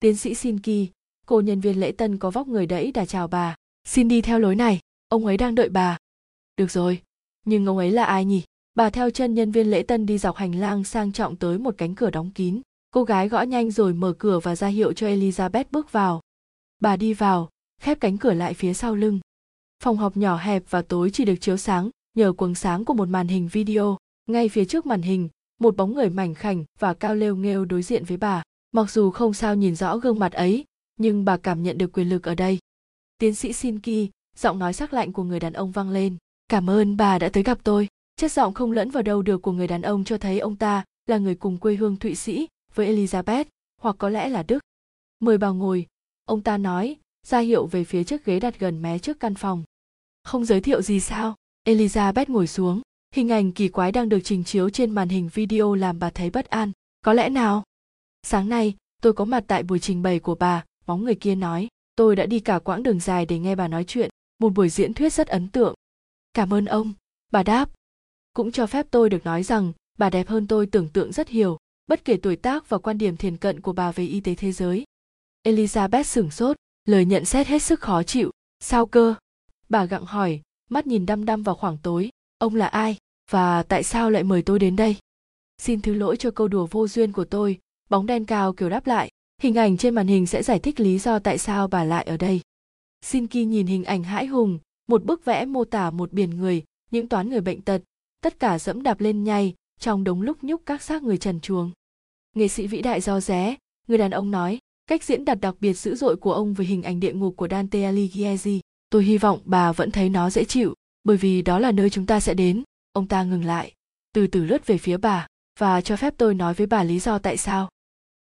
tiến sĩ Sinki, cô nhân viên lễ tân có vóc người đẫy đã chào bà. Xin đi theo lối này, ông ấy đang đợi bà. Được rồi, nhưng ông ấy là ai nhỉ? Bà theo chân nhân viên lễ tân đi dọc hành lang sang trọng tới một cánh cửa đóng kín. Cô gái gõ nhanh rồi mở cửa và ra hiệu cho Elizabeth bước vào. Bà đi vào, khép cánh cửa lại phía sau lưng. Phòng họp nhỏ hẹp và tối chỉ được chiếu sáng nhờ quầng sáng của một màn hình video. Ngay phía trước màn hình, một bóng người mảnh khảnh và cao lêu nghêu đối diện với bà. Mặc dù không sao nhìn rõ gương mặt ấy, nhưng bà cảm nhận được quyền lực ở đây. Tiến sĩ Sinki, giọng nói sắc lạnh của người đàn ông vang lên. Cảm ơn bà đã tới gặp tôi. Chất giọng không lẫn vào đâu được của người đàn ông cho thấy ông ta là người cùng quê hương Thụy Sĩ với Elizabeth, hoặc có lẽ là Đức. Mời bà ngồi, ông ta nói, ra hiệu về phía chiếc ghế đặt gần mé trước căn phòng. Không giới thiệu gì sao? Elizabeth ngồi xuống, hình ảnh kỳ quái đang được trình chiếu trên màn hình video làm bà thấy bất an. Có lẽ nào? Sáng nay, tôi có mặt tại buổi trình bày của bà, bóng người kia nói. Tôi đã đi cả quãng đường dài để nghe bà nói chuyện, một buổi diễn thuyết rất ấn tượng. Cảm ơn ông, bà đáp. Cũng cho phép tôi được nói rằng, bà đẹp hơn tôi tưởng tượng rất nhiều, bất kể tuổi tác và quan điểm thiền cận của bà về y tế thế giới. Elizabeth sửng sốt, lời nhận xét hết sức khó chịu. Sao cơ? Bà gặng hỏi, mắt nhìn đăm đăm vào khoảng tối. Ông là ai? Và tại sao lại mời tôi đến đây? Xin thứ lỗi cho câu đùa vô duyên của tôi, bóng đen cao kiểu đáp lại. Hình ảnh trên màn hình sẽ giải thích lý do tại sao bà lại ở đây. Sinki nhìn hình ảnh hãi hùng, một bức vẽ mô tả một biển người, những toán người bệnh tật, tất cả dẫm đạp lên nhai, trong đống lúc nhúc các xác người trần chuồng. Nghệ sĩ vĩ đại do ré, người đàn ông nói, cách diễn đạt đặc biệt dữ dội của ông về hình ảnh địa ngục của Dante Alighieri. Tôi hy vọng bà vẫn thấy nó dễ chịu, bởi vì đó là nơi chúng ta sẽ đến. Ông ta ngừng lại, từ từ lướt về phía bà, và cho phép tôi nói với bà lý do tại sao.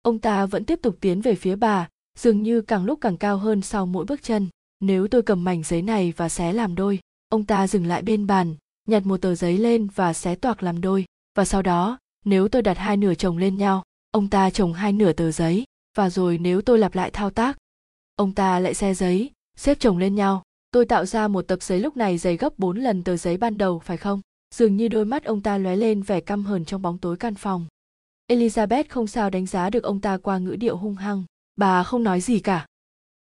Ông ta vẫn tiếp tục tiến về phía bà, dường như càng lúc càng cao hơn sau mỗi bước chân. Nếu tôi cầm mảnh giấy này và xé làm đôi, ông ta dừng lại bên bàn, nhặt một tờ giấy lên và xé toạc làm đôi. Và sau đó, nếu tôi đặt hai nửa chồng lên nhau, ông ta chồng hai nửa tờ giấy, và rồi nếu tôi lặp lại thao tác, ông ta lại xe giấy, xếp chồng lên nhau. Tôi tạo ra một tập giấy lúc này dày gấp 4 lần tờ giấy ban đầu, phải không? Dường như đôi mắt ông ta lóe lên vẻ căm hờn trong bóng tối căn phòng. Elizabeth không sao đánh giá được ông ta qua ngữ điệu hung hăng. Bà không nói gì cả.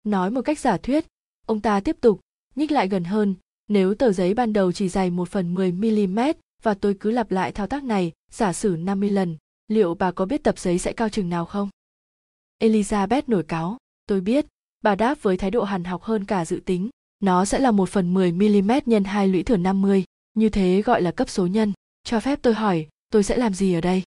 Nói một cách giả thuyết, ông ta tiếp tục, nhích lại gần hơn. Nếu tờ giấy ban đầu chỉ dày 1 phần 10 mm và tôi cứ lặp lại thao tác này, giả sử 50 lần, liệu bà có biết tập giấy sẽ cao chừng nào không? Elizabeth nổi cáo. Tôi biết, bà đáp với thái độ hàn học hơn cả dự tính. Nó sẽ là 1 phần 10 mm nhân 2 lũy thừa 50, như thế gọi là cấp số nhân. Cho phép tôi hỏi, tôi sẽ làm gì ở đây?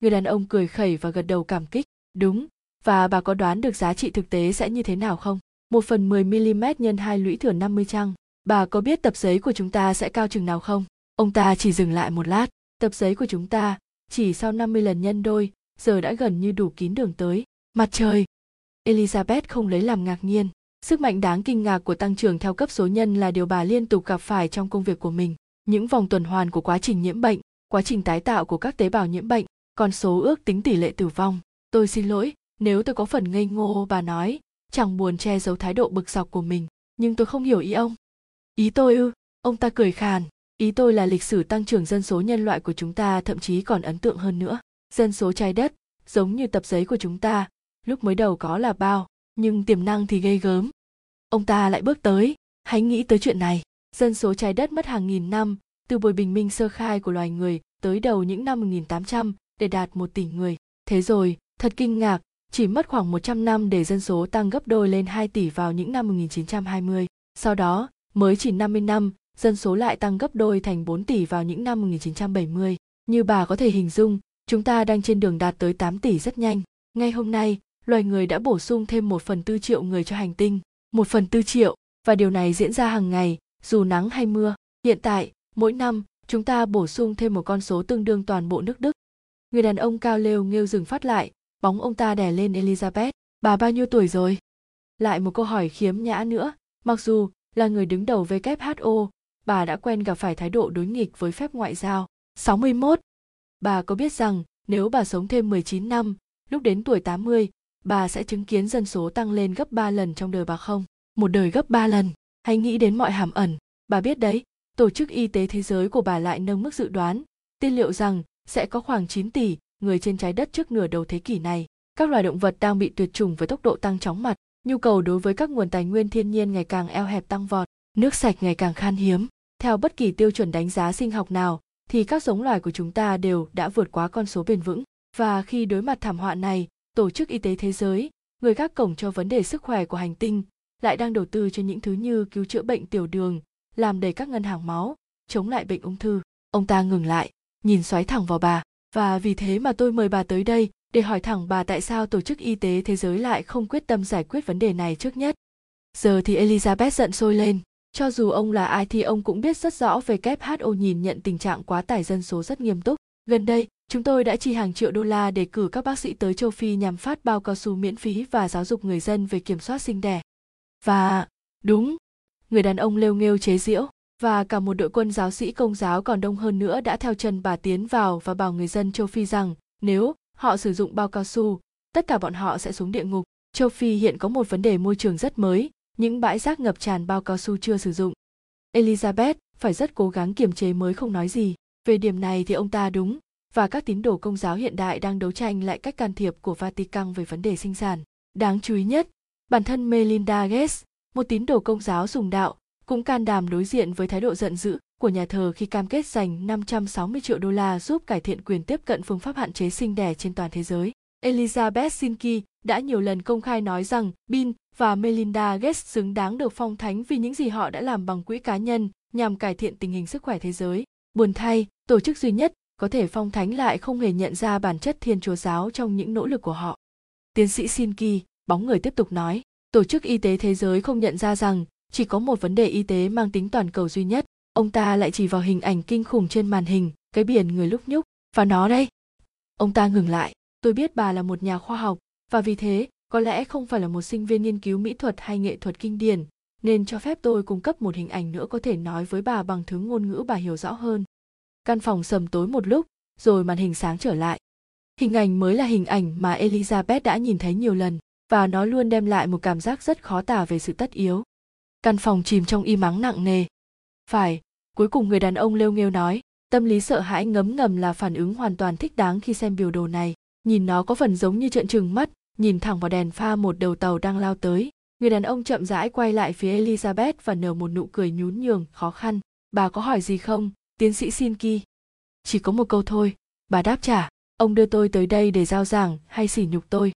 Người đàn ông cười khẩy và gật đầu cảm kích. Đúng, và bà có đoán được giá trị thực tế sẽ như thế nào không? Một phần 10 mm nhân hai lũy thừa 50 trang. Bà có biết tập giấy của chúng ta sẽ cao chừng nào không? Ông ta chỉ dừng lại một lát. Tập giấy của chúng ta, chỉ sau 50 lần nhân đôi, giờ đã gần như đủ kín đường tới. Mặt trời! Elizabeth không lấy làm ngạc nhiên. Sức mạnh đáng kinh ngạc của tăng trưởng theo cấp số nhân là điều bà liên tục gặp phải trong công việc của mình. Những vòng tuần hoàn của quá trình nhiễm bệnh, quá trình tái tạo của các tế bào nhiễm bệnh, con số ước tính tỷ lệ tử vong. Tôi xin lỗi, nếu tôi có phần ngây ngô bà nói, chẳng buồn che giấu thái độ bực dọc của mình, nhưng tôi không hiểu ý ông. Ý tôi ư, ông ta cười khàn, ý tôi là lịch sử tăng trưởng dân số nhân loại của chúng ta thậm chí còn ấn tượng hơn nữa. Dân số trái đất, giống như tập giấy của chúng ta, lúc mới đầu có là bao, nhưng tiềm năng thì ghê gớm. Ông ta lại bước tới, hãy nghĩ tới chuyện này. Dân số trái đất mất hàng nghìn năm, từ buổi bình minh sơ khai của loài người tới đầu những năm 1800 để đạt một tỷ người. Thế rồi, thật kinh ngạc, chỉ mất khoảng 100 năm để dân số tăng gấp đôi lên 2 tỷ vào những năm 1920. Sau đó, mới chỉ 50 năm, dân số lại tăng gấp đôi thành 4 tỷ vào những năm 1970. Như bà có thể hình dung, chúng ta đang trên đường đạt tới 8 tỷ rất nhanh. Ngay hôm nay, loài người đã bổ sung thêm một phần tư triệu người cho hành tinh. Một phần tư triệu, và điều này diễn ra hàng ngày, dù nắng hay mưa. Hiện tại, mỗi năm, chúng ta bổ sung thêm một con số tương đương toàn bộ nước Đức. Người đàn ông cao lêu nghêu dừng phát lại, bóng ông ta đè lên Elizabeth. Bà bao nhiêu tuổi rồi? Lại một câu hỏi khiếm nhã nữa, mặc dù là người đứng đầu WHO, bà đã quen gặp phải thái độ đối nghịch với phép ngoại giao. 61. Bà có biết rằng nếu bà sống thêm 19 năm, lúc đến tuổi 80, bà sẽ chứng kiến dân số tăng lên gấp 3 lần trong đời bà không? Một đời gấp 3 lần. Hãy nghĩ đến mọi hàm ẩn. Bà biết đấy, Tổ chức Y tế Thế giới của bà lại nâng mức dự đoán, tiên liệu rằng sẽ có khoảng 9 tỷ người trên trái đất trước nửa đầu thế kỷ này. các loài động vật đang bị tuyệt chủng với tốc độ tăng chóng mặt, nhu cầu đối với các nguồn tài nguyên thiên nhiên ngày càng eo hẹp tăng vọt, nước sạch ngày càng khan hiếm. Theo bất kỳ tiêu chuẩn đánh giá sinh học nào, thì các giống loài của chúng ta đều đã vượt quá con số bền vững. Và khi đối mặt thảm họa này, tổ chức y tế thế giới, người gác cổng cho vấn đề sức khỏe của hành tinh, lại đang đầu tư cho những thứ như cứu chữa bệnh tiểu đường, làm đầy các ngân hàng máu, chống lại bệnh ung thư. Ông ta ngừng lại nhìn xoáy thẳng vào bà và vì thế mà tôi mời bà tới đây để hỏi thẳng bà tại sao tổ chức y tế thế giới lại không quyết tâm giải quyết vấn đề này trước nhất giờ thì elizabeth giận sôi lên cho dù ông là ai thì ông cũng biết rất rõ về WHO nhìn nhận tình trạng quá tải dân số rất nghiêm túc. Gần đây, chúng tôi đã chi hàng triệu đô la để cử các bác sĩ tới châu Phi nhằm phát bao cao su miễn phí và giáo dục người dân về kiểm soát sinh đẻ. Và, đúng, người đàn ông lêu nghêu chế giễu, và cả một đội quân giáo sĩ công giáo còn đông hơn nữa đã theo chân bà tiến vào và bảo người dân châu Phi rằng nếu họ sử dụng bao cao su, tất cả bọn họ sẽ xuống địa ngục. Châu Phi hiện có một vấn đề môi trường rất mới, những bãi rác ngập tràn bao cao su chưa sử dụng. Elizabeth phải rất cố gắng kiềm chế mới không nói gì. Về điểm này thì ông ta đúng, và các tín đồ công giáo hiện đại đang đấu tranh lại cách can thiệp của Vatican về vấn đề sinh sản. Đáng chú ý nhất, bản thân Melinda Gates, một tín đồ công giáo sùng đạo, cũng can đảm đối diện với thái độ giận dữ của nhà thờ khi cam kết dành 560 triệu đô la giúp cải thiện quyền tiếp cận phương pháp hạn chế sinh đẻ trên toàn thế giới. Elizabeth Sinki đã nhiều lần công khai nói rằng Bill và Melinda Gates xứng đáng được phong thánh vì những gì họ đã làm bằng quỹ cá nhân nhằm cải thiện tình hình sức khỏe thế giới. Buồn thay, tổ chức duy nhất có thể phong thánh lại không hề nhận ra bản chất thiên chúa giáo trong những nỗ lực của họ. Tiến sĩ Sinki, bóng người tiếp tục nói, Tổ chức Y tế Thế giới không nhận ra rằng chỉ có một vấn đề y tế mang tính toàn cầu duy nhất. Ông ta lại chỉ vào hình ảnh kinh khủng trên màn hình, cái biển người lúc nhúc, và nó đây. Ông ta ngừng lại, tôi biết bà là một nhà khoa học, và vì thế có lẽ không phải là một sinh viên nghiên cứu mỹ thuật hay nghệ thuật kinh điển nên cho phép tôi cung cấp một hình ảnh nữa có thể nói với bà bằng thứ ngôn ngữ bà hiểu rõ hơn căn phòng sầm tối một lúc rồi màn hình sáng trở lại hình ảnh mới là hình ảnh mà elizabeth đã nhìn thấy nhiều lần và nó luôn đem lại một cảm giác rất khó tả về sự tất yếu căn phòng chìm trong im ắng nặng nề. Phải, cuối cùng người đàn ông lêu nghêu nói, tâm lý sợ hãi ngấm ngầm là phản ứng hoàn toàn thích đáng khi xem biểu đồ này. Nhìn nó có phần giống như trợn trừng mắt, nhìn thẳng vào đèn pha một đầu tàu đang lao tới. Người đàn ông chậm rãi quay lại phía elizabeth và nở một nụ cười nhún nhường, khó khăn. Bà có hỏi gì không, tiến sĩ sinki chỉ có một câu thôi. Bà đáp trả ông đưa tôi tới đây để giao giảng hay sỉ nhục tôi?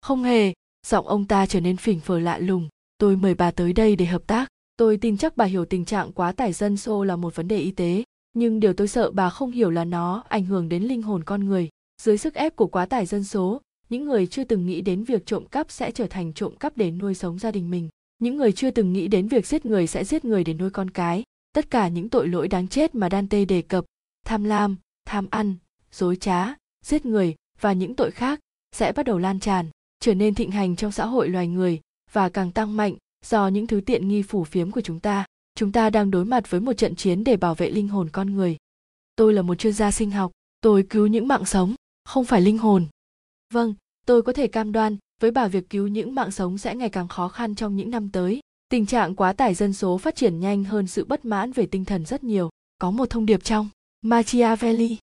Không hề, giọng ông ta trở nên phỉnh phờ lạ lùng tôi mời bà tới đây để hợp tác. Tôi tin chắc bà hiểu tình trạng quá tải dân số là một vấn đề y tế. Nhưng điều tôi sợ bà không hiểu là nó ảnh hưởng đến linh hồn con người. Dưới sức ép của quá tải dân số, những người chưa từng nghĩ đến việc trộm cắp sẽ trở thành trộm cắp để nuôi sống gia đình mình. Những người chưa từng nghĩ đến việc giết người sẽ giết người để nuôi con cái. Tất cả những tội lỗi đáng chết mà dante đề cập, tham lam, tham ăn, dối trá, giết người và những tội khác sẽ bắt đầu lan tràn, trở nên thịnh hành trong xã hội loài người và càng tăng mạnh do những thứ tiện nghi phủ phiếm của chúng ta. Chúng ta đang đối mặt với một trận chiến để bảo vệ linh hồn con người. Tôi là một chuyên gia sinh học, tôi cứu những mạng sống, không phải linh hồn. Vâng tôi có thể cam đoan, với bà việc cứu những mạng sống sẽ ngày càng khó khăn trong những năm tới. Tình trạng quá tải dân số phát triển nhanh hơn sự bất mãn về tinh thần rất nhiều. Có một thông điệp trong machiavelli.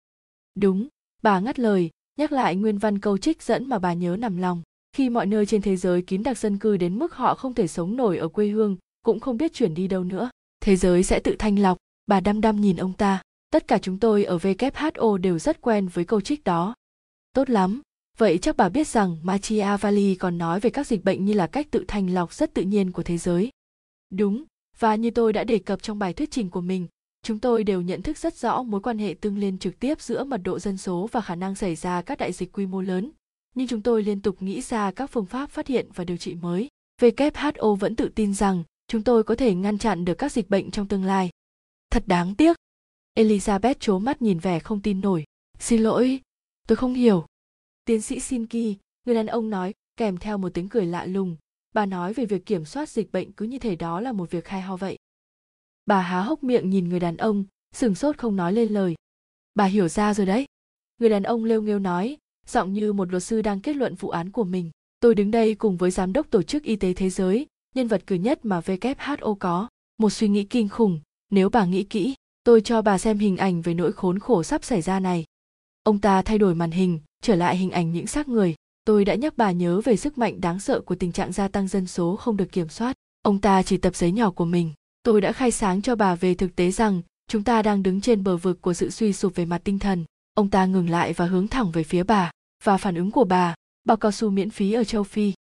Đúng, bà ngắt lời, nhắc lại nguyên văn câu trích dẫn mà bà nhớ nằm lòng khi mọi nơi trên thế giới kín đặc dân cư đến mức họ không thể sống nổi ở quê hương cũng không biết chuyển đi đâu nữa. Thế giới sẽ tự thanh lọc. Bà đăm đăm nhìn ông ta. Tất cả chúng tôi ở who đều rất quen với câu trích đó. Tốt lắm. Vậy chắc bà biết rằng Machiavelli còn nói về các dịch bệnh như là cách tự thanh lọc rất tự nhiên của thế giới. Đúng, và như tôi đã đề cập trong bài thuyết trình của mình, chúng tôi đều nhận thức rất rõ mối quan hệ tương liên trực tiếp giữa mật độ dân số và khả năng xảy ra các đại dịch quy mô lớn. Nhưng chúng tôi liên tục nghĩ ra các phương pháp phát hiện và điều trị mới. WHO vẫn tự tin rằng chúng tôi có thể ngăn chặn được các dịch bệnh trong tương lai. Thật đáng tiếc. Elizabeth chố mắt nhìn vẻ không tin nổi. Xin lỗi, tôi không hiểu. Tiến sĩ Sinki, người đàn ông nói, kèm theo một tiếng cười lạ lùng. Bà nói về việc kiểm soát dịch bệnh cứ như thể đó là một việc hay ho vậy. Bà há hốc miệng nhìn người đàn ông, sửng sốt không nói lên lời. Bà hiểu ra rồi đấy. Người đàn ông lêu nghêu nói, giọng như một luật sư đang kết luận vụ án của mình. Tôi đứng đây cùng với giám đốc tổ chức y tế thế giới, nhân vật cử nhất mà WHO có. Một suy nghĩ kinh khủng, nếu bà nghĩ kỹ, tôi cho bà xem hình ảnh về nỗi khốn khổ sắp xảy ra này. Ông ta thay đổi màn hình, trở lại hình ảnh những xác người tôi đã nhắc bà nhớ về sức mạnh đáng sợ của tình trạng gia tăng dân số không được kiểm soát ông ta chỉ tập giấy nhỏ của mình tôi đã khai sáng cho bà về thực tế rằng chúng ta đang đứng trên bờ vực của sự suy sụp về mặt tinh thần ông ta ngừng lại và hướng thẳng về phía bà và phản ứng của bà, bao cao su miễn phí ở châu phi.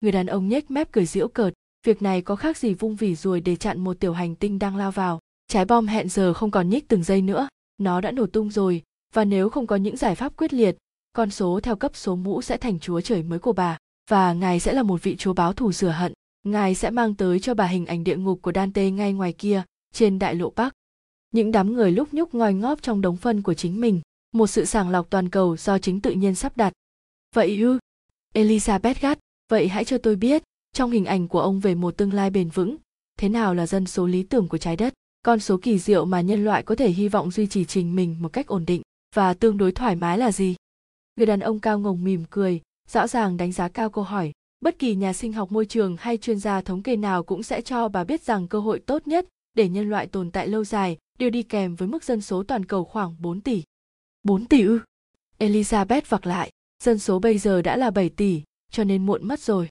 Người đàn ông nhếch mép cười giễu cợt, việc này có khác gì vung vỉ ruồi để chặn một tiểu hành tinh đang lao vào. Trái bom hẹn giờ không còn nhích từng giây nữa, nó đã nổ tung rồi, và nếu không có những giải pháp quyết liệt, con số theo cấp số mũ sẽ thành chúa trời mới của bà, và ngài sẽ là một vị chúa báo thù rửa hận. Ngài sẽ mang tới cho bà hình ảnh địa ngục của dante ngay ngoài kia, trên đại lộ bắc. Những đám người lúc nhúc ngoi ngóp trong đống phân của chính mình một sự sàng lọc toàn cầu do chính tự nhiên sắp đặt. Vậy ư? Elizabeth gắt. Vậy hãy cho tôi biết, trong hình ảnh của ông về một tương lai bền vững, thế nào là dân số lý tưởng của trái đất, con số kỳ diệu mà nhân loại có thể hy vọng duy trì trình mình một cách ổn định và tương đối thoải mái là gì? Người đàn ông cao ngồng mỉm cười, rõ ràng đánh giá cao câu hỏi. Bất kỳ nhà sinh học môi trường hay chuyên gia thống kê nào cũng sẽ cho bà biết rằng cơ hội tốt nhất để nhân loại tồn tại lâu dài đều đi kèm với mức dân số toàn cầu khoảng 4 tỷ. 4 tỷ ư? Elizabeth vặc lại, dân số bây giờ đã là 7 tỷ, cho nên muộn mất rồi.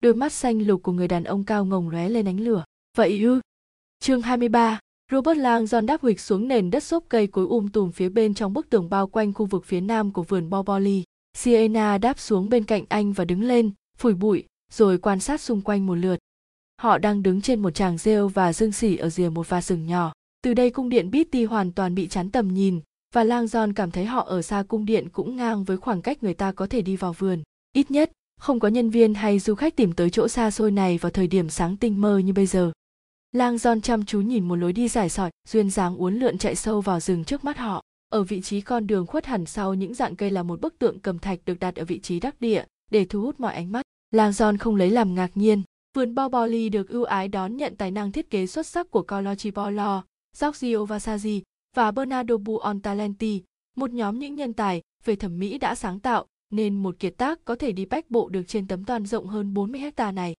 Đôi mắt xanh lục của người đàn ông cao ngồng lóe lên ánh lửa. Vậy ư? Chương 23, Robert Lang John đáp huỵch xuống nền đất xốp cây cối um tùm phía bên trong bức tường bao quanh khu vực phía nam của vườn Boboli. Sienna đáp xuống bên cạnh anh và đứng lên, phủi bụi, rồi quan sát xung quanh một lượt. Họ đang đứng trên một tràng rêu và dương xỉ ở rìa một pha rừng nhỏ. Từ đây cung điện Bitty hoàn toàn bị chắn tầm nhìn, và Lang giòn cảm thấy họ ở xa cung điện cũng ngang với khoảng cách người ta có thể đi vào vườn. Ít nhất, không có nhân viên hay du khách tìm tới chỗ xa xôi này vào thời điểm sáng tinh mơ như bây giờ. Lang giòn chăm chú nhìn một lối đi dài sỏi, duyên dáng uốn lượn chạy sâu vào rừng trước mắt họ. Ở vị trí con đường khuất hẳn sau những dạng cây là một bức tượng cầm thạch được đặt ở vị trí đắc địa để thu hút mọi ánh mắt. Lang giòn không lấy làm ngạc nhiên. Vườn Boboli được ưu ái đón nhận tài năng thiết kế xuất sắc của Colochi Polo, Giorgio Vasari và Bernardo Buontalenti, một nhóm những nhân tài về thẩm mỹ đã sáng tạo nên một kiệt tác có thể đi bách bộ được trên tấm toàn rộng hơn 40 hecta này.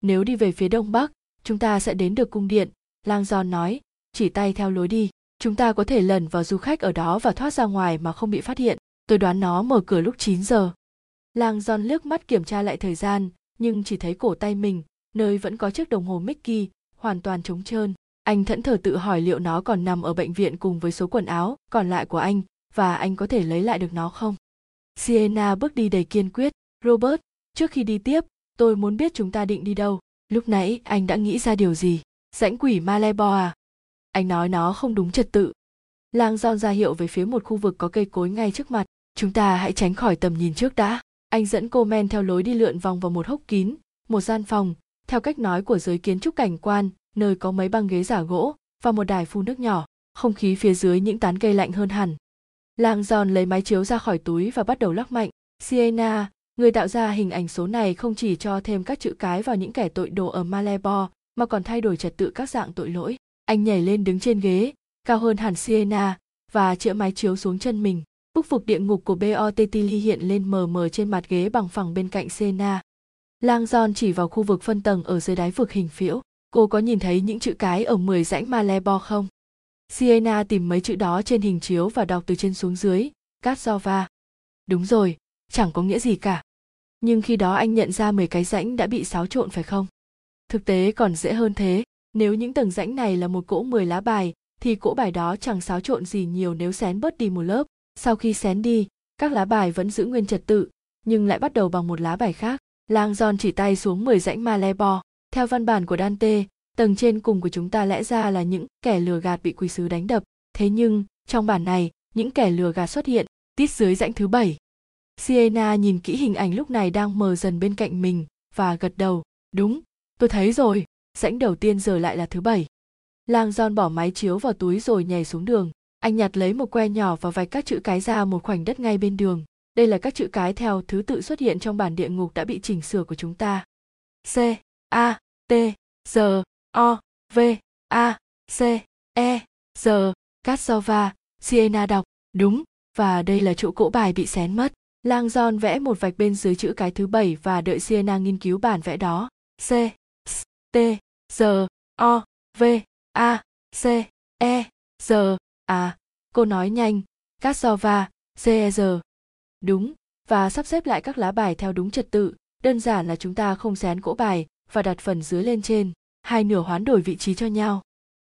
Nếu đi về phía đông bắc, chúng ta sẽ đến được cung điện, Lang Giòn nói, chỉ tay theo lối đi. Chúng ta có thể lẩn vào du khách ở đó và thoát ra ngoài mà không bị phát hiện. Tôi đoán nó mở cửa lúc 9 giờ. Lang Giòn liếc mắt kiểm tra lại thời gian, nhưng chỉ thấy cổ tay mình, nơi vẫn có chiếc đồng hồ Mickey, hoàn toàn trống trơn. Anh thẫn thờ tự hỏi liệu nó còn nằm ở bệnh viện cùng với số quần áo còn lại của anh và anh có thể lấy lại được nó không? Sienna bước đi đầy kiên quyết. Robert, trước khi đi tiếp, tôi muốn biết chúng ta định đi đâu. Lúc nãy anh đã nghĩ ra điều gì? Rãnh quỷ Malebo à? Anh nói nó không đúng trật tự. Lang Giòn ra hiệu về phía một khu vực có cây cối ngay trước mặt. Chúng ta hãy tránh khỏi tầm nhìn trước đã. Anh dẫn cô men theo lối đi lượn vòng vào một hốc kín, một gian phòng, theo cách nói của giới kiến trúc cảnh quan, nơi có mấy băng ghế giả gỗ và một đài phun nước nhỏ. Không khí phía dưới những tán cây lạnh hơn hẳn. Lang giòn lấy máy chiếu ra khỏi túi và bắt đầu lắc mạnh. Siena, người tạo ra hình ảnh số này không chỉ cho thêm các chữ cái vào những kẻ tội đồ ở Malebo, mà còn thay đổi trật tự các dạng tội lỗi. Anh nhảy lên đứng trên ghế, cao hơn hẳn Siena, và chĩa máy chiếu xuống chân mình. Bức phục địa ngục của Bottili hiện lên mờ mờ trên mặt ghế bằng phẳng bên cạnh Sienna. Lang Giòn chỉ vào khu vực phân tầng ở dưới đáy vực hình phiễu. Cô có nhìn thấy những chữ cái ở 10 rãnh Malebo không? Sienna tìm mấy chữ đó trên hình chiếu và đọc từ trên xuống dưới, Katsova. Đúng rồi, chẳng có nghĩa gì cả. Nhưng khi đó anh nhận ra 10 cái rãnh đã bị xáo trộn phải không? Thực tế còn dễ hơn thế, nếu những tầng rãnh này là một cỗ 10 lá bài, thì cỗ bài đó chẳng xáo trộn gì nhiều nếu xén bớt đi một lớp. Sau khi xén đi, các lá bài vẫn giữ nguyên trật tự, nhưng lại bắt đầu bằng một lá bài khác. Lang Giòn chỉ tay xuống 10 rãnh Malebo. Theo văn bản của Dante, tầng trên cùng của chúng ta lẽ ra là những kẻ lừa gạt bị quỷ sứ đánh đập. Thế nhưng trong bản này những kẻ lừa gạt xuất hiện tít dưới rãnh thứ bảy. Siena nhìn kỹ hình ảnh lúc này đang mờ dần bên cạnh mình và gật đầu. Đúng tôi thấy rồi rãnh đầu tiên giờ lại là thứ bảy. Lang john bỏ máy chiếu vào túi rồi nhảy xuống đường. Anh nhặt lấy một que nhỏ và vạch các chữ cái ra một khoảnh đất ngay bên đường. Đây là các chữ cái theo thứ tự xuất hiện trong bản địa ngục đã bị chỉnh sửa của chúng ta. C a t g O, V, A, C, E, R, Katsova, Siena đọc, đúng, và đây là chỗ cỗ bài bị xén mất. Lang John vẽ một vạch bên dưới chữ cái thứ bảy và đợi Siena nghiên cứu bản vẽ đó. C, S, T, R, O, V, A, C, E, R, A. Cô nói nhanh, Katsova, C, E, R. Đúng, và sắp xếp lại các lá bài theo đúng trật tự đơn giản là chúng ta không xén cỗ bài và đặt phần dưới lên trên, hai nửa hoán đổi vị trí cho nhau.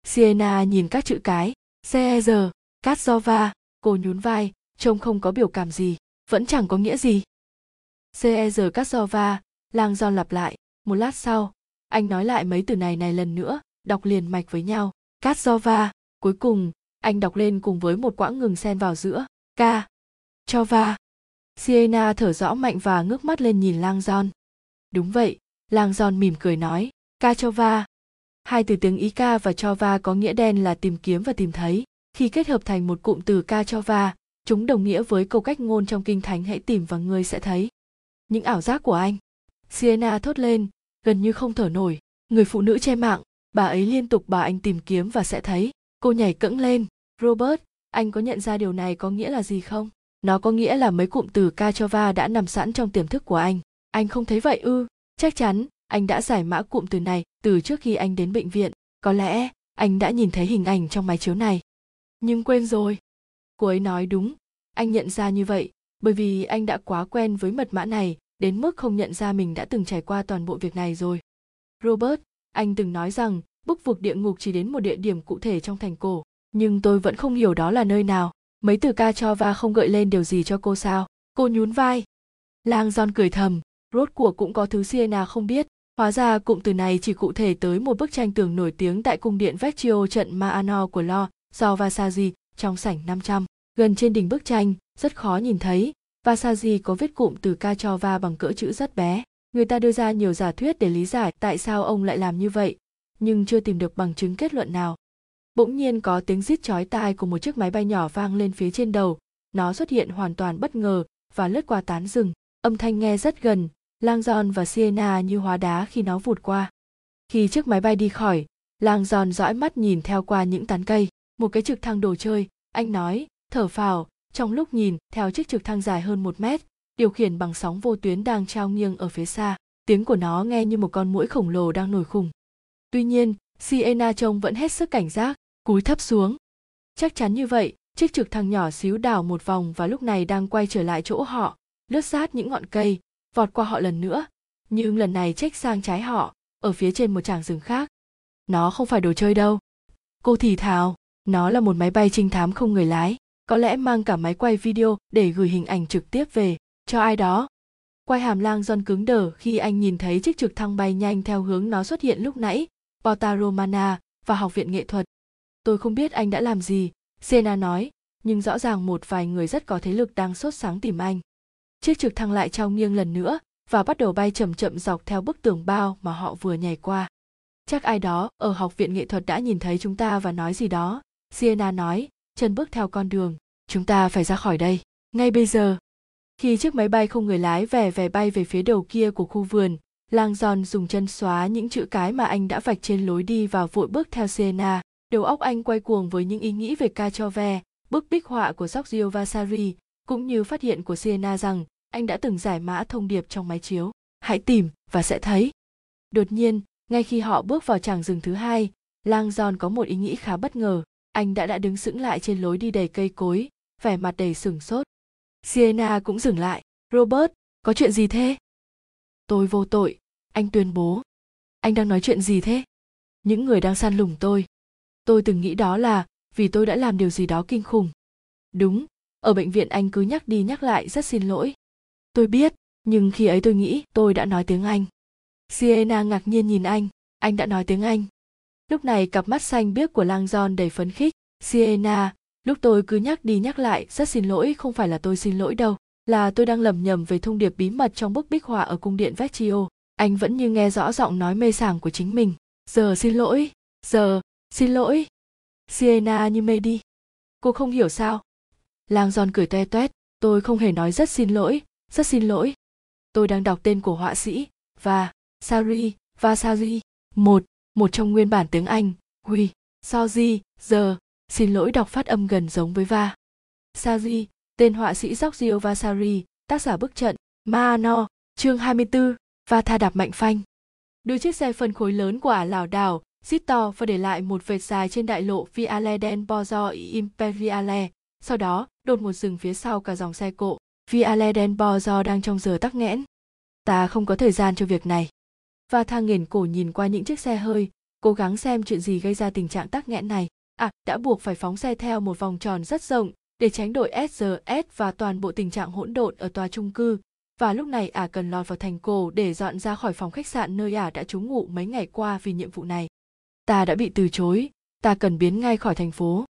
Siena nhìn các chữ cái cer cát jova cô nhún vai, trông không có biểu cảm gì, vẫn chẳng có nghĩa gì. Cer cát jova lang giòn lặp lại, một lát sau, anh nói lại mấy từ này này lần nữa, đọc liền mạch với nhau. Cát jova cuối cùng, anh đọc lên cùng với một quãng ngừng xen vào giữa. Ca cho va siena thở rõ mạnh và ngước mắt lên nhìn lang giòn đúng vậy lang giòn mỉm cười nói, ca cho va. Hai từ tiếng ý ca và cho va có nghĩa đen là tìm kiếm và tìm thấy. Khi kết hợp thành một cụm từ ca cho va, chúng đồng nghĩa với câu cách ngôn trong kinh thánh, hãy tìm và ngươi sẽ thấy. Những ảo giác của anh. Siena thốt lên, gần như không thở nổi. Người phụ nữ che mạng, bà ấy liên tục bảo anh tìm kiếm và sẽ thấy. Cô nhảy cẫng lên, robert, anh có nhận ra điều này có nghĩa là gì không? Nó có nghĩa là mấy cụm từ Kachova đã nằm sẵn trong tiềm thức của anh. Anh không thấy vậy ư? Chắc chắn, anh đã giải mã cụm từ này từ trước khi anh đến bệnh viện. Có lẽ, anh đã nhìn thấy hình ảnh trong máy chiếu này. Nhưng quên rồi. Cô ấy nói đúng. Anh nhận ra như vậy, bởi vì anh đã quá quen với mật mã này, đến mức không nhận ra mình đã từng trải qua toàn bộ việc này rồi. Robert, anh từng nói rằng, bức vực địa ngục chỉ đến một địa điểm cụ thể trong thành cổ. Nhưng tôi vẫn không hiểu đó là nơi nào. Mấy từ ca cho va không gợi lên điều gì cho cô sao? Cô nhún vai. Lang don cười thầm rốt cuộc cũng có thứ siena không biết. Hóa ra cụm từ này chỉ cụ thể tới một bức tranh tường nổi tiếng tại cung điện vecchio trận maano của lo do Vasari trong sảnh 500. gần trên đỉnh bức tranh, rất khó nhìn thấy. Vasari có viết cụm từ Cachova bằng cỡ chữ rất bé. Người ta đưa ra nhiều giả thuyết để lý giải tại sao ông lại làm như vậy, nhưng chưa tìm được bằng chứng kết luận nào. Bỗng nhiên có tiếng rít chói tai của một chiếc máy bay nhỏ vang lên phía trên đầu. Nó xuất hiện hoàn toàn bất ngờ và lướt qua tán rừng. Âm thanh nghe rất gần lang giòn và Sienna như hóa đá khi nó vụt qua. Khi chiếc máy bay đi khỏi, lang giòn dõi mắt nhìn theo qua những tán cây, một cái trực thăng đồ chơi. Anh nói, thở phào. Trong lúc nhìn, theo chiếc trực thăng dài hơn một mét, điều khiển bằng sóng vô tuyến đang trao nghiêng ở phía xa. Tiếng của nó nghe như một con muỗi khổng lồ đang nổi khùng. tuy nhiên, Sienna trông vẫn hết sức cảnh giác, cúi thấp xuống. Chắc chắn như vậy, chiếc trực thăng nhỏ xíu đảo một vòng và lúc này đang quay trở lại chỗ họ, lướt sát những ngọn cây vọt qua họ lần nữa. Nhưng lần này trách sang trái họ, ở phía trên một tràng rừng khác. Nó không phải đồ chơi đâu. Cô thì thào, nó là một máy bay trinh thám không người lái, có lẽ mang cả máy quay video để gửi hình ảnh trực tiếp về, cho ai đó. Quay hàm lang giòn cứng đờ khi anh nhìn thấy chiếc trực thăng bay nhanh theo hướng nó xuất hiện lúc nãy, porta romana và học viện nghệ thuật. Tôi không biết anh đã làm gì, sena nói, nhưng rõ ràng một vài người rất có thế lực đang sốt sáng tìm anh chiếc trực thăng lại trao nghiêng lần nữa và bắt đầu bay chậm chậm dọc theo bức tường bao mà họ vừa nhảy qua. Chắc ai đó ở học viện nghệ thuật đã nhìn thấy chúng ta và nói gì đó. Siena nói chân bước theo con đường. Chúng ta phải ra khỏi đây. Ngay bây giờ. Khi chiếc máy bay không người lái vẻ vẻ bay về phía đầu kia của khu vườn lang giòn dùng chân xóa những chữ cái mà anh đã vạch trên lối đi và vội bước theo siena đầu óc anh quay cuồng với những ý nghĩ về Cachove, bức bích họa của Giorgio Vasari, cũng như phát hiện của Siena rằng anh đã từng giải mã thông điệp trong máy chiếu. Hãy tìm và sẽ thấy. Đột nhiên, ngay khi họ bước vào tràng rừng thứ hai, Lang Giòn có một ý nghĩ khá bất ngờ. Anh đã đã đứng sững lại trên lối đi đầy cây cối, vẻ mặt đầy sửng sốt. Siena cũng dừng lại. Robert, có chuyện gì thế? Tôi vô tội, anh tuyên bố. Anh đang nói chuyện gì thế? Những người đang săn lùng tôi, tôi từng nghĩ đó là vì tôi đã làm điều gì đó kinh khủng đúng ở bệnh viện anh cứ nhắc đi nhắc lại rất xin lỗi tôi biết, nhưng khi ấy tôi nghĩ tôi đã nói tiếng anh. Siena ngạc nhiên nhìn anh. Anh đã nói tiếng anh. Lúc này cặp mắt xanh biếc của lang john đầy phấn khích. Siena, lúc tôi cứ nhắc đi nhắc lại, rất xin lỗi, không phải là tôi xin lỗi đâu, là tôi đang lầm nhầm về thông điệp bí mật trong bức bích họa ở cung điện vecchio. Anh vẫn như nghe rõ giọng nói mê sảng của chính mình. Giờ xin lỗi, giờ xin lỗi. Siena như mê đi. Cô không hiểu sao. Lang giòn cười toe toét. Tôi không hề nói rất xin lỗi rất xin lỗi tôi đang đọc tên của họa sĩ và sari và sari một một trong nguyên bản tiếng anh huy soji giờ xin lỗi đọc phát âm gần giống với va Sari, tên họa sĩ Giorgio Vasari, tác giả bức trận Maano, chương 24, và tha đạp mạnh phanh. Đưa chiếc xe phân khối lớn của ả lảo đảo xít to và để lại một vệt dài trên đại lộ Viale del Borgo Imperiale, sau đó đột một dừng phía sau cả dòng xe cộ. Viale Den Bozo đang trong giờ tắc nghẽn. Ta không có thời gian cho việc này. Và thang nghiền cổ nhìn qua những chiếc xe hơi, cố gắng xem chuyện gì gây ra tình trạng tắc nghẽn này. À, đã buộc phải phóng xe theo một vòng tròn rất rộng để tránh đội SRS và toàn bộ tình trạng hỗn độn ở tòa trung cư. Và lúc này ả à cần lọt vào thành cổ để dọn ra khỏi phòng khách sạn nơi ả à đã trú ngụ mấy ngày qua vì nhiệm vụ này. Ta đã bị từ chối, ta cần biến ngay khỏi thành phố.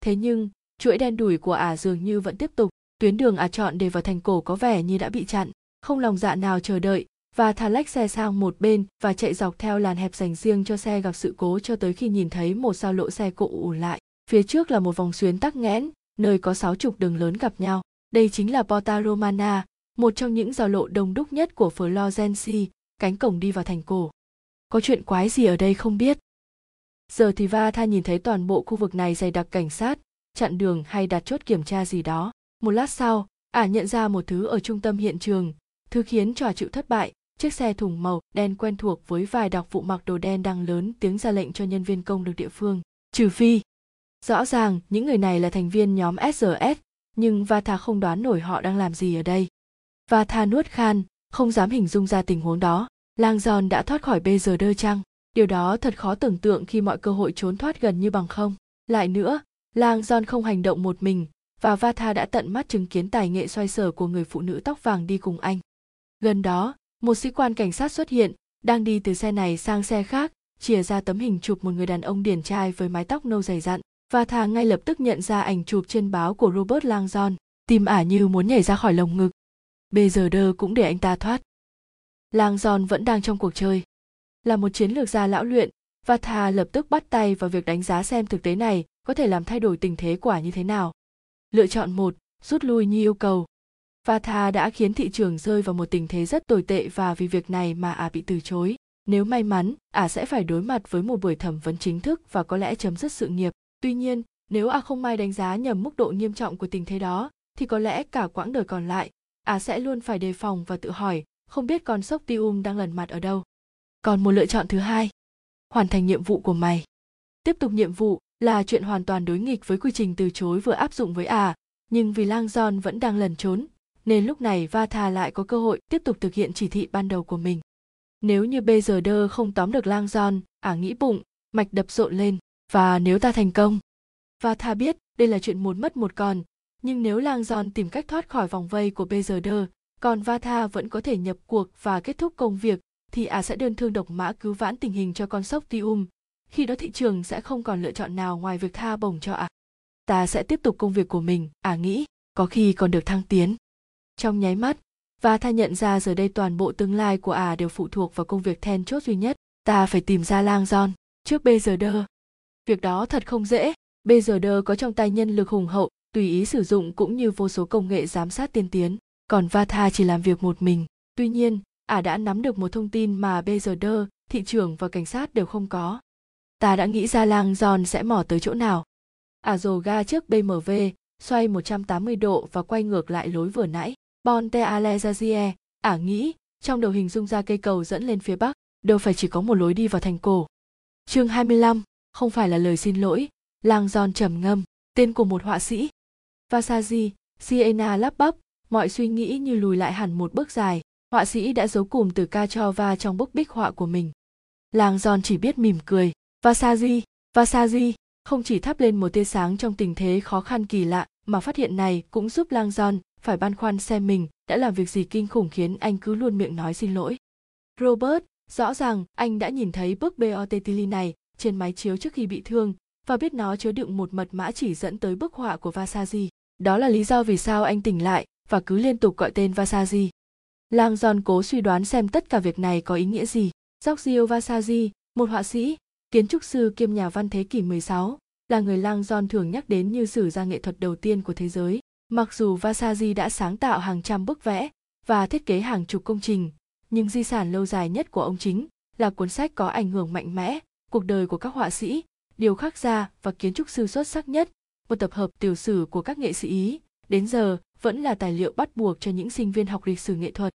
Thế nhưng, chuỗi đen đủi của ả à dường như vẫn tiếp tục, tuyến đường ả chọn để vào thành cổ có vẻ như đã bị chặn, không lòng dạ nào chờ đợi, và thả lách xe sang một bên và chạy dọc theo làn hẹp dành riêng cho xe gặp sự cố cho tới khi nhìn thấy một sao lộ xe cộ ùn lại. Phía trước là một vòng xuyến tắc nghẽn, nơi có sáu trục đường lớn gặp nhau. Đây chính là Porta Romana, một trong những giao lộ đông đúc nhất của Florence, cánh cổng đi vào thành cổ. Có chuyện quái gì ở đây không biết. Giờ thì Va Tha nhìn thấy toàn bộ khu vực này dày đặc cảnh sát, chặn đường hay đặt chốt kiểm tra gì đó. Một lát sau, ả nhận ra một thứ ở trung tâm hiện trường, thứ khiến trò chịu thất bại, chiếc xe thùng màu đen quen thuộc với vài đặc vụ mặc đồ đen đang lớn tiếng ra lệnh cho nhân viên công được địa phương. Trừ phi, rõ ràng những người này là thành viên nhóm SRS, nhưng Vata không đoán nổi họ đang làm gì ở đây. Vata nuốt khan, không dám hình dung ra tình huống đó. Lang Giòn đã thoát khỏi bây giờ đơ chăng? Điều đó thật khó tưởng tượng khi mọi cơ hội trốn thoát gần như bằng không. Lại nữa, Lang Giòn không hành động một mình, và Vatha đã tận mắt chứng kiến tài nghệ xoay sở của người phụ nữ tóc vàng đi cùng anh. Gần đó, một sĩ quan cảnh sát xuất hiện, đang đi từ xe này sang xe khác, chìa ra tấm hình chụp một người đàn ông điển trai với mái tóc nâu dày dặn. Vatha ngay lập tức nhận ra ảnh chụp trên báo của Robert Langdon, tim ả như muốn nhảy ra khỏi lồng ngực. Bây giờ đơ cũng để anh ta thoát. Langdon vẫn đang trong cuộc chơi. Là một chiến lược gia lão luyện, Vatha lập tức bắt tay vào việc đánh giá xem thực tế này có thể làm thay đổi tình thế quả như thế nào. Lựa chọn một, rút lui như yêu cầu. Vatha đã khiến thị trường rơi vào một tình thế rất tồi tệ và vì việc này mà ả bị từ chối. Nếu may mắn, ả sẽ phải đối mặt với một buổi thẩm vấn chính thức và có lẽ chấm dứt sự nghiệp. Tuy nhiên, nếu ả không may đánh giá nhầm mức độ nghiêm trọng của tình thế đó, thì có lẽ cả quãng đời còn lại, ả sẽ luôn phải đề phòng và tự hỏi, không biết con sốc tium đang lần mặt ở đâu. Còn một lựa chọn thứ hai, hoàn thành nhiệm vụ của mày. Tiếp tục nhiệm vụ là chuyện hoàn toàn đối nghịch với quy trình từ chối vừa áp dụng với À, nhưng vì Lang Giòn vẫn đang lẩn trốn, nên lúc này Vatha lại có cơ hội tiếp tục thực hiện chỉ thị ban đầu của mình. Nếu như bây giờ đơ không tóm được lang giòn, ả à nghĩ bụng, mạch đập rộn lên, và nếu ta thành công. Vatha biết đây là chuyện muốn mất một con, nhưng nếu lang giòn tìm cách thoát khỏi vòng vây của bây giờ đơ, còn Vatha vẫn có thể nhập cuộc và kết thúc công việc, thì ả sẽ đơn thương độc mã cứu vãn tình hình cho con sóc Tium. Khi đó thị trường sẽ không còn lựa chọn nào ngoài việc tha bổng cho ả. Ta sẽ tiếp tục công việc của mình, ả nghĩ, có khi còn được thăng tiến. Trong nháy mắt và tha nhận ra giờ đây toàn bộ tương lai của ả à đều phụ thuộc vào công việc then chốt duy nhất ta phải tìm ra lang giòn trước bây giờ đơ. Việc đó thật không dễ bây giờ đơ có trong tay nhân lực hùng hậu tùy ý sử dụng cũng như vô số công nghệ giám sát tiên tiến còn Vatha chỉ làm việc một mình. Tuy nhiên ả à đã nắm được một thông tin mà bây giờ đơ thị trưởng và cảnh sát đều không có ta đã nghĩ ra lang giòn sẽ mò tới chỗ nào ả à dồ ga trước BMW xoay 180 độ và quay ngược lại lối vừa nãy Bonte Alezazie, ả nghĩ, trong đầu hình dung ra cây cầu dẫn lên phía bắc, đâu phải chỉ có một lối đi vào thành cổ. Chương 25, không phải là lời xin lỗi, Lang Giòn trầm ngâm, tên của một họa sĩ. Vasaji, Siena lắp bắp, mọi suy nghĩ như lùi lại hẳn một bước dài, họa sĩ đã giấu cùm từ ca cho va trong bức bích họa của mình. Lang Giòn chỉ biết mỉm cười, Vasaji, Vasaji, không chỉ thắp lên một tia sáng trong tình thế khó khăn kỳ lạ mà phát hiện này cũng giúp Lang john phải băn khoăn xem mình đã làm việc gì kinh khủng khiến anh cứ luôn miệng nói xin lỗi. Robert, rõ ràng anh đã nhìn thấy bức BOTTL này trên máy chiếu trước khi bị thương và biết nó chứa đựng một mật mã chỉ dẫn tới bức họa của Vasaji. Đó là lý do vì sao anh tỉnh lại và cứ liên tục gọi tên Vasaji. Lang John cố suy đoán xem tất cả việc này có ý nghĩa gì. Giorgio Vasaji, một họa sĩ, kiến trúc sư kiêm nhà văn thế kỷ 16, là người Lang John thường nhắc đến như sử gia nghệ thuật đầu tiên của thế giới. Mặc dù Vasari đã sáng tạo hàng trăm bức vẽ và thiết kế hàng chục công trình, nhưng di sản lâu dài nhất của ông chính là cuốn sách có ảnh hưởng mạnh mẽ cuộc đời của các họa sĩ, điều khắc gia và kiến trúc sư xuất sắc nhất, một tập hợp tiểu sử của các nghệ sĩ Ý, đến giờ vẫn là tài liệu bắt buộc cho những sinh viên học lịch sử nghệ thuật.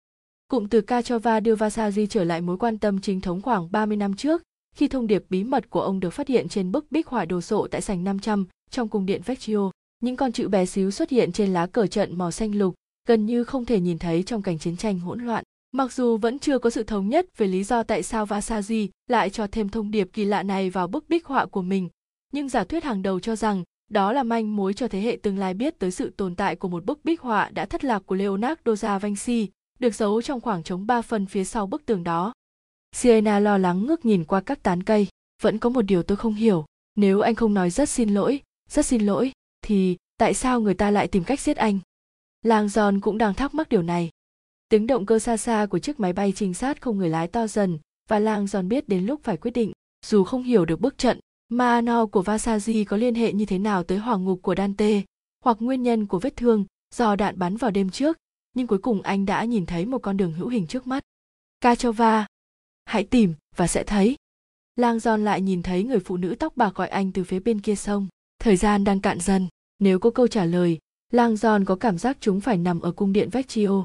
Cụm từ Kachova đưa Vasari trở lại mối quan tâm chính thống khoảng 30 năm trước, khi thông điệp bí mật của ông được phát hiện trên bức bích họa đồ sộ tại sảnh 500 trong cung điện Vecchio những con chữ bé xíu xuất hiện trên lá cờ trận màu xanh lục gần như không thể nhìn thấy trong cảnh chiến tranh hỗn loạn. Mặc dù vẫn chưa có sự thống nhất về lý do tại sao Vasari lại cho thêm thông điệp kỳ lạ này vào bức bích họa của mình, nhưng giả thuyết hàng đầu cho rằng đó là manh mối cho thế hệ tương lai biết tới sự tồn tại của một bức bích họa đã thất lạc của Leonardo da Vinci, được giấu trong khoảng trống ba phần phía sau bức tường đó. Sienna lo lắng ngước nhìn qua các tán cây, vẫn có một điều tôi không hiểu, nếu anh không nói rất xin lỗi, rất xin lỗi, thì tại sao người ta lại tìm cách giết anh? Lang Giòn cũng đang thắc mắc điều này. Tiếng động cơ xa xa của chiếc máy bay trinh sát không người lái to dần và Lang Giòn biết đến lúc phải quyết định, dù không hiểu được bước trận, ma no của Vasaji có liên hệ như thế nào tới hoàng ngục của Dante, hoặc nguyên nhân của vết thương do đạn bắn vào đêm trước, nhưng cuối cùng anh đã nhìn thấy một con đường hữu hình trước mắt. Kachova, hãy tìm và sẽ thấy. Lang Giòn lại nhìn thấy người phụ nữ tóc bạc gọi anh từ phía bên kia sông. Thời gian đang cạn dần, nếu có câu trả lời, Lang Giòn có cảm giác chúng phải nằm ở cung điện Vecchio.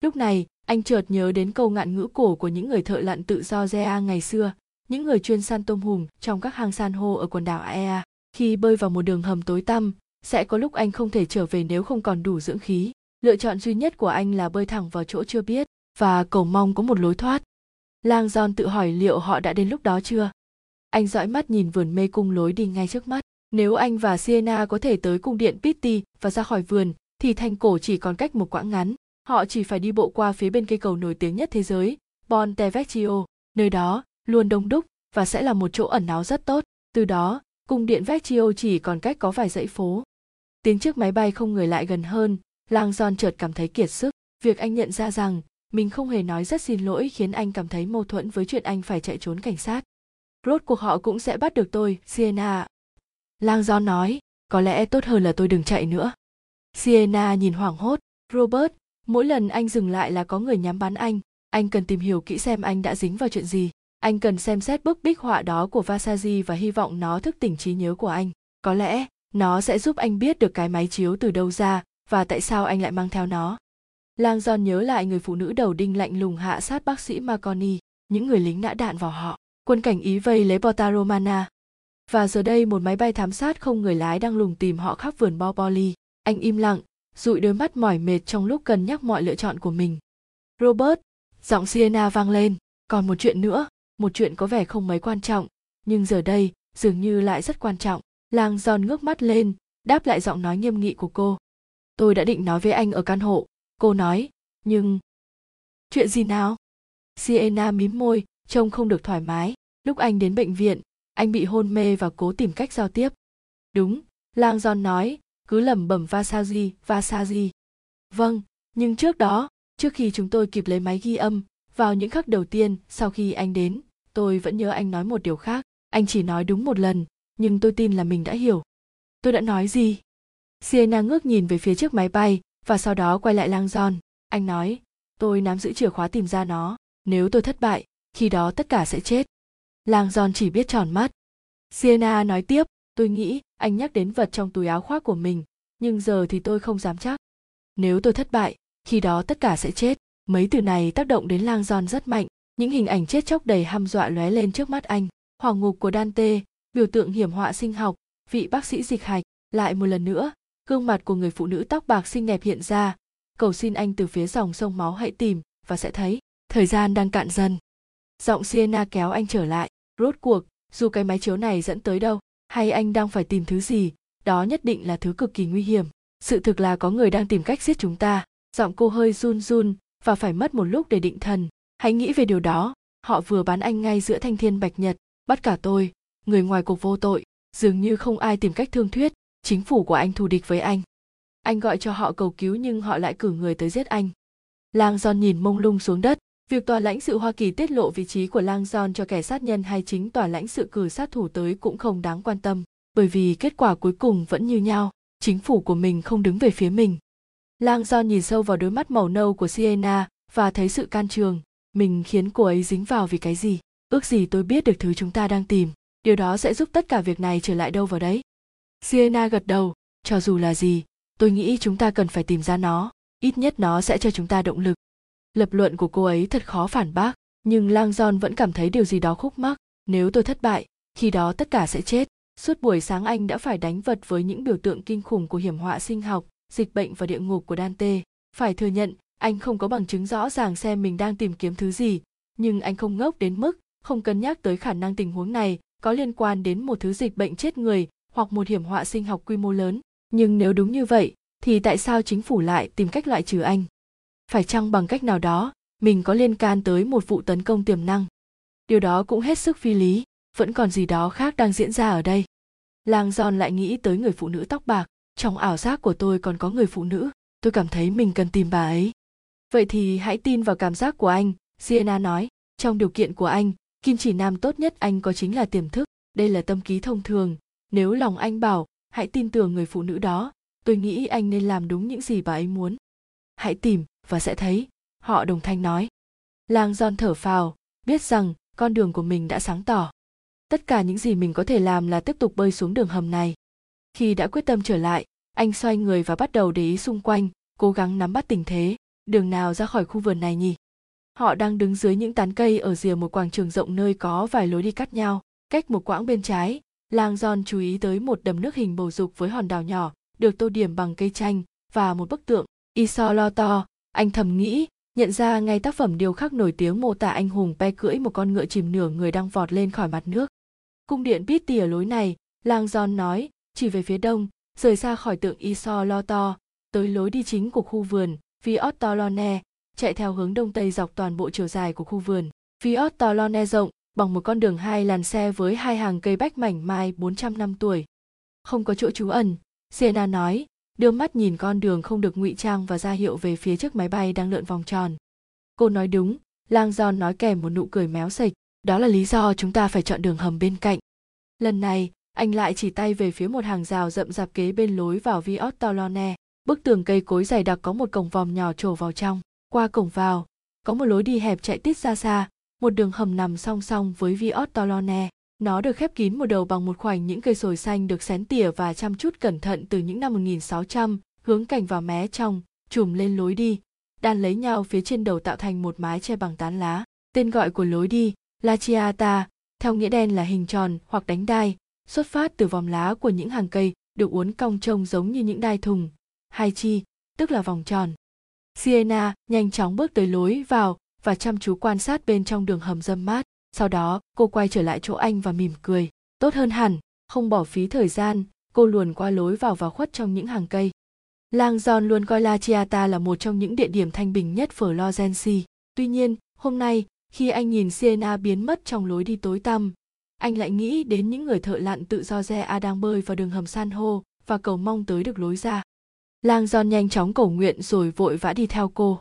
Lúc này, anh chợt nhớ đến câu ngạn ngữ cổ của những người thợ lặn tự do Gea ngày xưa, những người chuyên săn tôm hùm trong các hang san hô ở quần đảo Aea. Khi bơi vào một đường hầm tối tăm, sẽ có lúc anh không thể trở về nếu không còn đủ dưỡng khí. Lựa chọn duy nhất của anh là bơi thẳng vào chỗ chưa biết và cầu mong có một lối thoát. Lang Giòn tự hỏi liệu họ đã đến lúc đó chưa. Anh dõi mắt nhìn vườn mê cung lối đi ngay trước mắt. Nếu anh và Sienna có thể tới cung điện Pitti và ra khỏi vườn, thì thành cổ chỉ còn cách một quãng ngắn. Họ chỉ phải đi bộ qua phía bên cây cầu nổi tiếng nhất thế giới, Ponte Vecchio. Nơi đó luôn đông đúc và sẽ là một chỗ ẩn náu rất tốt. Từ đó, cung điện Vecchio chỉ còn cách có vài dãy phố. Tiếng chiếc máy bay không người lại gần hơn, Lang Giòn chợt cảm thấy kiệt sức. Việc anh nhận ra rằng mình không hề nói rất xin lỗi khiến anh cảm thấy mâu thuẫn với chuyện anh phải chạy trốn cảnh sát. Rốt cuộc họ cũng sẽ bắt được tôi, Sienna. Lang John nói, có lẽ tốt hơn là tôi đừng chạy nữa. Sienna nhìn hoảng hốt, Robert, mỗi lần anh dừng lại là có người nhắm bắn anh, anh cần tìm hiểu kỹ xem anh đã dính vào chuyện gì. Anh cần xem xét bức bích họa đó của Vasaji và hy vọng nó thức tỉnh trí nhớ của anh. Có lẽ, nó sẽ giúp anh biết được cái máy chiếu từ đâu ra và tại sao anh lại mang theo nó. Lang Giòn nhớ lại người phụ nữ đầu đinh lạnh lùng hạ sát bác sĩ Marconi, những người lính nã đạn vào họ. Quân cảnh Ý vây lấy Bota Romana. Và giờ đây một máy bay thám sát không người lái đang lùng tìm họ khắp vườn Boboli. Anh im lặng, dụi đôi mắt mỏi mệt trong lúc cân nhắc mọi lựa chọn của mình. Robert, giọng Sienna vang lên, còn một chuyện nữa, một chuyện có vẻ không mấy quan trọng, nhưng giờ đây dường như lại rất quan trọng. Lang giòn ngước mắt lên, đáp lại giọng nói nghiêm nghị của cô. Tôi đã định nói với anh ở căn hộ, cô nói, nhưng... Chuyện gì nào? Sienna mím môi, trông không được thoải mái. Lúc anh đến bệnh viện, anh bị hôn mê và cố tìm cách giao tiếp. Đúng, Lang Giòn nói, cứ lẩm bẩm Vasaji, Vasaji. Vâng, nhưng trước đó, trước khi chúng tôi kịp lấy máy ghi âm, vào những khắc đầu tiên sau khi anh đến, tôi vẫn nhớ anh nói một điều khác. Anh chỉ nói đúng một lần, nhưng tôi tin là mình đã hiểu. Tôi đã nói gì? Sienna ngước nhìn về phía trước máy bay và sau đó quay lại lang giòn. Anh nói, tôi nắm giữ chìa khóa tìm ra nó. Nếu tôi thất bại, khi đó tất cả sẽ chết. Lang giòn chỉ biết tròn mắt. Sienna nói tiếp, tôi nghĩ anh nhắc đến vật trong túi áo khoác của mình, nhưng giờ thì tôi không dám chắc. Nếu tôi thất bại, khi đó tất cả sẽ chết. Mấy từ này tác động đến lang giòn rất mạnh, những hình ảnh chết chóc đầy hăm dọa lóe lên trước mắt anh. Hoàng ngục của Dante, biểu tượng hiểm họa sinh học, vị bác sĩ dịch hạch, lại một lần nữa, gương mặt của người phụ nữ tóc bạc xinh đẹp hiện ra, cầu xin anh từ phía dòng sông máu hãy tìm và sẽ thấy, thời gian đang cạn dần. Giọng Sienna kéo anh trở lại, rốt cuộc, dù cái máy chiếu này dẫn tới đâu, hay anh đang phải tìm thứ gì, đó nhất định là thứ cực kỳ nguy hiểm. Sự thực là có người đang tìm cách giết chúng ta. Giọng cô hơi run run và phải mất một lúc để định thần. Hãy nghĩ về điều đó, họ vừa bán anh ngay giữa thanh thiên bạch nhật, bắt cả tôi, người ngoài cuộc vô tội, dường như không ai tìm cách thương thuyết, chính phủ của anh thù địch với anh. Anh gọi cho họ cầu cứu nhưng họ lại cử người tới giết anh. Lang John nhìn mông lung xuống đất, Việc tòa lãnh sự Hoa Kỳ tiết lộ vị trí của Lang John cho kẻ sát nhân hay chính tòa lãnh sự cử sát thủ tới cũng không đáng quan tâm, bởi vì kết quả cuối cùng vẫn như nhau, chính phủ của mình không đứng về phía mình. Lang John nhìn sâu vào đôi mắt màu nâu của Sienna và thấy sự can trường, mình khiến cô ấy dính vào vì cái gì, ước gì tôi biết được thứ chúng ta đang tìm, điều đó sẽ giúp tất cả việc này trở lại đâu vào đấy. Sienna gật đầu, cho dù là gì, tôi nghĩ chúng ta cần phải tìm ra nó, ít nhất nó sẽ cho chúng ta động lực. Lập luận của cô ấy thật khó phản bác nhưng lang john vẫn cảm thấy điều gì đó khúc mắc nếu tôi thất bại khi đó tất cả sẽ chết. Suốt buổi sáng anh đã phải đánh vật với những biểu tượng kinh khủng của hiểm họa sinh học dịch bệnh và địa ngục của dante. Phải thừa nhận anh không có bằng chứng rõ ràng xem mình đang tìm kiếm thứ gì nhưng anh không ngốc đến mức không cân nhắc tới khả năng tình huống này có liên quan đến một thứ dịch bệnh chết người hoặc một hiểm họa sinh học quy mô lớn. Nhưng nếu đúng như vậy, thì tại sao chính phủ lại tìm cách loại trừ anh? Phải chăng bằng cách nào đó, mình có liên can tới một vụ tấn công tiềm năng? Điều đó cũng hết sức phi lý, vẫn còn gì đó khác đang diễn ra ở đây. Lang giòn lại nghĩ tới người phụ nữ tóc bạc. Trong ảo giác của tôi còn có người phụ nữ, tôi cảm thấy mình cần tìm bà ấy. Vậy thì hãy tin vào cảm giác của anh, sienna nói. Trong điều kiện của anh, kim chỉ nam tốt nhất anh có chính là tiềm thức. Đây là tâm ký thông thường nếu lòng anh bảo, hãy tin tưởng người phụ nữ đó, tôi nghĩ anh nên làm đúng những gì bà ấy muốn. Hãy tìm và sẽ thấy, họ đồng thanh nói. Lang giòn thở phào, biết rằng con đường của mình đã sáng tỏ. Tất cả những gì mình có thể làm là tiếp tục bơi xuống đường hầm này. Khi đã quyết tâm trở lại, anh xoay người và bắt đầu để ý xung quanh, cố gắng nắm bắt tình thế. Đường nào ra khỏi khu vườn này nhỉ? Họ đang đứng dưới những tán cây ở rìa một quảng trường rộng nơi có vài lối đi cắt nhau, cách một quãng bên trái lang john chú ý tới một đầm nước hình bầu dục với hòn đảo nhỏ, được tô điểm bằng cây chanh và một bức tượng iso lo to, anh thầm nghĩ, nhận ra ngay tác phẩm điêu khắc nổi tiếng mô tả anh hùng pe cưỡi một con ngựa chìm nửa người đang vọt lên khỏi mặt nước cung điện biết tỉa lối này, lang john nói, chỉ về phía đông, rời xa khỏi tượng iso lo to, tới lối đi chính của khu vườn Viot chạy theo hướng đông tây dọc toàn bộ chiều dài của khu vườn. Viot rộng bằng một con đường hai làn xe với hai hàng cây bách mảnh mai 400 năm tuổi. Không có chỗ trú ẩn, Sienna nói, đưa mắt nhìn con đường không được ngụy trang và ra hiệu về phía chiếc máy bay đang lượn vòng tròn. Cô nói đúng, Lang Giòn nói kèm một nụ cười méo sạch, đó là lý do chúng ta phải chọn đường hầm bên cạnh. Lần này, anh lại chỉ tay về phía một hàng rào rậm rạp kế bên lối vào Viot bức tường cây cối dày đặc có một cổng vòm nhỏ trổ vào trong qua cổng vào có một lối đi hẹp chạy tít ra xa một đường hầm nằm song song với viot tolone nó được khép kín một đầu bằng một khoảnh những cây sồi xanh được xén tỉa và chăm chút cẩn thận từ những năm 1600, hướng cảnh vào mé trong, trùm lên lối đi, đan lấy nhau phía trên đầu tạo thành một mái che bằng tán lá. Tên gọi của lối đi, La Chiata, theo nghĩa đen là hình tròn hoặc đánh đai, xuất phát từ vòng lá của những hàng cây được uốn cong trông giống như những đai thùng, hai chi, tức là vòng tròn. Siena nhanh chóng bước tới lối vào và chăm chú quan sát bên trong đường hầm dâm mát. Sau đó, cô quay trở lại chỗ anh và mỉm cười. Tốt hơn hẳn, không bỏ phí thời gian, cô luồn qua lối vào và khuất trong những hàng cây. Lang John luôn coi La Chiata là một trong những địa điểm thanh bình nhất Florence. Tuy nhiên, hôm nay, khi anh nhìn siena biến mất trong lối đi tối tăm, anh lại nghĩ đến những người thợ lặn tự do re đang bơi vào đường hầm san hô và cầu mong tới được lối ra lang giòn nhanh chóng cầu nguyện rồi vội vã đi theo cô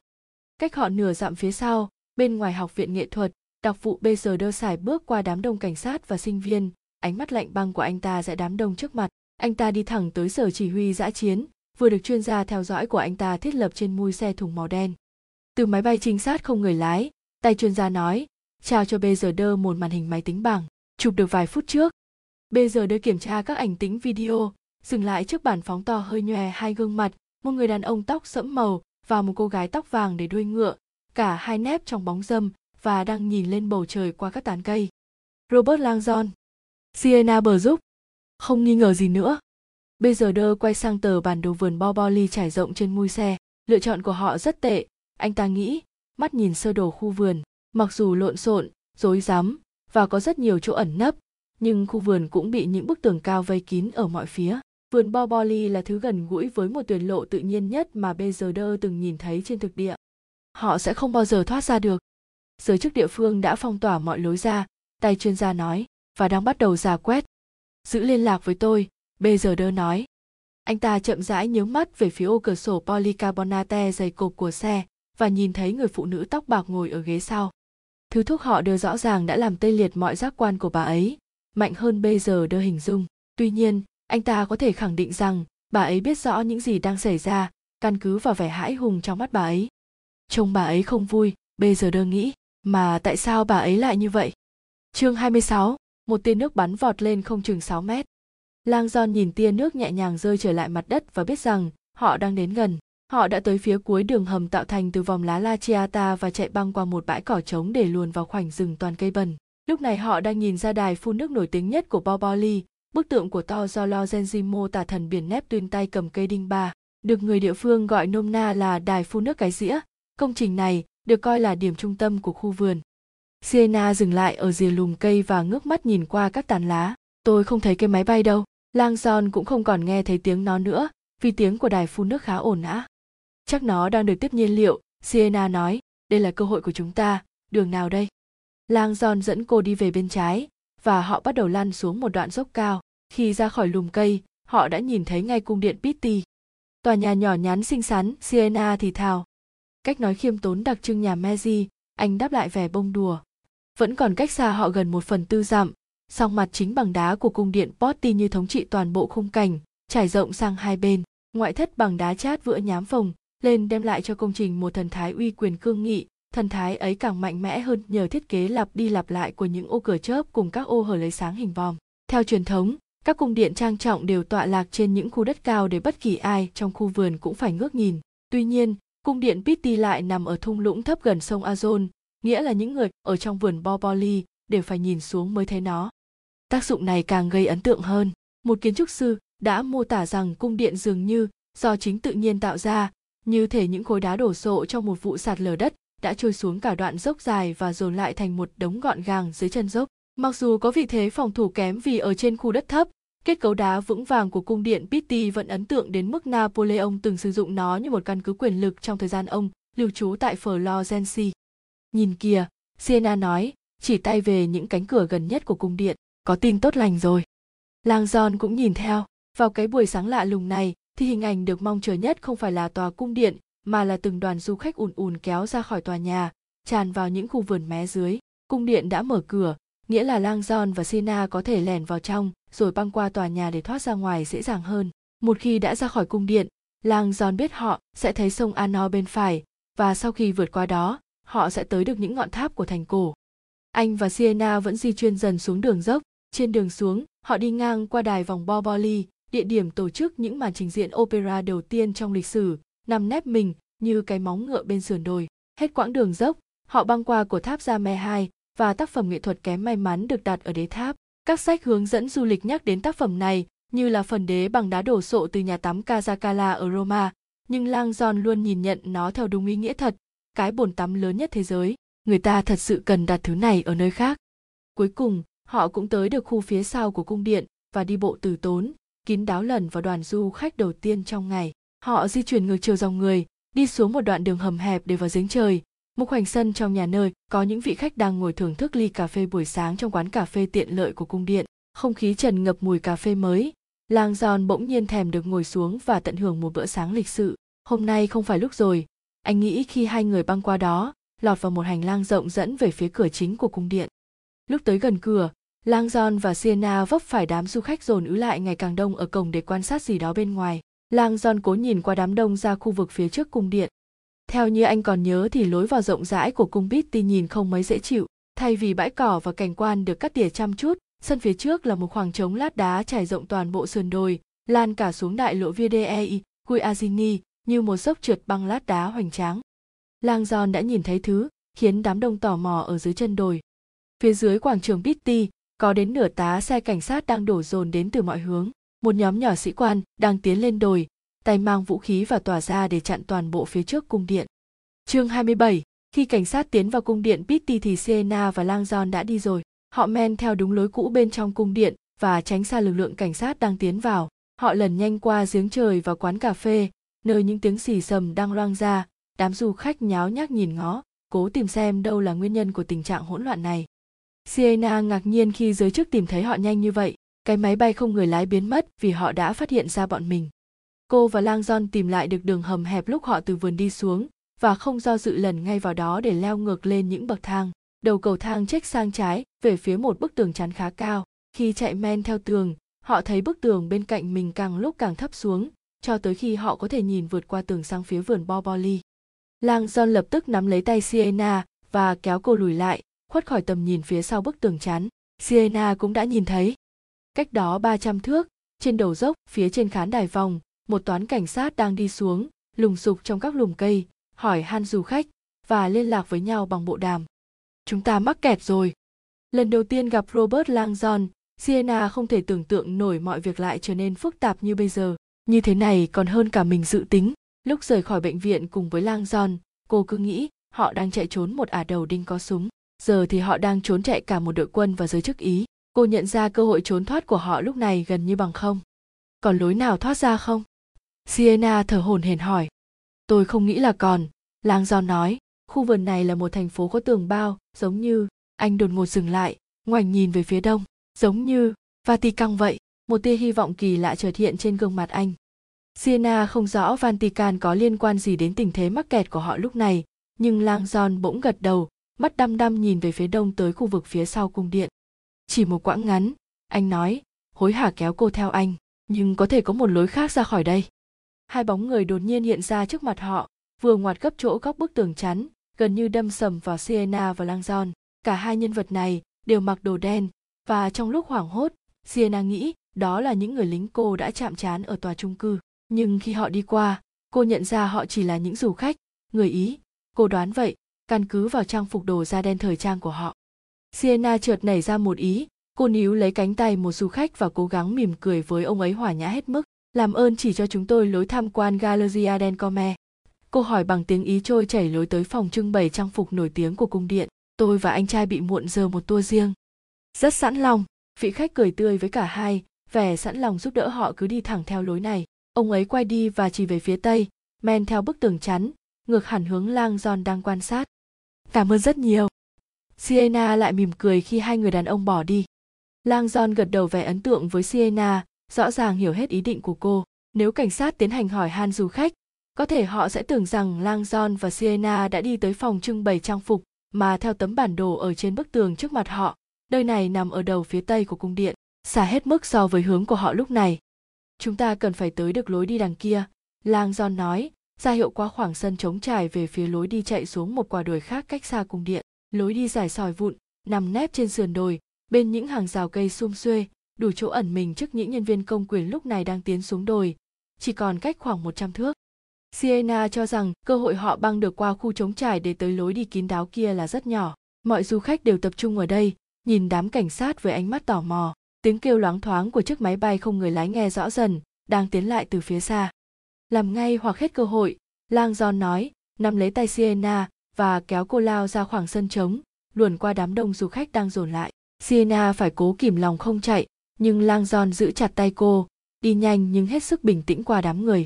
cách họ nửa dặm phía sau bên ngoài học viện nghệ thuật, đặc vụ bây giờ đơ sải bước qua đám đông cảnh sát và sinh viên. Ánh mắt lạnh băng của anh ta dạy đám đông trước mặt. Anh ta đi thẳng tới sở chỉ huy giã chiến, vừa được chuyên gia theo dõi của anh ta thiết lập trên mui xe thùng màu đen. Từ máy bay trinh sát không người lái, tay chuyên gia nói, trao cho bây giờ đơ một màn hình máy tính bảng, chụp được vài phút trước. Bây giờ đơ kiểm tra các ảnh tính video, dừng lại trước bản phóng to hơi nhòe hai gương mặt, một người đàn ông tóc sẫm màu và một cô gái tóc vàng để đuôi ngựa cả hai nép trong bóng dâm và đang nhìn lên bầu trời qua các tán cây. Robert langdon, sienna bờ giúp không nghi ngờ gì nữa. Bây giờ đơ quay sang tờ bản đồ vườn boboli trải rộng trên mui xe. Lựa chọn của họ rất tệ. Anh ta nghĩ, mắt nhìn sơ đồ khu vườn, mặc dù lộn xộn, rối rắm và có rất nhiều chỗ ẩn nấp, nhưng khu vườn cũng bị những bức tường cao vây kín ở mọi phía. Vườn Boboli là thứ gần gũi với một tuyển lộ tự nhiên nhất mà BZD từng nhìn thấy trên thực địa. Họ sẽ không bao giờ thoát ra được. Giới chức địa phương đã phong tỏa mọi lối ra, tay chuyên gia nói, và đang bắt đầu giả quét. Giữ liên lạc với tôi, BZD nói. Anh ta chậm rãi nhướng mắt về phía ô cửa sổ polycarbonate dày cộp của xe và nhìn thấy người phụ nữ tóc bạc ngồi ở ghế sau. Thứ thuốc họ đưa rõ ràng đã làm tê liệt mọi giác quan của bà ấy, mạnh hơn bây giờ đưa hình dung. Tuy nhiên, anh ta có thể khẳng định rằng bà ấy biết rõ những gì đang xảy ra căn cứ vào vẻ hãi hùng trong mắt bà ấy trông bà ấy không vui bây giờ đơ nghĩ mà tại sao bà ấy lại như vậy? Chương 26, một tia nước bắn vọt lên không chừng 6 mét. Lang giòn nhìn tia nước nhẹ nhàng rơi trở lại mặt đất và biết rằng họ đang đến gần. Họ đã tới phía cuối đường hầm tạo thành từ vòng lá la chiata và chạy băng qua một bãi cỏ trống để luồn vào khoảnh rừng toàn cây bần. Lúc này họ đang nhìn ra đài phun nước nổi tiếng nhất của Boboli, bức tượng của to do Lorenzi mô tả thần biển nép tuyên tay cầm cây đinh ba. Được người địa phương gọi nôm na là đài phun nước cái dĩa. Công trình này được coi là điểm trung tâm của khu vườn. Sienna dừng lại ở rìa lùm cây và ngước mắt nhìn qua các tàn lá. Tôi không thấy cái máy bay đâu. Lang Giòn cũng không còn nghe thấy tiếng nó nữa, vì tiếng của đài phun nước khá ổn ã. Chắc nó đang được tiếp nhiên liệu, Sienna nói, đây là cơ hội của chúng ta, đường nào đây? Lang Giòn dẫn cô đi về bên trái, và họ bắt đầu lăn xuống một đoạn dốc cao. Khi ra khỏi lùm cây, họ đã nhìn thấy ngay cung điện Pitti. Tòa nhà nhỏ nhắn xinh xắn, Sienna thì thào. Cách nói khiêm tốn đặc trưng nhà Meiji, anh đáp lại vẻ bông đùa. Vẫn còn cách xa họ gần một phần tư dặm, song mặt chính bằng đá của cung điện Potti như thống trị toàn bộ khung cảnh, trải rộng sang hai bên. Ngoại thất bằng đá chát vữa nhám phồng, lên đem lại cho công trình một thần thái uy quyền cương nghị, thần thái ấy càng mạnh mẽ hơn nhờ thiết kế lặp đi lặp lại của những ô cửa chớp cùng các ô hở lấy sáng hình vòm. Theo truyền thống, các cung điện trang trọng đều tọa lạc trên những khu đất cao để bất kỳ ai trong khu vườn cũng phải ngước nhìn. Tuy nhiên, cung điện Pitti lại nằm ở thung lũng thấp gần sông Azon, nghĩa là những người ở trong vườn Boboli đều phải nhìn xuống mới thấy nó. Tác dụng này càng gây ấn tượng hơn. Một kiến trúc sư đã mô tả rằng cung điện dường như do chính tự nhiên tạo ra, như thể những khối đá đổ sộ trong một vụ sạt lở đất đã trôi xuống cả đoạn dốc dài và dồn lại thành một đống gọn gàng dưới chân dốc. Mặc dù có vị thế phòng thủ kém vì ở trên khu đất thấp, kết cấu đá vững vàng của cung điện Pitti vẫn ấn tượng đến mức Napoleon từng sử dụng nó như một căn cứ quyền lực trong thời gian ông lưu trú tại Florence. Nhìn kìa, Siena nói, chỉ tay về những cánh cửa gần nhất của cung điện, có tin tốt lành rồi. Lang Giòn cũng nhìn theo, vào cái buổi sáng lạ lùng này thì hình ảnh được mong chờ nhất không phải là tòa cung điện mà là từng đoàn du khách ùn ùn kéo ra khỏi tòa nhà, tràn vào những khu vườn mé dưới. Cung điện đã mở cửa, nghĩa là Lang John và Sina có thể lẻn vào trong rồi băng qua tòa nhà để thoát ra ngoài dễ dàng hơn. Một khi đã ra khỏi cung điện, Lang John biết họ sẽ thấy sông Ano bên phải và sau khi vượt qua đó, họ sẽ tới được những ngọn tháp của thành cổ. Anh và Sienna vẫn di chuyển dần xuống đường dốc. Trên đường xuống, họ đi ngang qua đài vòng Boboli, địa điểm tổ chức những màn trình diễn opera đầu tiên trong lịch sử, nằm nép mình như cái móng ngựa bên sườn đồi. Hết quãng đường dốc, họ băng qua của tháp Gia 2 và tác phẩm nghệ thuật kém may mắn được đặt ở đế tháp. Các sách hướng dẫn du lịch nhắc đến tác phẩm này như là phần đế bằng đá đổ sộ từ nhà tắm Casacala ở Roma, nhưng Lang John luôn nhìn nhận nó theo đúng ý nghĩa thật, cái bồn tắm lớn nhất thế giới. Người ta thật sự cần đặt thứ này ở nơi khác. Cuối cùng, họ cũng tới được khu phía sau của cung điện và đi bộ từ tốn, kín đáo lần vào đoàn du khách đầu tiên trong ngày. Họ di chuyển ngược chiều dòng người, đi xuống một đoạn đường hầm hẹp để vào giếng trời, một khoảnh sân trong nhà nơi có những vị khách đang ngồi thưởng thức ly cà phê buổi sáng trong quán cà phê tiện lợi của cung điện. Không khí trần ngập mùi cà phê mới, Lang Giòn bỗng nhiên thèm được ngồi xuống và tận hưởng một bữa sáng lịch sự. Hôm nay không phải lúc rồi, anh nghĩ khi hai người băng qua đó, lọt vào một hành lang rộng dẫn về phía cửa chính của cung điện. Lúc tới gần cửa, Lang John và Sienna vấp phải đám du khách dồn ứ lại ngày càng đông ở cổng để quan sát gì đó bên ngoài. Lang John cố nhìn qua đám đông ra khu vực phía trước cung điện. Theo như anh còn nhớ thì lối vào rộng rãi của cung Bitty nhìn không mấy dễ chịu. Thay vì bãi cỏ và cảnh quan được cắt tỉa chăm chút, sân phía trước là một khoảng trống lát đá trải rộng toàn bộ sườn đồi, lan cả xuống đại lộ VDEI, Guiazini như một dốc trượt băng lát đá hoành tráng. Lang Giòn đã nhìn thấy thứ khiến đám đông tò mò ở dưới chân đồi. Phía dưới quảng trường Bitti, có đến nửa tá xe cảnh sát đang đổ dồn đến từ mọi hướng. Một nhóm nhỏ sĩ quan đang tiến lên đồi, tay mang vũ khí và tỏa ra để chặn toàn bộ phía trước cung điện. Chương 27, khi cảnh sát tiến vào cung điện Pitti thì Sena và Lang đã đi rồi. Họ men theo đúng lối cũ bên trong cung điện và tránh xa lực lượng cảnh sát đang tiến vào. Họ lần nhanh qua giếng trời và quán cà phê, nơi những tiếng xì sầm đang loang ra, đám du khách nháo nhác nhìn ngó, cố tìm xem đâu là nguyên nhân của tình trạng hỗn loạn này. Sienna ngạc nhiên khi giới chức tìm thấy họ nhanh như vậy, cái máy bay không người lái biến mất vì họ đã phát hiện ra bọn mình. Cô và Lang John tìm lại được đường hầm hẹp lúc họ từ vườn đi xuống và không do dự lần ngay vào đó để leo ngược lên những bậc thang. Đầu cầu thang chếch sang trái về phía một bức tường chắn khá cao. Khi chạy men theo tường, họ thấy bức tường bên cạnh mình càng lúc càng thấp xuống, cho tới khi họ có thể nhìn vượt qua tường sang phía vườn Boboli. Lang John lập tức nắm lấy tay Sienna và kéo cô lùi lại, khuất khỏi tầm nhìn phía sau bức tường chắn. Sienna cũng đã nhìn thấy. Cách đó 300 thước, trên đầu dốc, phía trên khán đài vòng, một toán cảnh sát đang đi xuống, lùng sục trong các lùm cây, hỏi han du khách và liên lạc với nhau bằng bộ đàm. Chúng ta mắc kẹt rồi. Lần đầu tiên gặp Robert Langdon, Sienna không thể tưởng tượng nổi mọi việc lại trở nên phức tạp như bây giờ. như thế này còn hơn cả mình dự tính lúc rời khỏi bệnh viện cùng với Langdon, cô cứ nghĩ họ đang chạy trốn một ả đầu đinh có súng giờ thì họ đang trốn chạy cả một đội quân và giới chức ý cô nhận ra cơ hội trốn thoát của họ lúc này gần như bằng không còn lối nào thoát ra không sienna thở hổn hển hỏi. Tôi không nghĩ là còn. Lang giòn nói, khu vườn này là một thành phố có tường bao, giống như, anh đột ngột dừng lại, ngoảnh nhìn về phía đông, giống như, vatican vậy, một tia hy vọng kỳ lạ trở hiện trên gương mặt anh. Sienna không rõ vatican có liên quan gì đến tình thế mắc kẹt của họ lúc này, nhưng lang john bỗng gật đầu, mắt đăm đăm nhìn về phía đông tới khu vực phía sau cung điện. Chỉ một quãng ngắn, anh nói, hối hả kéo cô theo anh, nhưng có thể có một lối khác ra khỏi đây hai bóng người đột nhiên hiện ra trước mặt họ, vừa ngoặt gấp chỗ góc bức tường chắn, gần như đâm sầm vào sienna và lang cả hai nhân vật này đều mặc đồ đen, và trong lúc hoảng hốt sienna nghĩ đó là những người lính cô đã chạm trán ở tòa trung cư. Nhưng khi họ đi qua, cô nhận ra họ chỉ là những du khách. Người ý, cô đoán vậy, căn cứ vào trang phục đồ da đen thời trang của họ. Sienna chợt nảy ra một ý, cô níu lấy cánh tay một du khách và cố gắng mỉm cười với ông ấy hòa nhã hết mức làm ơn chỉ cho chúng tôi lối tham quan galleria del come cô hỏi bằng tiếng ý trôi chảy lối tới phòng trưng bày trang phục nổi tiếng của cung điện. Tôi và anh trai bị muộn giờ một tour riêng. Rất sẵn lòng. Vị khách cười tươi với cả hai. Vẻ sẵn lòng giúp đỡ họ cứ đi thẳng theo lối này. Ông ấy quay đi và chỉ về phía tây, men theo bức tường chắn, ngược hẳn hướng lang giòn đang quan sát. Cảm ơn rất nhiều. Siena lại mỉm cười khi hai người đàn ông bỏ đi. Lang giòn gật đầu vẻ ấn tượng với siena rõ ràng hiểu hết ý định của cô. Nếu cảnh sát tiến hành hỏi han du khách, có thể họ sẽ tưởng rằng lang John và Sienna đã đi tới phòng trưng bày trang phục mà theo tấm bản đồ ở trên bức tường trước mặt họ. Nơi này nằm ở đầu phía tây của cung điện, xa hết mức so với hướng của họ lúc này. Chúng ta cần phải tới được lối đi đằng kia, lang john nói, ra hiệu qua khoảng sân trống trải về phía lối đi chạy xuống một quả đồi khác cách xa cung điện. Lối đi dài sỏi vụn, nằm nép trên sườn đồi, bên những hàng rào cây sum xuê đủ chỗ ẩn mình trước những nhân viên công quyền lúc này đang tiến xuống đồi chỉ còn cách khoảng 100 thước Siena cho rằng cơ hội họ băng được qua khu trống trải để tới lối đi kín đáo kia là rất nhỏ. Mọi du khách đều tập trung ở đây, nhìn đám cảnh sát với ánh mắt tò mò. Tiếng kêu loáng thoáng của chiếc máy bay không người lái nghe rõ dần, đang tiến lại từ phía xa. Làm ngay hoặc hết cơ hội, Lang John nói, nắm lấy tay Siena và kéo cô lao ra khoảng sân trống, luồn qua đám đông du khách đang dồn lại. Siena phải cố kìm lòng không chạy, nhưng Lang giòn giữ chặt tay cô, đi nhanh nhưng hết sức bình tĩnh qua đám người.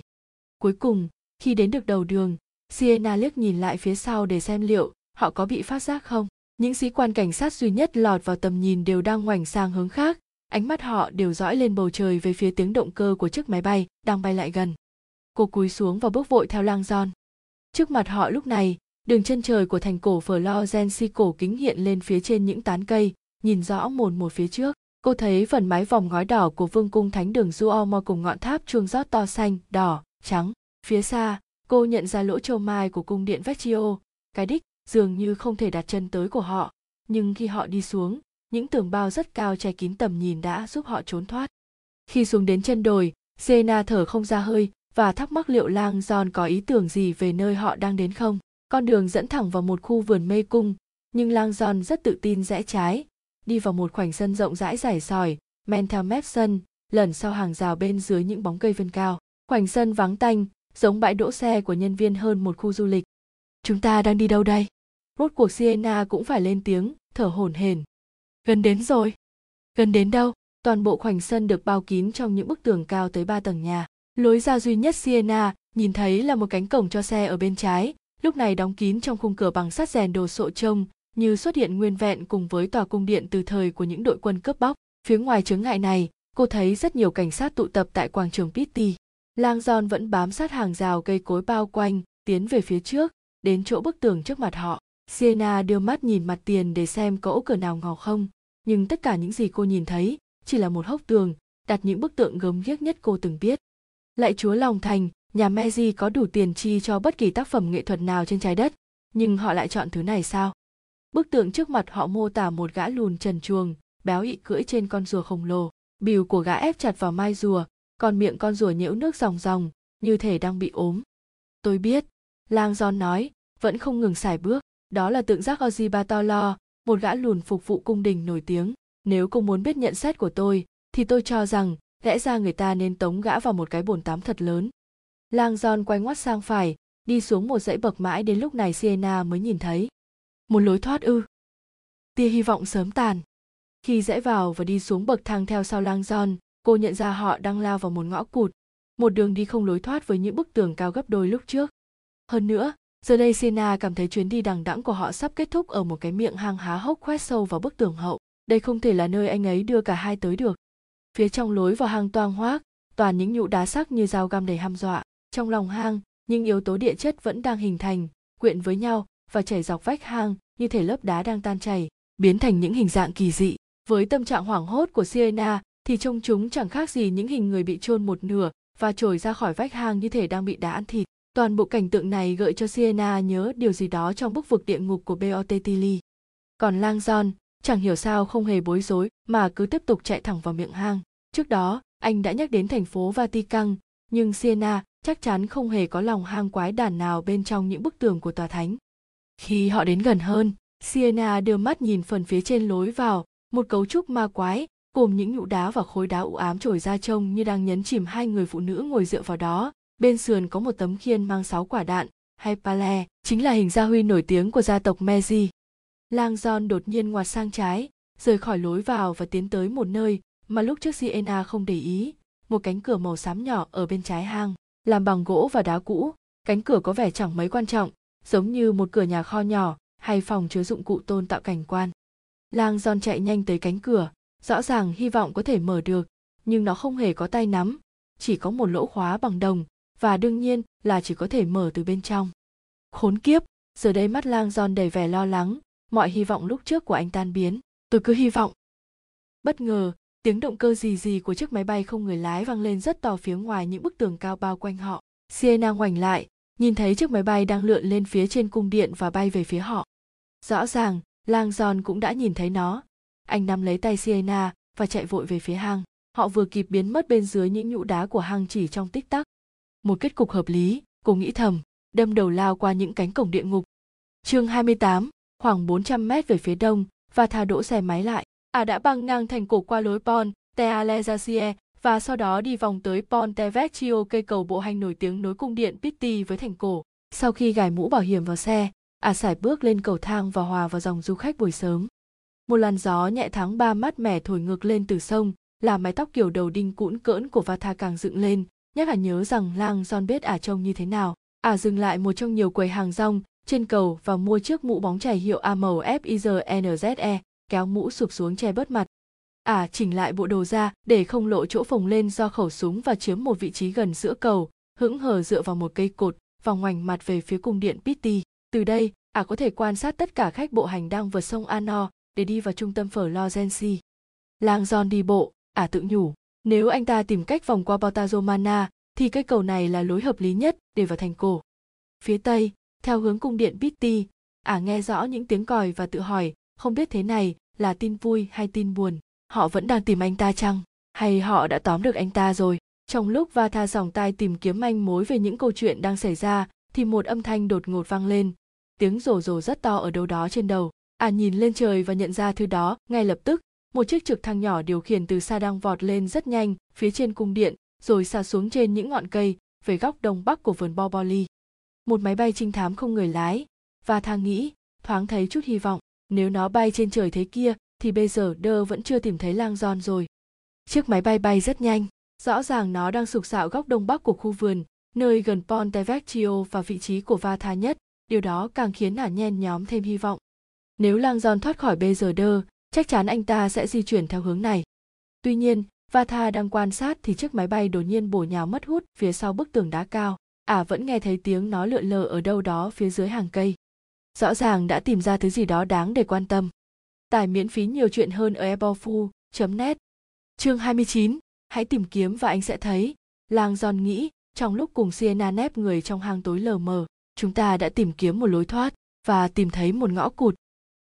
Cuối cùng, khi đến được đầu đường, Siena liếc nhìn lại phía sau để xem liệu họ có bị phát giác không. Những sĩ quan cảnh sát duy nhất lọt vào tầm nhìn đều đang ngoảnh sang hướng khác, ánh mắt họ đều dõi lên bầu trời về phía tiếng động cơ của chiếc máy bay đang bay lại gần. Cô cúi xuống và bước vội theo lang giòn. Trước mặt họ lúc này, đường chân trời của thành cổ Florence cổ kính hiện lên phía trên những tán cây, nhìn rõ mồn một phía trước. Cô thấy phần mái vòng ngói đỏ của vương cung thánh đường Duomo cùng ngọn tháp chuông rót to xanh, đỏ, trắng. Phía xa, cô nhận ra lỗ châu mai của cung điện Vecchio, cái đích dường như không thể đặt chân tới của họ, nhưng khi họ đi xuống, những tường bao rất cao che kín tầm nhìn đã giúp họ trốn thoát. Khi xuống đến chân đồi, Zena thở không ra hơi và thắc mắc liệu lang John có ý tưởng gì về nơi họ đang đến không. Con đường dẫn thẳng vào một khu vườn mê cung, nhưng lang John rất tự tin rẽ trái, đi vào một khoảnh sân rộng rãi rải sỏi, men theo mép sân, lẩn sau hàng rào bên dưới những bóng cây vân cao. Khoảnh sân vắng tanh, giống bãi đỗ xe của nhân viên hơn một khu du lịch. Chúng ta đang đi đâu đây? Rốt cuộc Sienna cũng phải lên tiếng, thở hổn hển. Gần đến rồi. Gần đến đâu? Toàn bộ khoảnh sân được bao kín trong những bức tường cao tới ba tầng nhà. Lối ra duy nhất Sienna nhìn thấy là một cánh cổng cho xe ở bên trái, lúc này đóng kín trong khung cửa bằng sắt rèn đồ sộ trông, như xuất hiện nguyên vẹn cùng với tòa cung điện từ thời của những đội quân cướp bóc. Phía ngoài chướng ngại này, cô thấy rất nhiều cảnh sát tụ tập tại quảng trường Pitti. Lang Giòn vẫn bám sát hàng rào cây cối bao quanh, tiến về phía trước, đến chỗ bức tường trước mặt họ. Siena đưa mắt nhìn mặt tiền để xem có ổ cửa nào ngò không, nhưng tất cả những gì cô nhìn thấy chỉ là một hốc tường, đặt những bức tượng gớm ghiếc nhất cô từng biết. Lại chúa lòng thành, nhà Meiji có đủ tiền chi cho bất kỳ tác phẩm nghệ thuật nào trên trái đất, nhưng họ lại chọn thứ này sao? Bức tượng trước mặt họ mô tả một gã lùn trần chuồng, béo ị cưỡi trên con rùa khổng lồ. Bìu của gã ép chặt vào mai rùa, còn miệng con rùa nhễu nước ròng ròng, như thể đang bị ốm. Tôi biết, lang giòn nói, vẫn không ngừng xài bước. Đó là tượng giác Ojibatolo, một gã lùn phục vụ cung đình nổi tiếng. Nếu cô muốn biết nhận xét của tôi, thì tôi cho rằng lẽ ra người ta nên tống gã vào một cái bồn tắm thật lớn lang giòn quay ngoắt sang phải đi xuống một dãy bậc mãi đến lúc này sienna mới nhìn thấy một lối thoát ư. Tia hy vọng sớm tàn. Khi rẽ vào và đi xuống bậc thang theo sau lang giòn cô nhận ra họ đang lao vào một ngõ cụt, một đường đi không lối thoát với những bức tường cao gấp đôi lúc trước. Hơn nữa, giờ đây Sena cảm thấy chuyến đi đằng đẵng của họ sắp kết thúc ở một cái miệng hang há hốc khoét sâu vào bức tường hậu. Đây không thể là nơi anh ấy đưa cả hai tới được. Phía trong lối vào hang toang hoác, toàn những nhũ đá sắc như dao găm đầy hăm dọa. Trong lòng hang, những yếu tố địa chất vẫn đang hình thành, quyện với nhau và chảy dọc vách hang như thể lớp đá đang tan chảy, biến thành những hình dạng kỳ dị. Với tâm trạng hoảng hốt của sienna thì trông chúng chẳng khác gì những hình người bị chôn một nửa và trồi ra khỏi vách hang như thể đang bị đá ăn thịt. Toàn bộ cảnh tượng này gợi cho sienna nhớ điều gì đó trong bức vực địa ngục của botticelli còn lang john, chẳng hiểu sao không hề bối rối mà cứ tiếp tục chạy thẳng vào miệng hang. Trước đó, anh đã nhắc đến thành phố vatican, nhưng sienna chắc chắn không hề có lòng hang quái đản nào bên trong những bức tường của tòa thánh khi họ đến gần hơn sienna đưa mắt nhìn phần phía trên lối vào một cấu trúc ma quái gồm những nhũ đá và khối đá u ám trồi ra trông như đang nhấn chìm hai người phụ nữ ngồi dựa vào đó bên sườn có một tấm khiên mang sáu quả đạn hay pale chính là hình gia huy nổi tiếng của gia tộc Meiji. Lang John đột nhiên ngoặt sang trái, rời khỏi lối vào và tiến tới một nơi mà lúc trước Sienna không để ý, một cánh cửa màu xám nhỏ ở bên trái hang, làm bằng gỗ và đá cũ, cánh cửa có vẻ chẳng mấy quan trọng, giống như một cửa nhà kho nhỏ hay phòng chứa dụng cụ tôn tạo cảnh quan. Lang giòn chạy nhanh tới cánh cửa, rõ ràng hy vọng có thể mở được, nhưng nó không hề có tay nắm, chỉ có một lỗ khóa bằng đồng và đương nhiên là chỉ có thể mở từ bên trong. Khốn kiếp, giờ đây mắt lang giòn đầy vẻ lo lắng, mọi hy vọng lúc trước của anh tan biến, tôi cứ hy vọng. Bất ngờ, tiếng động cơ gì gì của chiếc máy bay không người lái vang lên rất to phía ngoài những bức tường cao bao quanh họ. Sienna ngoảnh lại, nhìn thấy chiếc máy bay đang lượn lên phía trên cung điện và bay về phía họ. Rõ ràng, lang giòn cũng đã nhìn thấy nó. Anh nắm lấy tay Sienna và chạy vội về phía hang. Họ vừa kịp biến mất bên dưới những nhũ đá của hang chỉ trong tích tắc một kết cục hợp lý, cô nghĩ thầm, đâm đầu lao qua những cánh cổng địa ngục. Chương 28, khoảng 400 mét về phía đông, và thả đỗ xe máy lại. À đã băng ngang thành cổ qua lối pon Tealegacie và sau đó đi vòng tới Ponte Vecchio cây cầu bộ hành nổi tiếng nối cung điện Pitti với thành cổ. Sau khi gài mũ bảo hiểm vào xe, à sải bước lên cầu thang và hòa vào dòng du khách buổi sớm. Một làn gió nhẹ tháng ba mát mẻ thổi ngược lên từ sông, làm mái tóc kiểu đầu đinh cũn cỡn của Vata càng dựng lên, nhắc ả nhớ rằng lang John biết ả trông như thế nào. Ả dừng lại một trong nhiều quầy hàng rong trên cầu và mua chiếc mũ bóng chảy hiệu A màu FIZNZE, kéo mũ sụp xuống che bớt mặt. Ả chỉnh lại bộ đồ ra để không lộ chỗ phồng lên do khẩu súng và chiếm một vị trí gần giữa cầu, hững hờ dựa vào một cây cột, và ngoảnh mặt về phía cung điện Pitti. Từ đây, ả có thể quan sát tất cả khách bộ hành đang vượt sông Ano để đi vào trung tâm phở Lorenzi. Lang John đi bộ, ả tự nhủ, nếu anh ta tìm cách vòng qua Portazomana, thì cây cầu này là lối hợp lý nhất để vào thành cổ. Phía tây, theo hướng cung điện Pitti, ả nghe rõ những tiếng còi và tự hỏi, không biết thế này là tin vui hay tin buồn. Họ vẫn đang tìm anh ta chăng? Hay họ đã tóm được anh ta rồi? Trong lúc Vata dòng tai tìm kiếm manh mối về những câu chuyện đang xảy ra, thì một âm thanh đột ngột vang lên. Tiếng rồ rồ rất to ở đâu đó trên đầu. À nhìn lên trời và nhận ra thứ đó ngay lập tức, một chiếc trực thăng nhỏ điều khiển từ xa đang vọt lên rất nhanh phía trên cung điện rồi xa xuống trên những ngọn cây về góc đông bắc của vườn Boboli. Một máy bay trinh thám không người lái, và thang nghĩ, thoáng thấy chút hy vọng, nếu nó bay trên trời thế kia thì bây giờ đơ vẫn chưa tìm thấy lang giòn rồi. Chiếc máy bay bay rất nhanh, rõ ràng nó đang sục sạo góc đông bắc của khu vườn, nơi gần Ponte Vecchio và vị trí của Vata nhất, điều đó càng khiến nả nhen nhóm thêm hy vọng. Nếu lang giòn thoát khỏi bây giờ đơ, chắc chắn anh ta sẽ di chuyển theo hướng này. Tuy nhiên, Vata đang quan sát thì chiếc máy bay đột nhiên bổ nhào mất hút phía sau bức tường đá cao. Ả à, vẫn nghe thấy tiếng nó lượn lờ ở đâu đó phía dưới hàng cây. Rõ ràng đã tìm ra thứ gì đó đáng để quan tâm. Tải miễn phí nhiều chuyện hơn ở ebofu.net. Chương 29, hãy tìm kiếm và anh sẽ thấy. Lang John nghĩ, trong lúc cùng Sienna nép người trong hang tối lờ mờ, chúng ta đã tìm kiếm một lối thoát và tìm thấy một ngõ cụt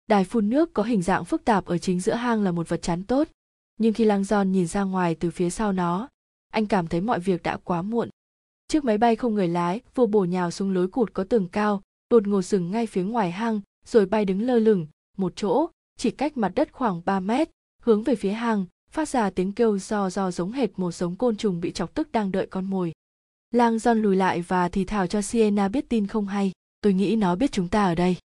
Đài phun nước có hình dạng phức tạp ở chính giữa hang là một vật chắn tốt, nhưng khi Lang Giòn nhìn ra ngoài từ phía sau nó, anh cảm thấy mọi việc đã quá muộn. Chiếc máy bay không người lái vừa bổ nhào xuống lối cụt có tường cao, đột ngột dừng ngay phía ngoài hang, rồi bay đứng lơ lửng, một chỗ, chỉ cách mặt đất khoảng 3 mét, hướng về phía hàng, phát ra tiếng kêu do do giống hệt một giống côn trùng bị chọc tức đang đợi con mồi. Lang John lùi lại và thì thào cho Sienna biết tin không hay, tôi nghĩ nó biết chúng ta ở đây.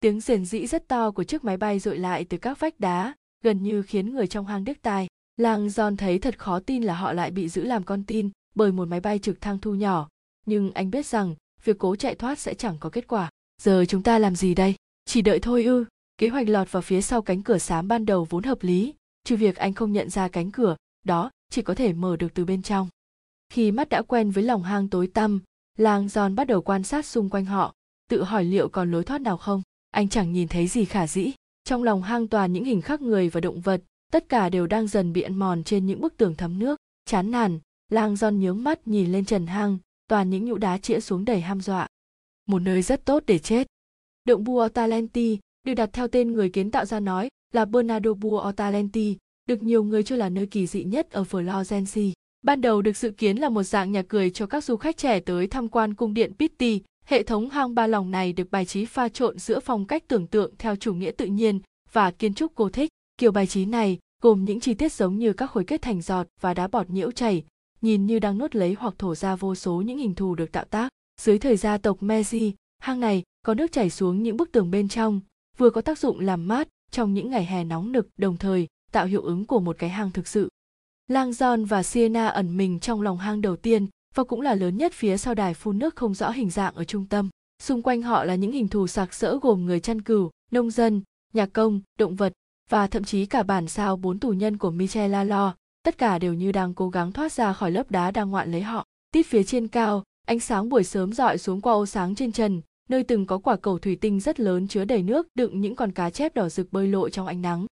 Tiếng rền rĩ rất to của chiếc máy bay dội lại từ các vách đá, gần như khiến người trong hang đứt tai. Lang John thấy thật khó tin là họ lại bị giữ làm con tin bởi một máy bay trực thăng thu nhỏ, nhưng anh biết rằng việc cố chạy thoát sẽ chẳng có kết quả. Giờ chúng ta làm gì đây? Chỉ đợi thôi ư? Kế hoạch lọt vào phía sau cánh cửa xám ban đầu vốn hợp lý, trừ việc anh không nhận ra cánh cửa, đó chỉ có thể mở được từ bên trong. Khi mắt đã quen với lòng hang tối tăm, Lang giòn bắt đầu quan sát xung quanh họ, tự hỏi liệu còn lối thoát nào không. Anh chẳng nhìn thấy gì khả dĩ. Trong lòng hang toàn những hình khắc người và động vật, tất cả đều đang dần bị ăn mòn trên những bức tường thấm nước. Chán nản, Lang giòn nhướng mắt nhìn lên trần hang, toàn những nhũ đá chĩa xuống đầy ham dọa. Một nơi rất tốt để chết. Động Bua Talenti được đặt theo tên người kiến tạo ra nói là Bernardo Buontalenti, được nhiều người cho là nơi kỳ dị nhất ở Florence. Ban đầu được dự kiến là một dạng nhà cười cho các du khách trẻ tới tham quan cung điện Pitti, hệ thống hang ba lòng này được bài trí pha trộn giữa phong cách tưởng tượng theo chủ nghĩa tự nhiên và kiến trúc cô thích. Kiểu bài trí này gồm những chi tiết giống như các khối kết thành giọt và đá bọt nhiễu chảy, nhìn như đang nuốt lấy hoặc thổ ra vô số những hình thù được tạo tác. Dưới thời gia tộc Meiji, hang này có nước chảy xuống những bức tường bên trong, vừa có tác dụng làm mát trong những ngày hè nóng nực đồng thời tạo hiệu ứng của một cái hang thực sự. Lang John và Sienna ẩn mình trong lòng hang đầu tiên và cũng là lớn nhất phía sau đài phun nước không rõ hình dạng ở trung tâm. Xung quanh họ là những hình thù sặc sỡ gồm người chăn cừu, nông dân, nhà công, động vật và thậm chí cả bản sao bốn tù nhân của Michel Lalo, tất cả đều như đang cố gắng thoát ra khỏi lớp đá đang ngoạn lấy họ. Tít phía trên cao, ánh sáng buổi sớm dọi xuống qua ô sáng trên trần, nơi từng có quả cầu thủy tinh rất lớn chứa đầy nước đựng những con cá chép đỏ rực bơi lội trong ánh nắng.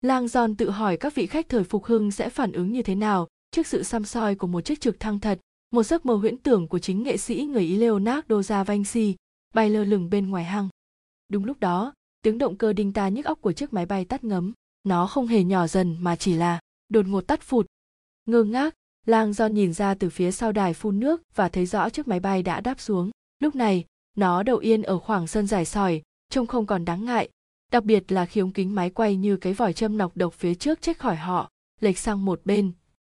Lang Giòn tự hỏi các vị khách thời phục hưng sẽ phản ứng như thế nào trước sự xăm soi của một chiếc trực thăng thật, một giấc mơ huyễn tưởng của chính nghệ sĩ người Ý Leonardo da Vinci bay lơ lửng bên ngoài hang. Đúng lúc đó, tiếng động cơ đinh ta nhức óc của chiếc máy bay tắt ngấm. Nó không hề nhỏ dần mà chỉ là đột ngột tắt phụt. Ngơ ngác, Lang Giòn nhìn ra từ phía sau đài phun nước và thấy rõ chiếc máy bay đã đáp xuống. Lúc này, nó đậu yên ở khoảng sân dài sỏi, trông không còn đáng ngại, đặc biệt là khi ống kính máy quay như cái vòi châm nọc độc phía trước chết khỏi họ, lệch sang một bên,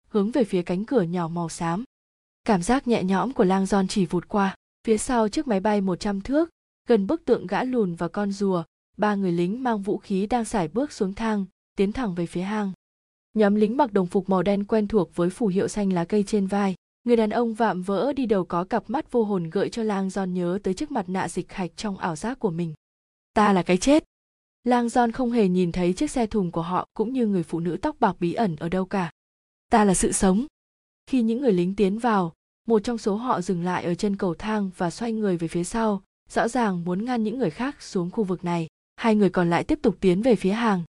hướng về phía cánh cửa nhỏ màu xám. Cảm giác nhẹ nhõm của lang giòn chỉ vụt qua, phía sau chiếc máy bay 100 thước, gần bức tượng gã lùn và con rùa, ba người lính mang vũ khí đang sải bước xuống thang, tiến thẳng về phía hang. Nhóm lính mặc đồng phục màu đen quen thuộc với phù hiệu xanh lá cây trên vai, người đàn ông vạm vỡ đi đầu có cặp mắt vô hồn gợi cho lang giòn nhớ tới chiếc mặt nạ dịch hạch trong ảo giác của mình. Ta là cái chết. Lang Giòn không hề nhìn thấy chiếc xe thùng của họ cũng như người phụ nữ tóc bạc bí ẩn ở đâu cả. Ta là sự sống. Khi những người lính tiến vào, một trong số họ dừng lại ở chân cầu thang và xoay người về phía sau, rõ ràng muốn ngăn những người khác xuống khu vực này. Hai người còn lại tiếp tục tiến về phía hàng.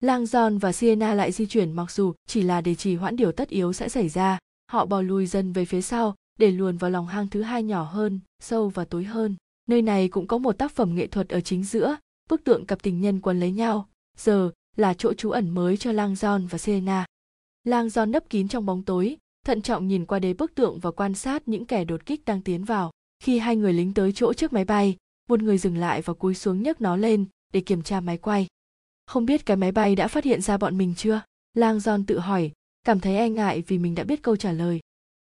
Lang Giòn và Sienna lại di chuyển mặc dù chỉ là để trì hoãn điều tất yếu sẽ xảy ra. Họ bò lùi dần về phía sau để luồn vào lòng hang thứ hai nhỏ hơn, sâu và tối hơn. Nơi này cũng có một tác phẩm nghệ thuật ở chính giữa, bức tượng cặp tình nhân quấn lấy nhau, giờ là chỗ trú ẩn mới cho Lang john và Selena. Lang john nấp kín trong bóng tối, thận trọng nhìn qua đế bức tượng và quan sát những kẻ đột kích đang tiến vào. Khi hai người lính tới chỗ trước máy bay, một người dừng lại và cúi xuống nhấc nó lên để kiểm tra máy quay. Không biết cái máy bay đã phát hiện ra bọn mình chưa? Lang john tự hỏi, cảm thấy e ngại vì mình đã biết câu trả lời.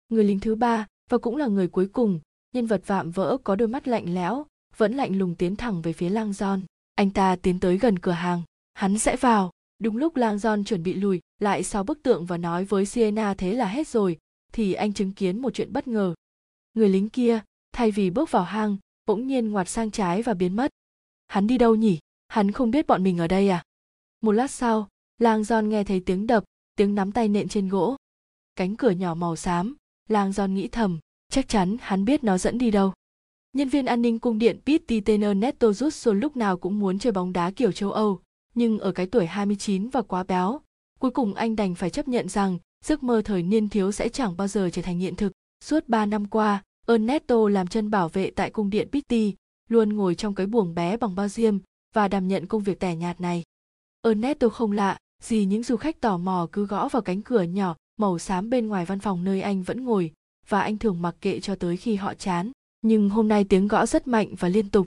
Người lính thứ ba và cũng là người cuối cùng, nhân vật vạm vỡ có đôi mắt lạnh lẽo, vẫn lạnh lùng tiến thẳng về phía Lang Giòn anh ta tiến tới gần cửa hàng. Hắn sẽ vào. Đúng lúc lang don chuẩn bị lùi lại sau bức tượng và nói với sienna thế là hết rồi thì anh chứng kiến một chuyện bất ngờ. Người lính kia thay vì bước vào hang bỗng nhiên ngoặt sang trái và biến mất. Hắn đi đâu nhỉ? Hắn không biết bọn mình ở đây à? Một lát sau lang don nghe thấy tiếng đập tiếng nắm tay nện trên gỗ cánh cửa nhỏ màu xám lang giòn nghĩ thầm chắc chắn hắn biết nó dẫn đi đâu Nhân viên an ninh cung điện Pete tên Neto Russo lúc nào cũng muốn chơi bóng đá kiểu châu Âu, nhưng ở cái tuổi 29 và quá béo, cuối cùng anh đành phải chấp nhận rằng giấc mơ thời niên thiếu sẽ chẳng bao giờ trở thành hiện thực. Suốt 3 năm qua, Ernesto làm chân bảo vệ tại cung điện Pitti, luôn ngồi trong cái buồng bé bằng bao diêm và đảm nhận công việc tẻ nhạt này. Ernesto không lạ, gì những du khách tò mò cứ gõ vào cánh cửa nhỏ màu xám bên ngoài văn phòng nơi anh vẫn ngồi, và anh thường mặc kệ cho tới khi họ chán nhưng hôm nay tiếng gõ rất mạnh và liên tục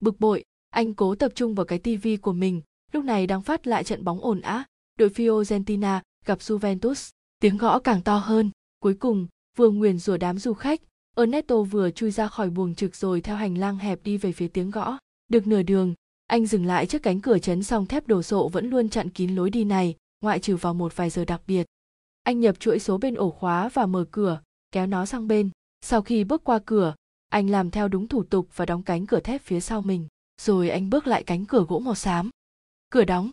bực bội anh cố tập trung vào cái tivi của mình lúc này đang phát lại trận bóng ồn á đội fiorentina gặp Juventus. Tiếng gõ càng to hơn. Cuối cùng, vừa nguyền rủa đám du khách, Ernesto vừa chui ra khỏi buồng trực rồi theo hành lang hẹp đi về phía tiếng gõ. Được nửa đường, anh dừng lại trước cánh cửa chấn song thép đồ sộ vẫn luôn chặn kín lối đi này, ngoại trừ vào một vài giờ đặc biệt. Anh nhập chuỗi số bên ổ khóa và mở cửa, kéo nó sang bên. Sau khi bước qua cửa, anh làm theo đúng thủ tục và đóng cánh cửa thép phía sau mình. Rồi anh bước lại cánh cửa gỗ màu xám. Cửa đóng.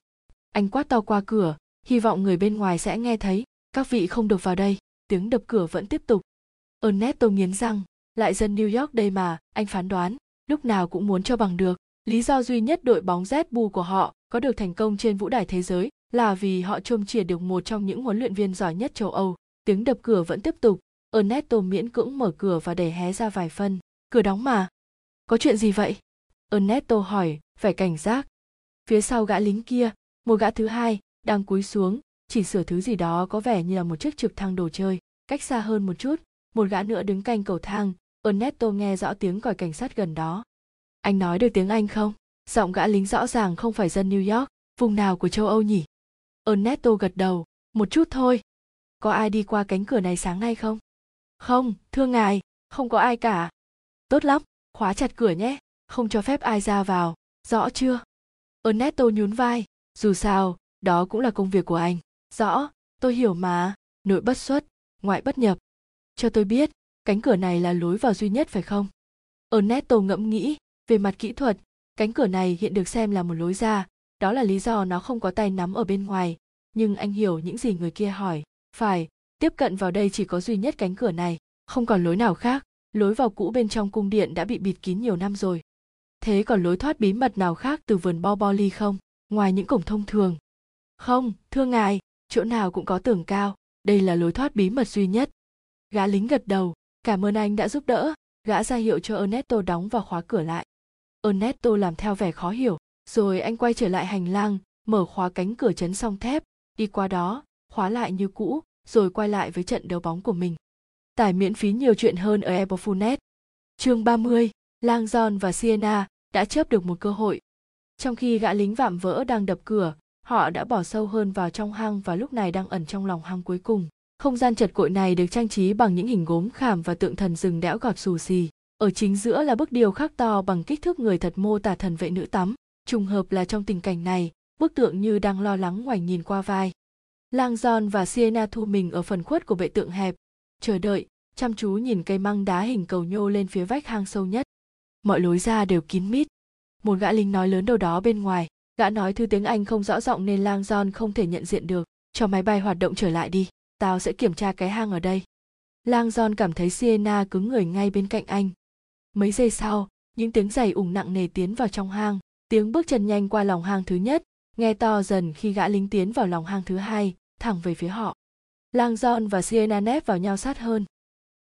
Anh quát to qua cửa, hy vọng người bên ngoài sẽ nghe thấy. Các vị không được vào đây. Tiếng đập cửa vẫn tiếp tục. Ernesto nghiến răng, lại dân New York đây mà, anh phán đoán, lúc nào cũng muốn cho bằng được. Lý do duy nhất đội bóng Red Bull của họ có được thành công trên vũ đài thế giới là vì họ trông chìa được một trong những huấn luyện viên giỏi nhất châu Âu. Tiếng đập cửa vẫn tiếp tục, Ernesto miễn cưỡng mở cửa và đẩy hé ra vài phân. Cửa đóng mà. Có chuyện gì vậy? Ernesto hỏi, phải cảnh giác. Phía sau gã lính kia, một gã thứ hai, đang cúi xuống, chỉ sửa thứ gì đó có vẻ như là một chiếc trực thăng đồ chơi. Cách xa hơn một chút, một gã nữa đứng canh cầu thang, Ernesto nghe rõ tiếng còi cảnh sát gần đó. Anh nói được tiếng Anh không? Giọng gã lính rõ ràng không phải dân New York, vùng nào của châu Âu nhỉ? Ernesto gật đầu, một chút thôi. Có ai đi qua cánh cửa này sáng nay không? Không, thưa ngài, không có ai cả. Tốt lắm, khóa chặt cửa nhé, không cho phép ai ra vào, rõ chưa? Ernesto nhún vai, dù sao, đó cũng là công việc của anh. Rõ, tôi hiểu mà, nội bất xuất, ngoại bất nhập. Cho tôi biết, cánh cửa này là lối vào duy nhất phải không? Ernesto ngẫm nghĩ, về mặt kỹ thuật, cánh cửa này hiện được xem là một lối ra, đó là lý do nó không có tay nắm ở bên ngoài. Nhưng anh hiểu những gì người kia hỏi. Phải, tiếp cận vào đây chỉ có duy nhất cánh cửa này, không còn lối nào khác. Lối vào cũ bên trong cung điện đã bị bịt kín nhiều năm rồi. Thế còn lối thoát bí mật nào khác từ vườn Boboli không? Ngoài những cổng thông thường. Không, thưa ngài, chỗ nào cũng có tường cao. Đây là lối thoát bí mật duy nhất. Gã lính gật đầu, cảm ơn anh đã giúp đỡ. Gã ra hiệu cho Ernesto đóng và khóa cửa lại. Ernesto làm theo vẻ khó hiểu, rồi anh quay trở lại hành lang, mở khóa cánh cửa chấn song thép, đi qua đó, khóa lại như cũ, rồi quay lại với trận đấu bóng của mình. Tải miễn phí nhiều chuyện hơn ở Apple Chương 30, Lang John và Sienna đã chớp được một cơ hội. Trong khi gã lính vạm vỡ đang đập cửa, họ đã bỏ sâu hơn vào trong hang và lúc này đang ẩn trong lòng hang cuối cùng. Không gian chật cội này được trang trí bằng những hình gốm khảm và tượng thần rừng đẽo gọt xù xì. Ở chính giữa là bức điêu khắc to bằng kích thước người thật mô tả thần vệ nữ tắm. Trùng hợp là trong tình cảnh này, bức tượng như đang lo lắng ngoảnh nhìn qua vai. Lang giòn và Sienna thu mình ở phần khuất của bệ tượng hẹp, chờ đợi, chăm chú nhìn cây măng đá hình cầu nhô lên phía vách hang sâu nhất. Mọi lối ra đều kín mít. Một gã lính nói lớn đâu đó bên ngoài, gã nói thư tiếng Anh không rõ giọng nên Lang giòn không thể nhận diện được. Cho máy bay hoạt động trở lại đi, tao sẽ kiểm tra cái hang ở đây. Lang giòn cảm thấy Sienna cứng người ngay bên cạnh anh. Mấy giây sau, những tiếng giày ủng nặng nề tiến vào trong hang, tiếng bước chân nhanh qua lòng hang thứ nhất, nghe to dần khi gã lính tiến vào lòng hang thứ hai, thẳng về phía họ. Lang John và Sienna nép vào nhau sát hơn.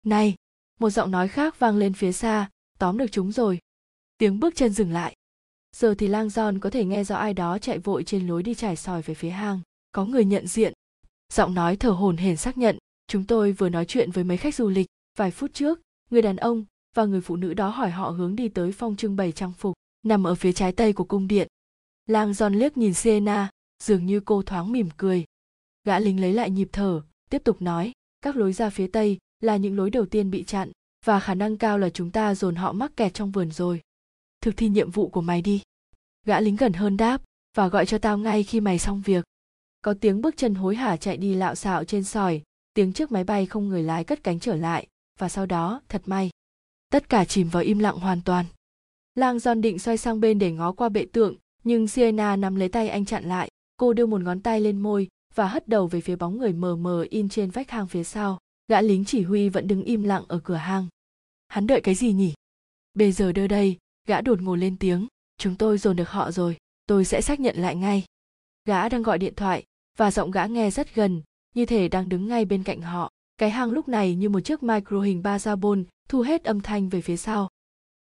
Này, một giọng nói khác vang lên phía xa, tóm được chúng rồi. Tiếng bước chân dừng lại. Giờ thì Lang John có thể nghe rõ ai đó chạy vội trên lối đi trải sỏi về phía hang. Có người nhận diện. Giọng nói thở hổn hển xác nhận, chúng tôi vừa nói chuyện với mấy khách du lịch. Vài phút trước, người đàn ông và người phụ nữ đó hỏi họ hướng đi tới phong trưng bày trang phục, nằm ở phía trái tây của cung điện. Lang giòn liếc nhìn Sienna, dường như cô thoáng mỉm cười. Gã lính lấy lại nhịp thở, tiếp tục nói, các lối ra phía tây là những lối đầu tiên bị chặn, và khả năng cao là chúng ta dồn họ mắc kẹt trong vườn rồi. Thực thi nhiệm vụ của mày đi. Gã lính gần hơn đáp, và gọi cho tao ngay khi mày xong việc. Có tiếng bước chân hối hả chạy đi lạo xạo trên sỏi, tiếng chiếc máy bay không người lái cất cánh trở lại, và sau đó, thật may, tất cả chìm vào im lặng hoàn toàn. Lang Giòn định xoay sang bên để ngó qua bệ tượng, nhưng Sienna nắm lấy tay anh chặn lại. Cô đưa một ngón tay lên môi và hất đầu về phía bóng người mờ mờ in trên vách hang phía sau. Gã lính chỉ huy vẫn đứng im lặng ở cửa hang. Hắn đợi cái gì nhỉ? Bây giờ đưa đây, gã đột ngột lên tiếng. Chúng tôi dồn được họ rồi, tôi sẽ xác nhận lại ngay. Gã đang gọi điện thoại, và giọng gã nghe rất gần, như thể đang đứng ngay bên cạnh họ. Cái hang lúc này như một chiếc micro hình Bazabon thu hết âm thanh về phía sau.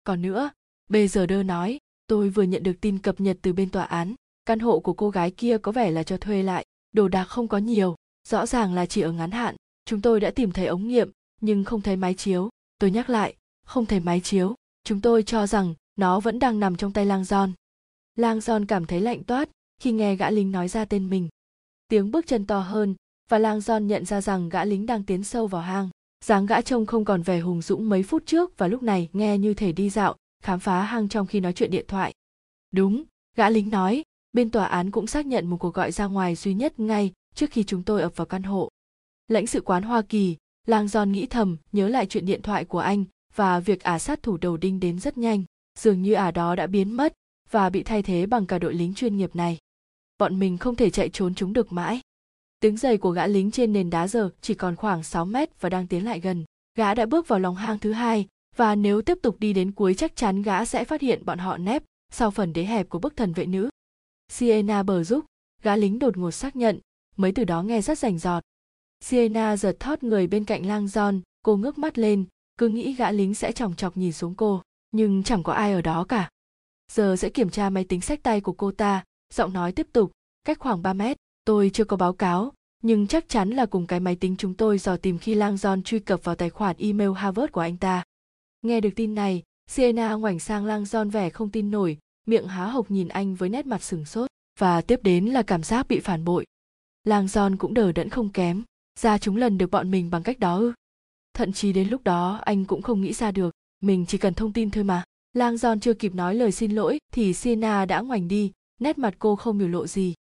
Còn nữa, bây giờ đơ nói, tôi vừa nhận được tin cập nhật từ bên tòa án, căn hộ của cô gái kia có vẻ là cho thuê lại, đồ đạc không có nhiều, rõ ràng là chỉ ở ngắn hạn. Chúng tôi đã tìm thấy ống nghiệm, nhưng không thấy máy chiếu. Tôi nhắc lại, không thấy máy chiếu. Chúng tôi cho rằng nó vẫn đang nằm trong tay Lang Giòn. Lang Giòn cảm thấy lạnh toát khi nghe gã lính nói ra tên mình. Tiếng bước chân to hơn, và lang John nhận ra rằng gã lính đang tiến sâu vào hang dáng gã trông không còn vẻ hùng dũng mấy phút trước và lúc này nghe như thể đi dạo, khám phá hang trong khi nói chuyện điện thoại. Đúng, gã lính nói, bên tòa án cũng xác nhận một cuộc gọi ra ngoài duy nhất ngay trước khi chúng tôi ập vào căn hộ. Lãnh sự quán hoa kỳ, lang john nghĩ thầm, nhớ lại chuyện điện thoại của anh và việc ả sát thủ đầu đinh đến rất nhanh, dường như ả đó đã biến mất và bị thay thế bằng cả đội lính chuyên nghiệp này. Bọn mình không thể chạy trốn chúng được mãi tiếng giày của gã lính trên nền đá giờ chỉ còn khoảng 6 mét và đang tiến lại gần. Gã đã bước vào lòng hang thứ hai, và nếu tiếp tục đi đến cuối chắc chắn gã sẽ phát hiện bọn họ nép sau phần đế hẹp của bức thần vệ nữ. Siena bờ giúp gã lính đột ngột xác nhận, mấy từ đó nghe rất rành rọt. Siena giật thót người bên cạnh lang john, cô ngước mắt lên, cứ nghĩ gã lính sẽ chòng chọc nhìn xuống cô, nhưng chẳng có ai ở đó cả. Giờ sẽ kiểm tra máy tính sách tay của cô ta, giọng nói tiếp tục, cách khoảng 3 mét tôi chưa có báo cáo, nhưng chắc chắn là cùng cái máy tính chúng tôi dò tìm khi lang john truy cập vào tài khoản email harvard của anh ta. Nghe được tin này siena ngoảnh sang lang john vẻ không tin nổi, miệng há hộc nhìn anh với nét mặt sừng sốt, và tiếp đến là cảm giác bị phản bội. Lang john cũng đờ đẫn không kém, ra chúng lần được bọn mình bằng cách đó ư. Thậm chí đến lúc đó, anh cũng không nghĩ ra được, mình chỉ cần thông tin thôi mà. Lang john chưa kịp nói lời xin lỗi, thì siena đã ngoảnh đi, nét mặt cô không biểu lộ gì.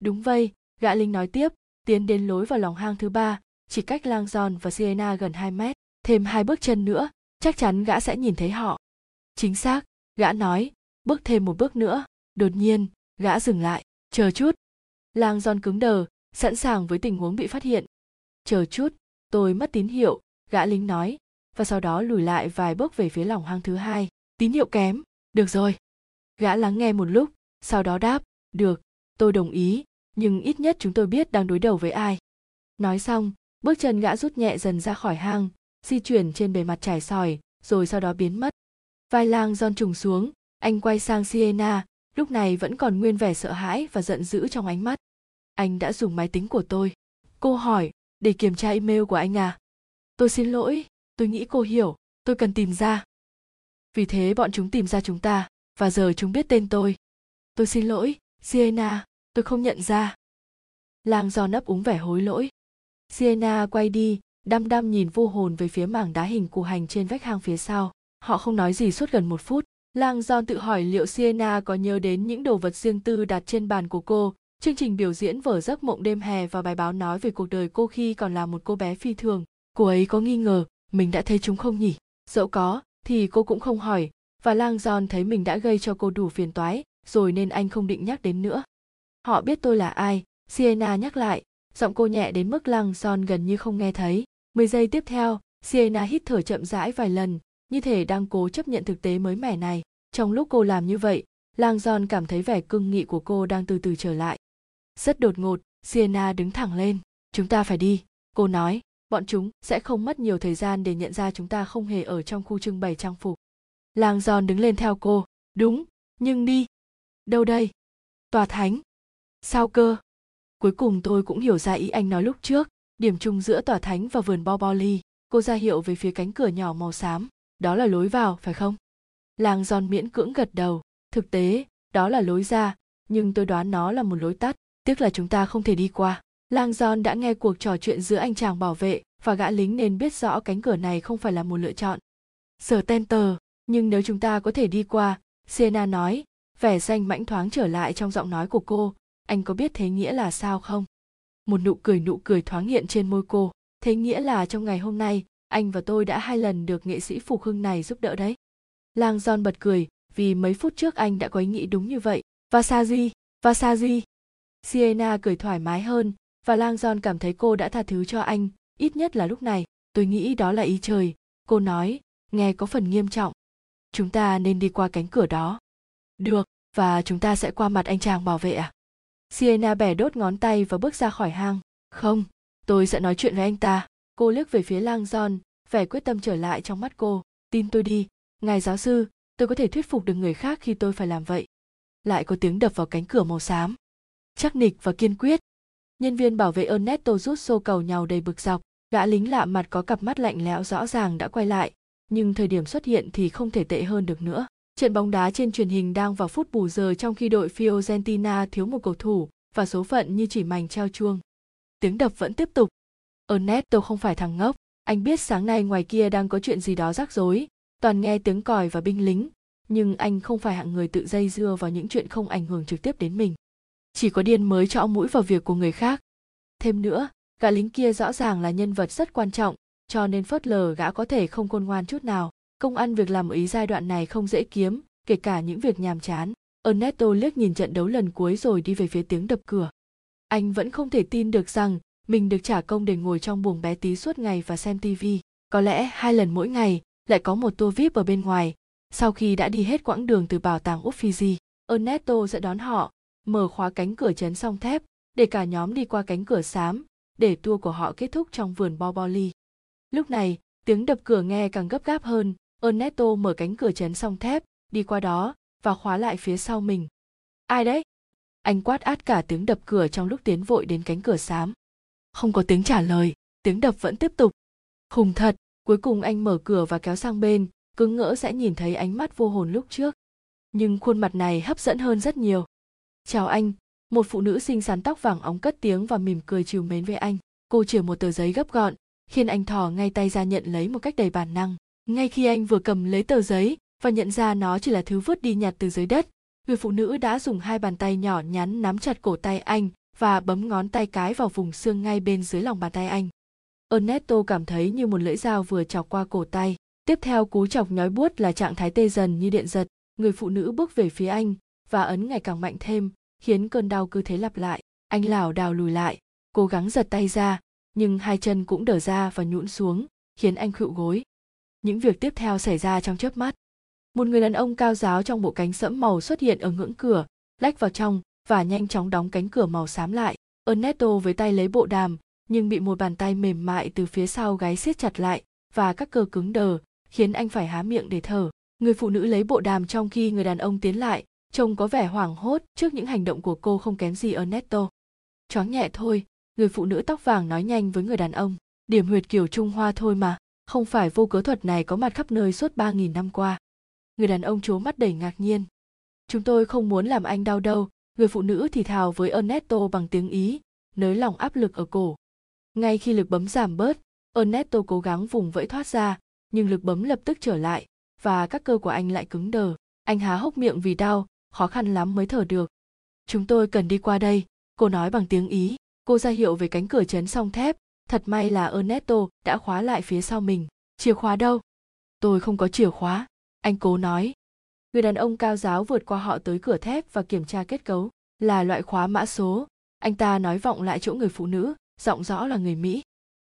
Đúng vậy gã linh nói tiếp, tiến đến lối vào lòng hang thứ ba, chỉ cách lang Giòn và siena gần 2 mét, thêm hai bước chân nữa, chắc chắn gã sẽ nhìn thấy họ. Chính xác, gã nói, bước thêm một bước nữa, đột nhiên, gã dừng lại, chờ chút. Lang giòn cứng đờ, sẵn sàng với tình huống bị phát hiện. Chờ chút, tôi mất tín hiệu, gã lính nói, và sau đó lùi lại vài bước về phía lòng hang thứ hai. Tín hiệu kém, được rồi. Gã lắng nghe một lúc, sau đó đáp, được, tôi đồng ý nhưng ít nhất chúng tôi biết đang đối đầu với ai. Nói xong, bước chân gã rút nhẹ dần ra khỏi hang, di chuyển trên bề mặt trải sỏi, rồi sau đó biến mất. Vai lang giòn trùng xuống, anh quay sang siena, lúc này vẫn còn nguyên vẻ sợ hãi và giận dữ trong ánh mắt. Anh đã dùng máy tính của tôi. Cô hỏi, để kiểm tra email của anh à? Tôi xin lỗi, tôi nghĩ cô hiểu, tôi cần tìm ra. Vì thế bọn chúng tìm ra chúng ta, và giờ chúng biết tên tôi. Tôi xin lỗi, siena tôi không nhận ra. Lang do nấp úng vẻ hối lỗi. Siena quay đi, đăm đăm nhìn vô hồn về phía mảng đá hình củ hành trên vách hang phía sau. Họ không nói gì suốt gần một phút. Lang john tự hỏi liệu siena có nhớ đến những đồ vật riêng tư đặt trên bàn của cô. Chương trình biểu diễn vở giấc mộng đêm hè và bài báo nói về cuộc đời cô khi còn là một cô bé phi thường. Cô ấy có nghi ngờ, mình đã thấy chúng không nhỉ? Dẫu có, thì cô cũng không hỏi. Và lang john thấy mình đã gây cho cô đủ phiền toái, rồi nên anh không định nhắc đến nữa họ biết tôi là ai siena nhắc lại. Giọng cô nhẹ đến mức lăng son gần như không nghe thấy. Mười giây tiếp theo siena hít thở chậm rãi vài lần, như thể đang cố chấp nhận thực tế mới mẻ này. Trong lúc cô làm như vậy lang son cảm thấy vẻ cưng nghị của cô đang từ từ trở lại. Rất đột ngột siena đứng thẳng lên. Chúng ta phải đi, cô nói. Bọn chúng sẽ không mất nhiều thời gian để nhận ra chúng ta không hề ở trong khu trưng bày trang phục. Lang son đứng lên theo cô. Đúng, nhưng đi. Đâu đây? Tòa thánh sao cơ? Cuối cùng tôi cũng hiểu ra ý anh nói lúc trước, điểm chung giữa tòa thánh và vườn bo bo ly cô ra hiệu về phía cánh cửa nhỏ màu xám, đó là lối vào, phải không? Làng giòn miễn cưỡng gật đầu, thực tế, đó là lối ra, nhưng tôi đoán nó là một lối tắt, tiếc là chúng ta không thể đi qua. Lang giòn đã nghe cuộc trò chuyện giữa anh chàng bảo vệ và gã lính nên biết rõ cánh cửa này không phải là một lựa chọn. Sở ten tờ nhưng nếu chúng ta có thể đi qua siena nói, vẻ xanh mãnh thoáng trở lại trong giọng nói của cô anh có biết thế nghĩa là sao không? Một nụ cười nụ cười thoáng hiện trên môi cô. Thế nghĩa là trong ngày hôm nay, anh và tôi đã hai lần được nghệ sĩ phục hưng này giúp đỡ đấy. Lang giòn bật cười, vì mấy phút trước anh đã có ý nghĩ đúng như vậy. Vasaji vasaji. Siena cười thoải mái hơn, và lang giòn cảm thấy cô đã tha thứ cho anh, ít nhất là lúc này. Tôi nghĩ đó là ý trời. Cô nói, nghe có phần nghiêm trọng. Chúng ta nên đi qua cánh cửa đó. Được, và chúng ta sẽ qua mặt anh chàng bảo vệ à siena bẻ đốt ngón tay và bước ra khỏi hang. Không, tôi sẽ nói chuyện với anh ta. Cô liếc về phía lang john vẻ quyết tâm trở lại trong mắt cô. Tin tôi đi. Ngài giáo sư, tôi có thể thuyết phục được người khác khi tôi phải làm vậy. Lại có tiếng đập vào cánh cửa màu xám. Chắc nịch và kiên quyết. Nhân viên bảo vệ ernesto rút xô cầu nhào đầy bực dọc. Gã lính lạ mặt có cặp mắt lạnh lẽo rõ ràng đã quay lại, nhưng thời điểm xuất hiện thì không thể tệ hơn được nữa trận bóng đá trên truyền hình đang vào phút bù giờ trong khi đội fiorentina thiếu một cầu thủ và số phận như chỉ mảnh treo chuông. Tiếng đập vẫn tiếp tục. Ernesto không phải thằng ngốc. Anh biết sáng nay ngoài kia đang có chuyện gì đó rắc rối. Toàn nghe tiếng còi và binh lính. Nhưng anh không phải hạng người tự dây dưa vào những chuyện không ảnh hưởng trực tiếp đến mình. Chỉ có điên mới chõ mũi vào việc của người khác. Thêm nữa, gã lính kia rõ ràng là nhân vật rất quan trọng, cho nên phớt lờ gã có thể không khôn ngoan chút nào công ăn việc làm ý giai đoạn này không dễ kiếm kể cả những việc nhàm chán. Ernesto liếc nhìn trận đấu lần cuối rồi đi về phía tiếng đập cửa. Anh vẫn không thể tin được rằng mình được trả công để ngồi trong buồng bé tí suốt ngày và xem tivi có lẽ hai lần mỗi ngày lại có một tour vip ở bên ngoài. Sau khi đã đi hết quãng đường từ bảo tàng Uffizi, Ernesto sẽ đón họ, mở khóa cánh cửa chấn song thép, để cả nhóm đi qua cánh cửa xám, để tour của họ kết thúc trong vườn Boboli. Lúc này, tiếng đập cửa nghe càng gấp gáp hơn, Ernesto mở cánh cửa chấn song thép, đi qua đó và khóa lại phía sau mình. Ai đấy? Anh quát át cả tiếng đập cửa trong lúc tiến vội đến cánh cửa xám. Không có tiếng trả lời, tiếng đập vẫn tiếp tục. Khùng thật, cuối cùng anh mở cửa và kéo sang bên, cứ ngỡ sẽ nhìn thấy ánh mắt vô hồn lúc trước nhưng khuôn mặt này hấp dẫn hơn rất nhiều chào anh một phụ nữ xinh xắn tóc vàng óng cất tiếng và mỉm cười chiều mến với anh cô chìa một tờ giấy gấp gọn khiến anh thò ngay tay ra nhận lấy một cách đầy bản năng ngay khi anh vừa cầm lấy tờ giấy và nhận ra nó chỉ là thứ vứt đi nhặt từ dưới đất người phụ nữ đã dùng hai bàn tay nhỏ nhắn nắm chặt cổ tay anh và bấm ngón tay cái vào vùng xương ngay bên dưới lòng bàn tay anh ernesto cảm thấy như một lưỡi dao vừa chọc qua cổ tay Tiếp theo cú chọc nhói buốt là trạng thái tê dần như điện giật, người phụ nữ bước về phía anh và ấn ngày càng mạnh thêm, khiến cơn đau cứ thế lặp lại. Anh lảo đảo lùi lại, cố gắng giật tay ra, nhưng hai chân cũng đờ ra và nhũn xuống, khiến anh khựu gối. Những việc tiếp theo xảy ra trong chớp mắt. Một người đàn ông cao giáo trong bộ cánh sẫm màu xuất hiện ở ngưỡng cửa, lách vào trong và nhanh chóng đóng cánh cửa màu xám lại. Ernesto với tay lấy bộ đàm, nhưng bị một bàn tay mềm mại từ phía sau gáy siết chặt lại và các cơ cứng đờ, khiến anh phải há miệng để thở người phụ nữ lấy bộ đàm trong khi người đàn ông tiến lại trông có vẻ hoảng hốt trước những hành động của cô không kém gì ernesto choáng nhẹ thôi người phụ nữ tóc vàng nói nhanh với người đàn ông điểm huyệt kiểu trung hoa thôi mà không phải vô cớ thuật này có mặt khắp nơi suốt ba nghìn năm qua. Người đàn ông trố mắt đầy ngạc nhiên. Chúng tôi không muốn làm anh đau đâu, người phụ nữ thì thào với ernesto bằng tiếng ý, nới lỏng áp lực ở cổ. Ngay khi lực bấm giảm bớt, ernesto cố gắng vùng vẫy thoát ra, nhưng lực bấm lập tức trở lại, và các cơ của anh lại cứng đờ. Anh há hốc miệng vì đau, khó khăn lắm mới thở được. Chúng tôi cần đi qua đây, cô nói bằng tiếng ý. Cô ra hiệu về cánh cửa chấn song thép thật may là ernesto đã khóa lại phía sau mình. Chìa khóa đâu? Tôi không có chìa khóa. Anh cố nói. Người đàn ông cao giáo vượt qua họ tới cửa thép và kiểm tra kết cấu, là loại khóa mã số. Anh ta nói vọng lại chỗ người phụ nữ, giọng rõ là người mỹ.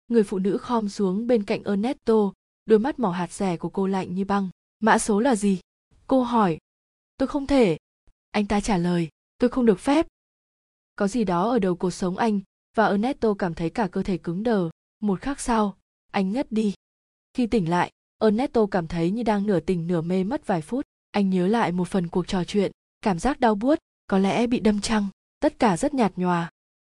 Người phụ nữ khom xuống bên cạnh ernesto, đôi mắt màu hạt rẻ của cô lạnh như băng. Mã số là gì? Cô hỏi. Tôi không thể. Anh ta trả lời. Tôi không được phép. Có gì đó ở đầu cuộc sống anh và ernesto cảm thấy cả cơ thể cứng đờ. Một khắc sau, anh ngất đi. Khi tỉnh lại, ernesto cảm thấy như đang nửa tỉnh nửa mê mất vài phút. Anh nhớ lại một phần cuộc trò chuyện, cảm giác đau buốt, có lẽ bị đâm trăng tất cả rất nhạt nhòa.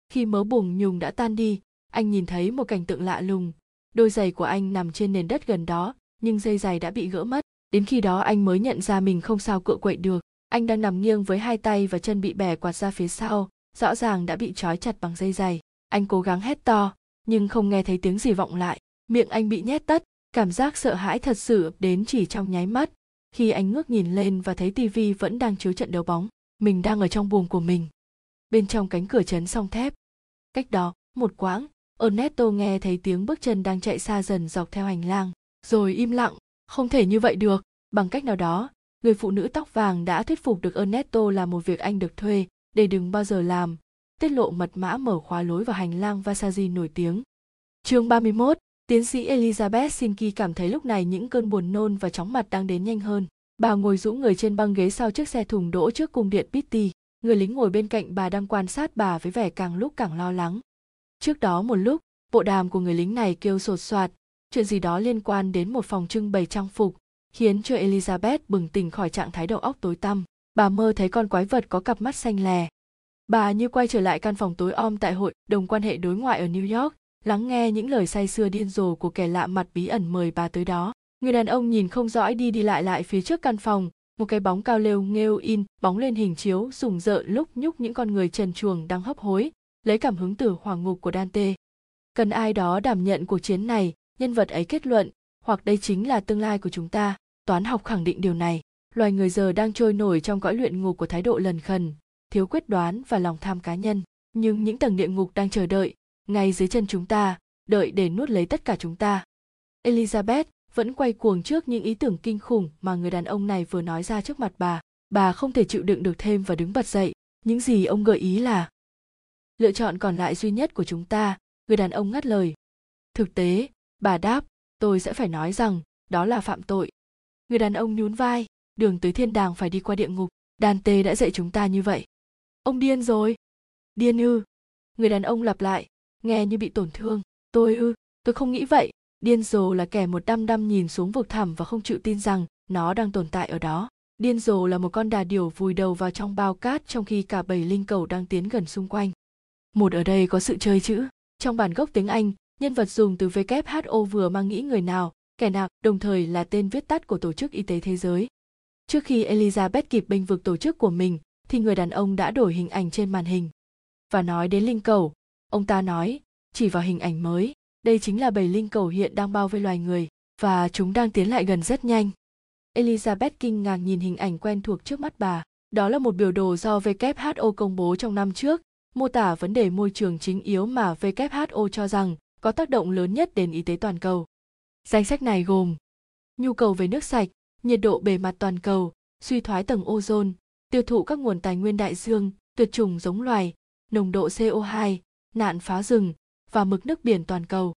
Khi mớ bùng nhùng đã tan đi, anh nhìn thấy một cảnh tượng lạ lùng. Đôi giày của anh nằm trên nền đất gần đó, nhưng dây giày đã bị gỡ mất. Đến khi đó anh mới nhận ra mình không sao cựa quậy được. Anh đang nằm nghiêng với hai tay và chân bị bẻ quạt ra phía sau rõ ràng đã bị trói chặt bằng dây dày. anh cố gắng hét to nhưng không nghe thấy tiếng gì vọng lại. Miệng anh bị nhét tất cảm giác sợ hãi thật sự đến chỉ trong nháy mắt. Khi anh ngước nhìn lên và thấy tivi vẫn đang chiếu trận đấu bóng mình đang ở trong buồng của mình. Bên trong cánh cửa chấn song thép. Cách đó một quãng Ernesto nghe thấy tiếng bước chân đang chạy xa dần dọc theo hành lang, rồi im lặng, không thể như vậy được, bằng cách nào đó, người phụ nữ tóc vàng đã thuyết phục được Ernesto làm một việc anh được thuê để đừng bao giờ làm, tiết lộ mật mã mở khóa lối vào hành lang Versailles nổi tiếng. Chương 31, tiến sĩ Elizabeth Sinki cảm thấy lúc này những cơn buồn nôn và chóng mặt đang đến nhanh hơn. Bà ngồi rũ người trên băng ghế sau chiếc xe thùng đỗ trước cung điện Pitti. Người lính ngồi bên cạnh bà đang quan sát bà với vẻ càng lúc càng lo lắng. Trước đó một lúc, bộ đàm của người lính này kêu sột soạt, chuyện gì đó liên quan đến một phòng trưng bày trang phục, khiến cho Elizabeth bừng tỉnh khỏi trạng thái đầu óc tối tăm. Bà mơ thấy con quái vật có cặp mắt xanh lè. Bà như quay trở lại căn phòng tối om tại hội đồng quan hệ đối ngoại ở New York, lắng nghe những lời say sưa điên rồ của kẻ lạ mặt bí ẩn mời bà tới đó. Người đàn ông nhìn không rõ đi đi lại lại phía trước căn phòng, một cái bóng cao lêu nghêu in bóng lên hình chiếu rùng rợn lúc nhúc những con người trần chuồng đang hấp hối lấy cảm hứng từ hoàng ngục của Dante. Cần ai đó đảm nhận cuộc chiến này, nhân vật ấy kết luận, hoặc đây chính là tương lai của chúng ta. Toán học khẳng định điều này. Loài người giờ đang trôi nổi trong cõi luyện ngục của thái độ lần khần, thiếu quyết đoán và lòng tham cá nhân. Nhưng những tầng địa ngục đang chờ đợi, ngay dưới chân chúng ta, đợi để nuốt lấy tất cả chúng ta. Elizabeth vẫn quay cuồng trước những ý tưởng kinh khủng mà người đàn ông này vừa nói ra trước mặt bà. Bà không thể chịu đựng được thêm và đứng bật dậy. Những gì ông gợi ý là lựa chọn còn lại duy nhất của chúng ta, người đàn ông ngắt lời. Thực tế, bà đáp, tôi sẽ phải nói rằng đó là phạm tội. Người đàn ông nhún vai, đường tới thiên đàng phải đi qua địa ngục, Dante đã dạy chúng ta như vậy. Ông điên rồi. Điên ư. Người đàn ông lặp lại, nghe như bị tổn thương. Tôi ư, tôi không nghĩ vậy. Điên rồ là kẻ một đăm đăm nhìn xuống vực thẳm và không chịu tin rằng nó đang tồn tại ở đó. Điên rồ là một con đà điểu vùi đầu vào trong bao cát trong khi cả bầy linh cầu đang tiến gần xung quanh. Một ở đây có sự chơi chữ. Trong bản gốc tiếng Anh, nhân vật dùng từ WHO vừa mang nghĩ người nào, kẻ nào, đồng thời là tên viết tắt của Tổ chức Y tế Thế giới. Trước khi Elizabeth kịp bênh vực tổ chức của mình, thì người đàn ông đã đổi hình ảnh trên màn hình. Và nói đến linh cầu, ông ta nói, chỉ vào hình ảnh mới, đây chính là bầy linh cầu hiện đang bao vây loài người, và chúng đang tiến lại gần rất nhanh. Elizabeth kinh ngạc nhìn hình ảnh quen thuộc trước mắt bà. Đó là một biểu đồ do WHO công bố trong năm trước, mô tả vấn đề môi trường chính yếu mà WHO cho rằng có tác động lớn nhất đến y tế toàn cầu. Danh sách này gồm nhu cầu về nước sạch, nhiệt độ bề mặt toàn cầu, suy thoái tầng ozone, tiêu thụ các nguồn tài nguyên đại dương, tuyệt chủng giống loài, nồng độ CO2, nạn phá rừng và mực nước biển toàn cầu.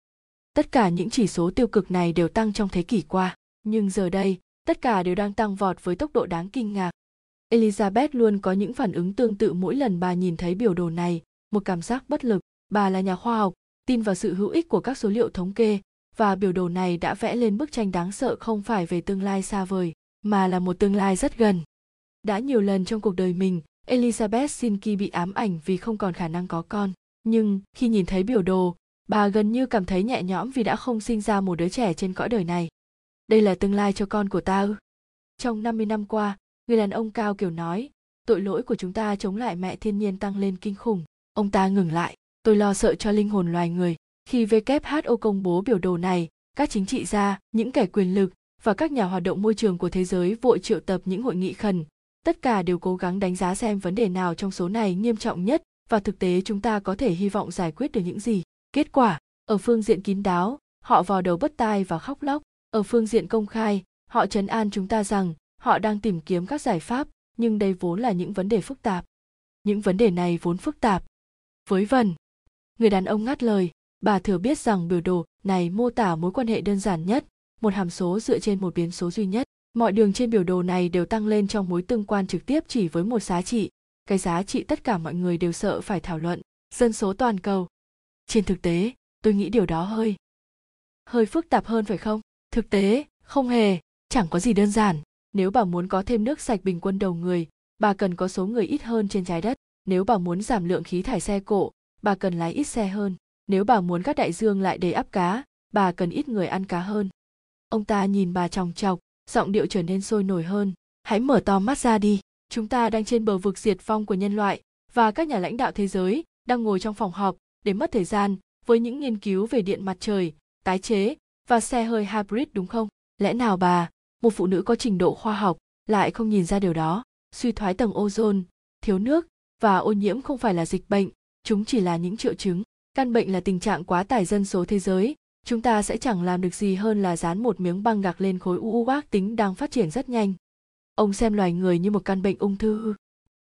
Tất cả những chỉ số tiêu cực này đều tăng trong thế kỷ qua, nhưng giờ đây, tất cả đều đang tăng vọt với tốc độ đáng kinh ngạc. Elizabeth luôn có những phản ứng tương tự mỗi lần bà nhìn thấy biểu đồ này, một cảm giác bất lực. Bà là nhà khoa học, tin vào sự hữu ích của các số liệu thống kê, và biểu đồ này đã vẽ lên bức tranh đáng sợ không phải về tương lai xa vời, mà là một tương lai rất gần. Đã nhiều lần trong cuộc đời mình, Elizabeth Sinki bị ám ảnh vì không còn khả năng có con. Nhưng khi nhìn thấy biểu đồ, bà gần như cảm thấy nhẹ nhõm vì đã không sinh ra một đứa trẻ trên cõi đời này. Đây là tương lai cho con của ta ư? Trong 50 năm qua, người đàn ông cao kiểu nói, tội lỗi của chúng ta chống lại mẹ thiên nhiên tăng lên kinh khủng. Ông ta ngừng lại, tôi lo sợ cho linh hồn loài người. Khi WHO công bố biểu đồ này, các chính trị gia, những kẻ quyền lực và các nhà hoạt động môi trường của thế giới vội triệu tập những hội nghị khẩn. Tất cả đều cố gắng đánh giá xem vấn đề nào trong số này nghiêm trọng nhất và thực tế chúng ta có thể hy vọng giải quyết được những gì. Kết quả, ở phương diện kín đáo, họ vào đầu bất tai và khóc lóc. Ở phương diện công khai, họ trấn an chúng ta rằng họ đang tìm kiếm các giải pháp, nhưng đây vốn là những vấn đề phức tạp. Những vấn đề này vốn phức tạp. Với vần, người đàn ông ngắt lời, bà thừa biết rằng biểu đồ này mô tả mối quan hệ đơn giản nhất, một hàm số dựa trên một biến số duy nhất. Mọi đường trên biểu đồ này đều tăng lên trong mối tương quan trực tiếp chỉ với một giá trị, cái giá trị tất cả mọi người đều sợ phải thảo luận, dân số toàn cầu. Trên thực tế, tôi nghĩ điều đó hơi hơi phức tạp hơn phải không? Thực tế, không hề, chẳng có gì đơn giản. Nếu bà muốn có thêm nước sạch bình quân đầu người, bà cần có số người ít hơn trên trái đất. Nếu bà muốn giảm lượng khí thải xe cộ, bà cần lái ít xe hơn. Nếu bà muốn các đại dương lại đầy áp cá, bà cần ít người ăn cá hơn. Ông ta nhìn bà chòng chọc, giọng điệu trở nên sôi nổi hơn. Hãy mở to mắt ra đi, chúng ta đang trên bờ vực diệt vong của nhân loại và các nhà lãnh đạo thế giới đang ngồi trong phòng họp để mất thời gian với những nghiên cứu về điện mặt trời, tái chế và xe hơi hybrid đúng không? Lẽ nào bà, một phụ nữ có trình độ khoa học, lại không nhìn ra điều đó? Suy thoái tầng ozone, thiếu nước và ô nhiễm không phải là dịch bệnh, chúng chỉ là những triệu chứng. Căn bệnh là tình trạng quá tải dân số thế giới, chúng ta sẽ chẳng làm được gì hơn là dán một miếng băng gạc lên khối u ác tính đang phát triển rất nhanh. Ông xem loài người như một căn bệnh ung thư.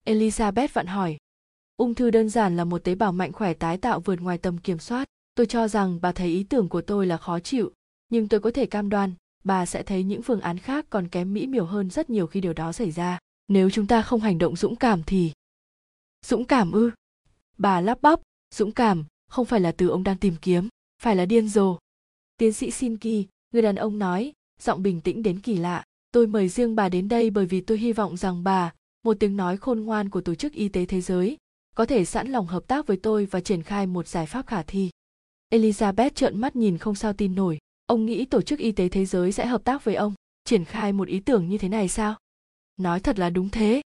Elizabeth vặn hỏi. Ung thư đơn giản là một tế bào mạnh khỏe tái tạo vượt ngoài tầm kiểm soát. Tôi cho rằng bà thấy ý tưởng của tôi là khó chịu, nhưng tôi có thể cam đoan bà sẽ thấy những phương án khác còn kém mỹ miều hơn rất nhiều khi điều đó xảy ra nếu chúng ta không hành động dũng cảm thì dũng cảm ư bà lắp bắp dũng cảm không phải là từ ông đang tìm kiếm phải là điên rồ. Tiến sĩ Sinki, người đàn ông nói giọng bình tĩnh đến kỳ lạ. Tôi mời riêng bà đến đây bởi vì tôi hy vọng rằng bà một tiếng nói khôn ngoan của tổ chức y tế thế giới có thể sẵn lòng hợp tác với tôi và triển khai một giải pháp khả thi. Elizabeth trợn mắt nhìn không sao tin nổi. Ông nghĩ tổ chức y tế thế giới sẽ hợp tác với ông triển khai một ý tưởng như thế này sao? Nói thật là đúng thế.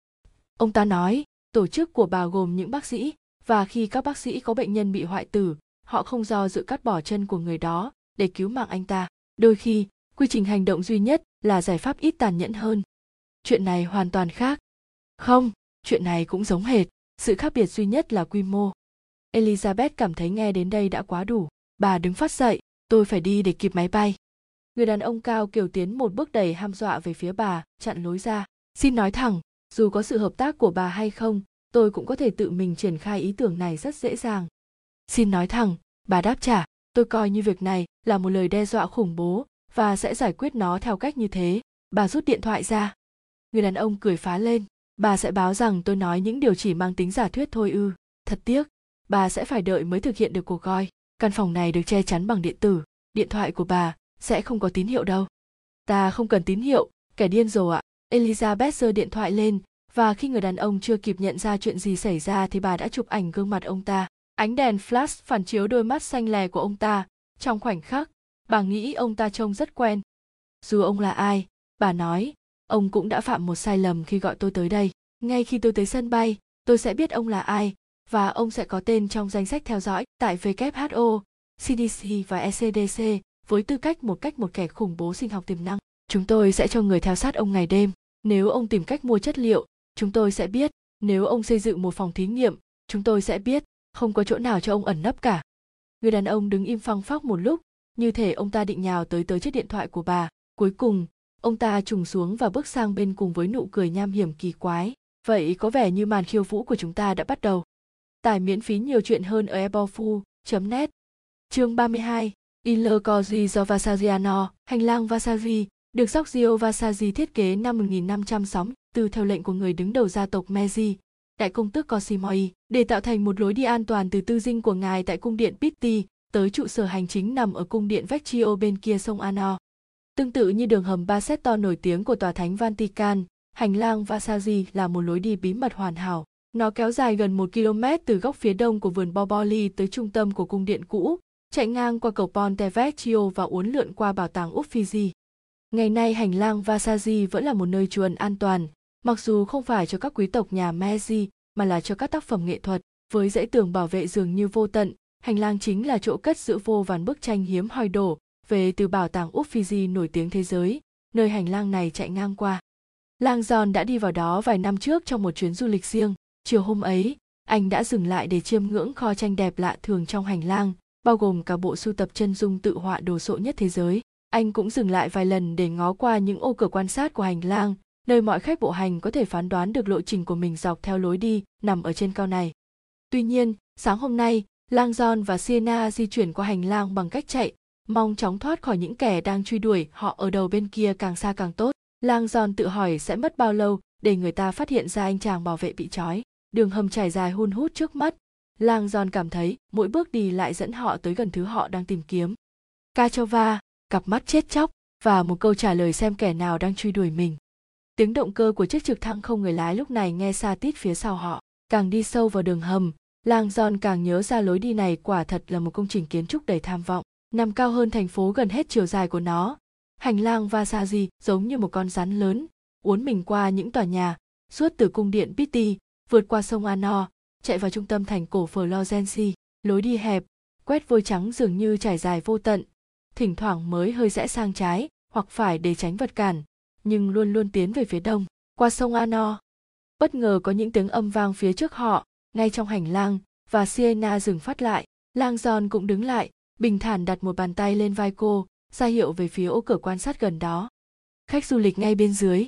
Ông ta nói tổ chức của bà gồm những bác sĩ và khi các bác sĩ có bệnh nhân bị hoại tử, họ không do dự cắt bỏ chân của người đó để cứu mạng anh ta. Đôi khi, quy trình hành động duy nhất là giải pháp ít tàn nhẫn hơn. Chuyện này hoàn toàn khác. Không, chuyện này cũng giống hệt. Sự khác biệt duy nhất là quy mô. Elizabeth cảm thấy nghe đến đây đã quá đủ. Bà đứng phát dậy, tôi phải đi để kịp máy bay. Người đàn ông cao kiểu tiến một bước đầy ham dọa về phía bà, chặn lối ra. Xin nói thẳng, dù có sự hợp tác của bà hay không tôi cũng có thể tự mình triển khai ý tưởng này rất dễ dàng. Xin nói thẳng, bà đáp trả, tôi coi như việc này là một lời đe dọa khủng bố và sẽ giải quyết nó theo cách như thế. Bà rút điện thoại ra. Người đàn ông cười phá lên. Bà sẽ báo rằng tôi nói những điều chỉ mang tính giả thuyết thôi ư. Thật tiếc, bà sẽ phải đợi mới thực hiện được cuộc gọi. Căn phòng này được che chắn bằng điện tử, điện thoại của bà sẽ không có tín hiệu đâu. Ta không cần tín hiệu, kẻ điên rồi ạ. Elizabeth giơ điện thoại lên và khi người đàn ông chưa kịp nhận ra chuyện gì xảy ra thì bà đã chụp ảnh gương mặt ông ta. Ánh đèn flash phản chiếu đôi mắt xanh lè của ông ta. Trong khoảnh khắc, bà nghĩ ông ta trông rất quen. Dù ông là ai, bà nói, ông cũng đã phạm một sai lầm khi gọi tôi tới đây. Ngay khi tôi tới sân bay, tôi sẽ biết ông là ai, và ông sẽ có tên trong danh sách theo dõi tại who cdc và ecdc với tư cách một cách một kẻ khủng bố sinh học tiềm năng. Chúng tôi sẽ cho người theo sát ông ngày đêm. Nếu ông tìm cách mua chất liệu chúng tôi sẽ biết. Nếu ông xây dựng một phòng thí nghiệm chúng tôi sẽ biết. Không có chỗ nào cho ông ẩn nấp cả. Người đàn ông đứng im phăng phắc một lúc. Như thể ông ta định nhào tới tới chiếc điện thoại của bà. Cuối cùng ông ta trùng xuống và bước sang bên cùng với nụ cười nham hiểm kỳ quái. Vậy có vẻ như màn khiêu vũ của chúng ta đã bắt đầu. Tải miễn phí nhiều chuyện hơn ở ebofu net. Chương 32 Inler Koji do Vasagiano, hành lang Vasagi, được Giorgio Vasari thiết kế năm từ theo lệnh của người đứng đầu gia tộc Meiji, đại công tước Cosimoi, để tạo thành một lối đi an toàn từ tư dinh của ngài tại cung điện Pitti tới trụ sở hành chính nằm ở cung điện Vecchio bên kia sông Ano. Tương tự như đường hầm Basetto nổi tiếng của tòa thánh Vatican, hành lang Vasari là một lối đi bí mật hoàn hảo. Nó kéo dài gần một km từ góc phía đông của vườn Boboli tới trung tâm của cung điện cũ, chạy ngang qua cầu Ponte Vecchio và uốn lượn qua bảo tàng Uffizi. Ngày nay hành lang Vasari vẫn là một nơi trú ẩn an toàn, mặc dù không phải cho các quý tộc nhà Meiji mà là cho các tác phẩm nghệ thuật. Với dãy tường bảo vệ dường như vô tận, hành lang chính là chỗ cất giữ vô vàn bức tranh hiếm hoi đổ về từ bảo tàng Uffizi nổi tiếng thế giới, nơi hành lang này chạy ngang qua. Lang John đã đi vào đó vài năm trước trong một chuyến du lịch riêng. Chiều hôm ấy, anh đã dừng lại để chiêm ngưỡng kho tranh đẹp lạ thường trong hành lang, bao gồm cả bộ sưu tập chân dung tự họa đồ sộ nhất thế giới. Anh cũng dừng lại vài lần để ngó qua những ô cửa quan sát của hành lang, nơi mọi khách bộ hành có thể phán đoán được lộ trình của mình dọc theo lối đi nằm ở trên cao này. Tuy nhiên, sáng hôm nay, Lang John và Sienna di chuyển qua hành lang bằng cách chạy, mong chóng thoát khỏi những kẻ đang truy đuổi họ ở đầu bên kia càng xa càng tốt. Lang John tự hỏi sẽ mất bao lâu để người ta phát hiện ra anh chàng bảo vệ bị trói. Đường hầm trải dài hun hút trước mắt. Lang John cảm thấy mỗi bước đi lại dẫn họ tới gần thứ họ đang tìm kiếm. Kachova, cặp mắt chết chóc và một câu trả lời xem kẻ nào đang truy đuổi mình. Tiếng động cơ của chiếc trực thăng không người lái lúc này nghe xa tít phía sau họ. Càng đi sâu vào đường hầm, Lang John càng nhớ ra lối đi này quả thật là một công trình kiến trúc đầy tham vọng, nằm cao hơn thành phố gần hết chiều dài của nó. Hành lang Vasari giống như một con rắn lớn, uốn mình qua những tòa nhà, suốt từ cung điện Pitti, vượt qua sông Ano, chạy vào trung tâm thành cổ Florence. Lối đi hẹp, quét vôi trắng dường như trải dài vô tận, thỉnh thoảng mới hơi rẽ sang trái hoặc phải để tránh vật cản, nhưng luôn luôn tiến về phía đông, qua sông Ano. Bất ngờ có những tiếng âm vang phía trước họ, ngay trong hành lang và Sienna dừng phát lại. Lang Giòn cũng đứng lại, bình thản đặt một bàn tay lên vai cô, ra hiệu về phía ô cửa quan sát gần đó. Khách du lịch ngay bên dưới.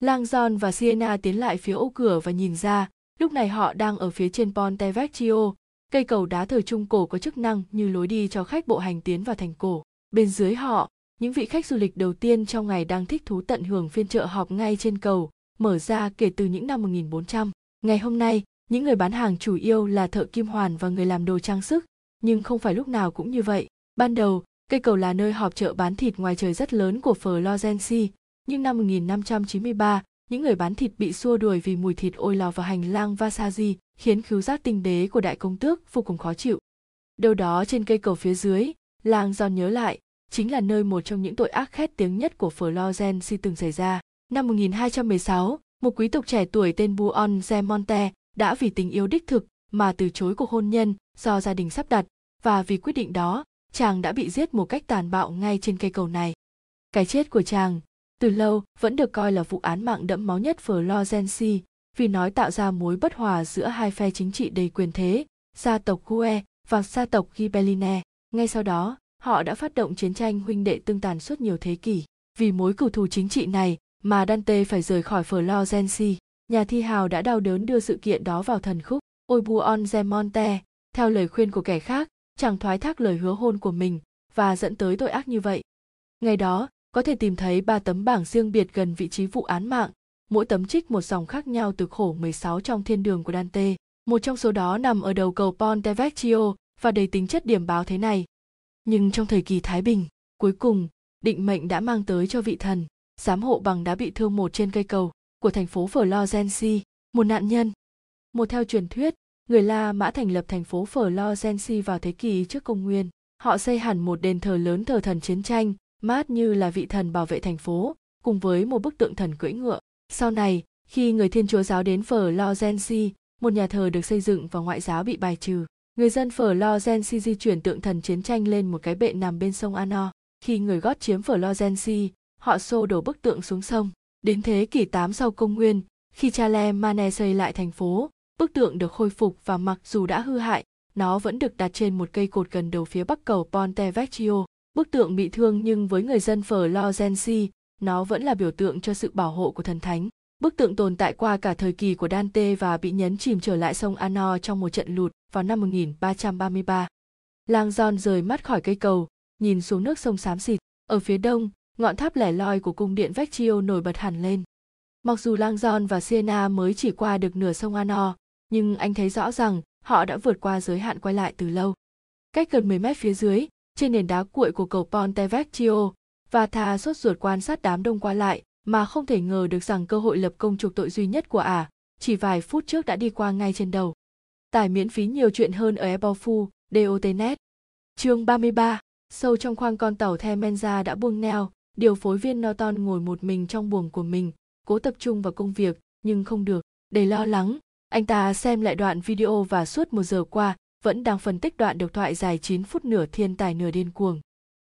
Lang Giòn và Sienna tiến lại phía ô cửa và nhìn ra, lúc này họ đang ở phía trên Ponte Vecchio, cây cầu đá thời trung cổ có chức năng như lối đi cho khách bộ hành tiến vào thành cổ. Bên dưới họ, những vị khách du lịch đầu tiên trong ngày đang thích thú tận hưởng phiên chợ họp ngay trên cầu, mở ra kể từ những năm 1400. Ngày hôm nay, những người bán hàng chủ yếu là thợ kim hoàn và người làm đồ trang sức, nhưng không phải lúc nào cũng như vậy. Ban đầu, cây cầu là nơi họp chợ bán thịt ngoài trời rất lớn của Florence, nhưng năm 1593, những người bán thịt bị xua đuổi vì mùi thịt ôi lò vào hành lang Vasari, khiến khứu giác tinh đế của đại công tước vô cùng khó chịu. Đâu đó trên cây cầu phía dưới, làng giòn nhớ lại, chính là nơi một trong những tội ác khét tiếng nhất của Florence từng xảy ra. Năm 1216, một quý tộc trẻ tuổi tên Buon Gemonte đã vì tình yêu đích thực mà từ chối cuộc hôn nhân do gia đình sắp đặt và vì quyết định đó chàng đã bị giết một cách tàn bạo ngay trên cây cầu này cái chết của chàng từ lâu vẫn được coi là vụ án mạng đẫm máu nhất Florence vì nói tạo ra mối bất hòa giữa hai phe chính trị đầy quyền thế, gia tộc Gue và gia tộc Ghibelline. Ngay sau đó, họ đã phát động chiến tranh huynh đệ tương tàn suốt nhiều thế kỷ. Vì mối cửu thù chính trị này mà Dante phải rời khỏi Florence. Nhà thi hào đã đau đớn đưa sự kiện đó vào thần khúc. Ôi buon Gemonte, theo lời khuyên của kẻ khác, chẳng thoái thác lời hứa hôn của mình và dẫn tới tội ác như vậy. Ngày đó, có thể tìm thấy ba tấm bảng riêng biệt gần vị trí vụ án mạng, mỗi tấm trích một dòng khác nhau từ khổ 16 trong thiên đường của Dante. Một trong số đó nằm ở đầu cầu Ponte Vecchio và đầy tính chất điểm báo thế này. Nhưng trong thời kỳ Thái Bình, cuối cùng, định mệnh đã mang tới cho vị thần, giám hộ bằng đá bị thương một trên cây cầu của thành phố Florence, một nạn nhân. Một theo truyền thuyết, người La Mã thành lập thành phố Florence vào thế kỷ trước công nguyên. Họ xây hẳn một đền thờ lớn thờ thần chiến tranh, mát như là vị thần bảo vệ thành phố, cùng với một bức tượng thần cưỡi ngựa. Sau này, khi người Thiên Chúa giáo đến Florence, một nhà thờ được xây dựng và ngoại giáo bị bài trừ. Người dân Phở Lo di chuyển tượng thần chiến tranh lên một cái bệ nằm bên sông Ano. Khi người gót chiếm Phở Lo Genzio, họ xô đổ bức tượng xuống sông. Đến thế kỷ 8 sau công nguyên, khi Charlemagne xây lại thành phố, bức tượng được khôi phục và mặc dù đã hư hại, nó vẫn được đặt trên một cây cột gần đầu phía bắc cầu Ponte Vecchio. Bức tượng bị thương nhưng với người dân Phở Lo Genzio, nó vẫn là biểu tượng cho sự bảo hộ của thần thánh. Bức tượng tồn tại qua cả thời kỳ của Dante và bị nhấn chìm trở lại sông Ano trong một trận lụt vào năm 1333. Lang John rời mắt khỏi cây cầu, nhìn xuống nước sông xám xịt. Ở phía đông, ngọn tháp lẻ loi của cung điện Vecchio nổi bật hẳn lên. Mặc dù Lang John và Siena mới chỉ qua được nửa sông Ano, nhưng anh thấy rõ rằng họ đã vượt qua giới hạn quay lại từ lâu. Cách gần 10 mét phía dưới, trên nền đá cuội của cầu Ponte Vecchio, và thà sốt ruột quan sát đám đông qua lại mà không thể ngờ được rằng cơ hội lập công trục tội duy nhất của ả à, chỉ vài phút trước đã đi qua ngay trên đầu. Tải miễn phí nhiều chuyện hơn ở Ebofu, Dotnet. Chương 33, sâu trong khoang con tàu The Menza đã buông neo, điều phối viên Norton ngồi một mình trong buồng của mình, cố tập trung vào công việc, nhưng không được. Để lo lắng, anh ta xem lại đoạn video và suốt một giờ qua vẫn đang phân tích đoạn độc thoại dài 9 phút nửa thiên tài nửa điên cuồng.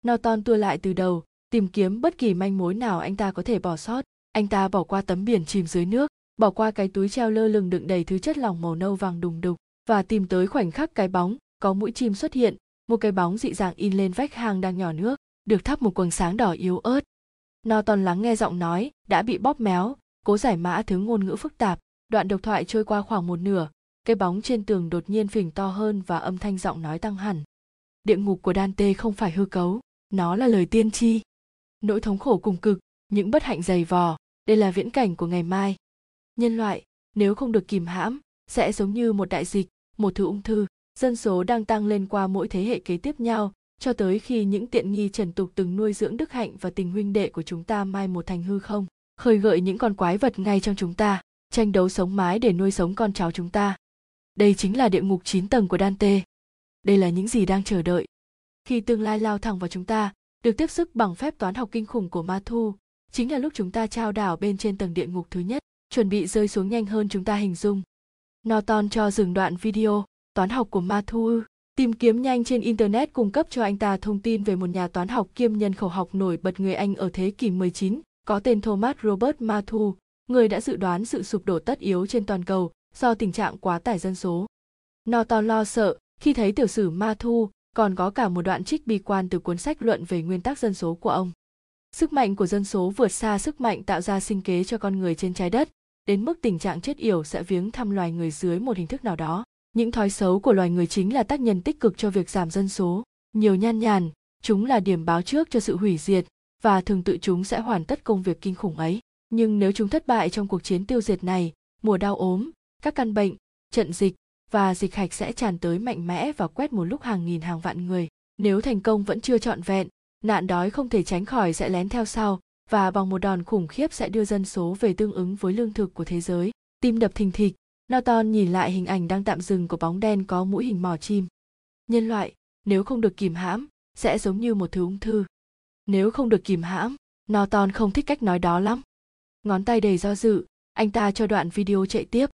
Norton tua lại từ đầu, tìm kiếm bất kỳ manh mối nào anh ta có thể bỏ sót. Anh ta bỏ qua tấm biển chìm dưới nước, bỏ qua cái túi treo lơ lửng đựng đầy thứ chất lỏng màu nâu vàng đùng đục, và tìm tới khoảnh khắc cái bóng, có mũi chim xuất hiện, một cái bóng dị dạng in lên vách hang đang nhỏ nước, được thắp một quầng sáng đỏ yếu ớt. No toàn lắng nghe giọng nói, đã bị bóp méo, cố giải mã thứ ngôn ngữ phức tạp. Đoạn độc thoại trôi qua khoảng một nửa, cái bóng trên tường đột nhiên phình to hơn và âm thanh giọng nói tăng hẳn. Địa ngục của dante không phải hư cấu, nó là lời tiên tri nỗi thống khổ cùng cực những bất hạnh dày vò. Đây là viễn cảnh của ngày mai. Nhân loại nếu không được kìm hãm sẽ giống như một đại dịch một thứ ung thư. Dân số đang tăng lên qua mỗi thế hệ kế tiếp nhau cho tới khi những tiện nghi trần tục từng nuôi dưỡng đức hạnh và tình huynh đệ của chúng ta mai một thành hư không. Khơi gợi những con quái vật ngay trong chúng ta tranh đấu sống mái để nuôi sống con cháu chúng ta. Đây chính là địa ngục 9 tầng của Dante. Đây là những gì đang chờ đợi. Khi tương lai lao thẳng vào chúng ta, được tiếp sức bằng phép toán học kinh khủng của ma thu chính là lúc chúng ta trao đảo bên trên tầng địa ngục thứ nhất chuẩn bị rơi xuống nhanh hơn chúng ta hình dung norton cho dừng đoạn video toán học của ma thu ư tìm kiếm nhanh trên internet cung cấp cho anh ta thông tin về một nhà toán học kiêm nhân khẩu học nổi bật người anh ở thế kỷ 19 có tên Thomas Robert Matthew, người đã dự đoán sự sụp đổ tất yếu trên toàn cầu do tình trạng quá tải dân số. Norton lo sợ khi thấy tiểu sử Matthew còn có cả một đoạn trích bi quan từ cuốn sách luận về nguyên tắc dân số của ông. Sức mạnh của dân số vượt xa sức mạnh tạo ra sinh kế cho con người trên trái đất, đến mức tình trạng chết yểu sẽ viếng thăm loài người dưới một hình thức nào đó. Những thói xấu của loài người chính là tác nhân tích cực cho việc giảm dân số. Nhiều nhan nhàn, chúng là điểm báo trước cho sự hủy diệt, và thường tự chúng sẽ hoàn tất công việc kinh khủng ấy. Nhưng nếu chúng thất bại trong cuộc chiến tiêu diệt này, mùa đau ốm, các căn bệnh, trận dịch, và dịch hạch sẽ tràn tới mạnh mẽ và quét một lúc hàng nghìn hàng vạn người. Nếu thành công vẫn chưa trọn vẹn, nạn đói không thể tránh khỏi sẽ lén theo sau và bằng một đòn khủng khiếp sẽ đưa dân số về tương ứng với lương thực của thế giới. Tim đập thình thịch, Norton nhìn lại hình ảnh đang tạm dừng của bóng đen có mũi hình mỏ chim. Nhân loại, nếu không được kìm hãm, sẽ giống như một thứ ung thư. Nếu không được kìm hãm, Norton không thích cách nói đó lắm. Ngón tay đầy do dự, anh ta cho đoạn video chạy tiếp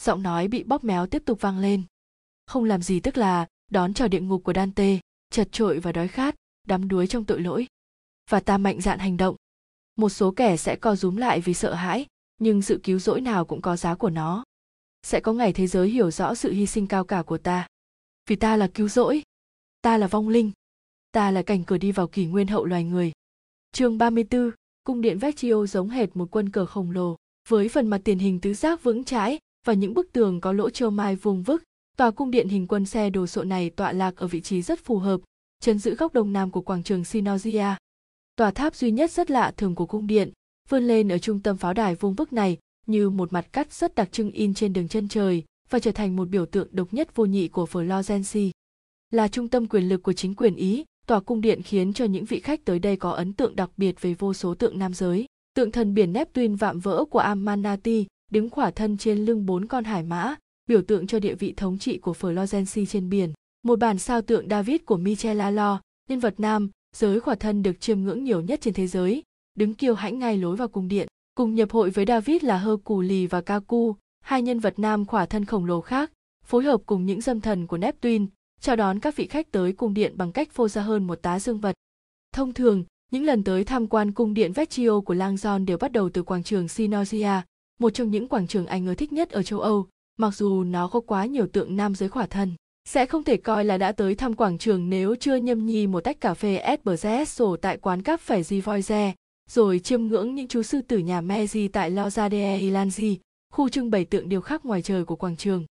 giọng nói bị bóp méo tiếp tục vang lên. Không làm gì tức là đón chờ địa ngục của dante chật trội và đói khát đắm đuối trong tội lỗi. Và ta mạnh dạn hành động. Một số kẻ sẽ co rúm lại vì sợ hãi nhưng sự cứu rỗi nào cũng có giá của nó. Sẽ có ngày thế giới hiểu rõ sự hy sinh cao cả của ta. Vì ta là cứu rỗi. Ta là vong linh. Ta là cảnh cửa đi vào kỷ nguyên hậu loài người. Chương 34, cung điện Vecchio giống hệt một quân cờ khổng lồ với phần mặt tiền hình tứ giác vững chãi và những bức tường có lỗ châu mai vuông vức tòa cung điện hình quân xe đồ sộ này tọa lạc ở vị trí rất phù hợp chân giữ góc đông nam của quảng trường Sinogia. Tòa tháp duy nhất rất lạ thường của cung điện, vươn lên ở trung tâm pháo đài vuông vức này như một mặt cắt rất đặc trưng in trên đường chân trời và trở thành một biểu tượng độc nhất vô nhị của Florence. Là trung tâm quyền lực của chính quyền Ý, tòa cung điện khiến cho những vị khách tới đây có ấn tượng đặc biệt về vô số tượng nam giới. Tượng thần biển Neptune vạm vỡ của Amanati đứng khỏa thân trên lưng bốn con hải mã, biểu tượng cho địa vị thống trị của Florence trên biển. Một bản sao tượng David của Michelangelo, nhân vật nam, giới khỏa thân được chiêm ngưỡng nhiều nhất trên thế giới, đứng kiêu hãnh ngay lối vào cung điện. Cùng nhập hội với David là Hercules và Kaku, hai nhân vật nam khỏa thân khổng lồ khác, phối hợp cùng những dâm thần của Neptune, chào đón các vị khách tới cung điện bằng cách phô ra hơn một tá dương vật. Thông thường, những lần tới tham quan cung điện Vecchio của Lang John đều bắt đầu từ quảng trường Sinosia, một trong những quảng trường anh ưa thích nhất ở châu Âu, mặc dù nó có quá nhiều tượng nam giới khỏa thân. Sẽ không thể coi là đã tới thăm quảng trường nếu chưa nhâm nhi một tách cà phê espresso tại quán cáp phải di Voice, rồi chiêm ngưỡng những chú sư tử nhà Meiji tại Loza de Ilanzi, khu trưng bày tượng điêu khắc ngoài trời của quảng trường.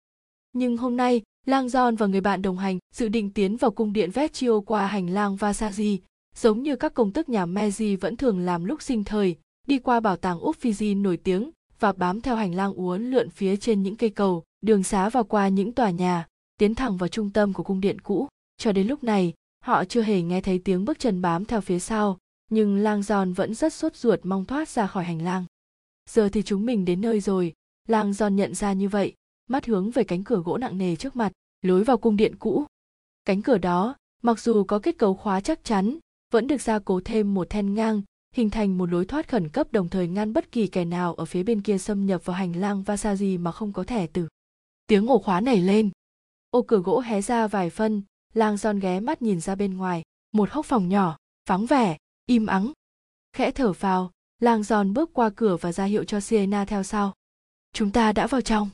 Nhưng hôm nay, Lang John và người bạn đồng hành dự định tiến vào cung điện Vecchio qua hành lang Vasaji, giống như các công tước nhà Meiji vẫn thường làm lúc sinh thời, đi qua bảo tàng Uffizi nổi tiếng và bám theo hành lang uốn lượn phía trên những cây cầu, đường xá và qua những tòa nhà, tiến thẳng vào trung tâm của cung điện cũ. Cho đến lúc này, họ chưa hề nghe thấy tiếng bước chân bám theo phía sau, nhưng lang giòn vẫn rất sốt ruột mong thoát ra khỏi hành lang. Giờ thì chúng mình đến nơi rồi, lang giòn nhận ra như vậy, mắt hướng về cánh cửa gỗ nặng nề trước mặt, lối vào cung điện cũ. Cánh cửa đó, mặc dù có kết cấu khóa chắc chắn, vẫn được gia cố thêm một then ngang, hình thành một lối thoát khẩn cấp đồng thời ngăn bất kỳ kẻ nào ở phía bên kia xâm nhập vào hành lang Vasaji mà không có thẻ tử. Tiếng ổ khóa nảy lên. Ô cửa gỗ hé ra vài phân, lang son ghé mắt nhìn ra bên ngoài, một hốc phòng nhỏ, vắng vẻ, im ắng. Khẽ thở vào, lang giòn bước qua cửa và ra hiệu cho Sienna theo sau. Chúng ta đã vào trong.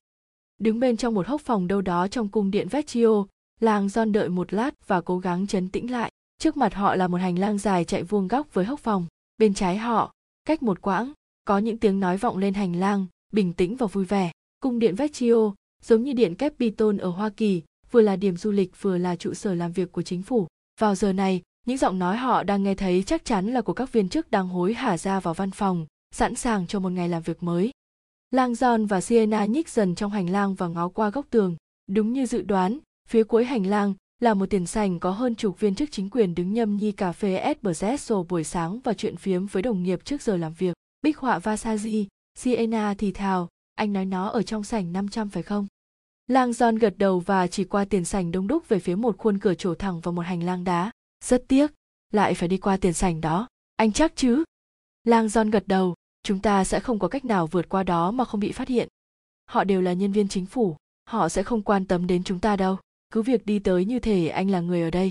Đứng bên trong một hốc phòng đâu đó trong cung điện Vecchio, lang giòn đợi một lát và cố gắng chấn tĩnh lại. Trước mặt họ là một hành lang dài chạy vuông góc với hốc phòng bên trái họ, cách một quãng, có những tiếng nói vọng lên hành lang, bình tĩnh và vui vẻ. Cung điện vecchio, giống như điện capitol ở hoa kỳ, vừa là điểm du lịch vừa là trụ sở làm việc của chính phủ. Vào giờ này, những giọng nói họ đang nghe thấy chắc chắn là của các viên chức đang hối hả ra vào văn phòng, sẵn sàng cho một ngày làm việc mới. Lang john và sienna nhích dần trong hành lang và ngó qua góc tường. Đúng như dự đoán, phía cuối hành lang là một tiền sành có hơn chục viên chức chính quyền đứng nhâm nhi cà phê espresso buổi sáng và chuyện phiếm với đồng nghiệp trước giờ làm việc. Bích họa Vasaji, Siena thì thào, anh nói nó ở trong sảnh 500 phải không? Lang John gật đầu và chỉ qua tiền sảnh đông đúc về phía một khuôn cửa trổ thẳng vào một hành lang đá. Rất tiếc, lại phải đi qua tiền sảnh đó. Anh chắc chứ? Lang John gật đầu, chúng ta sẽ không có cách nào vượt qua đó mà không bị phát hiện. Họ đều là nhân viên chính phủ, họ sẽ không quan tâm đến chúng ta đâu cứ việc đi tới như thể anh là người ở đây.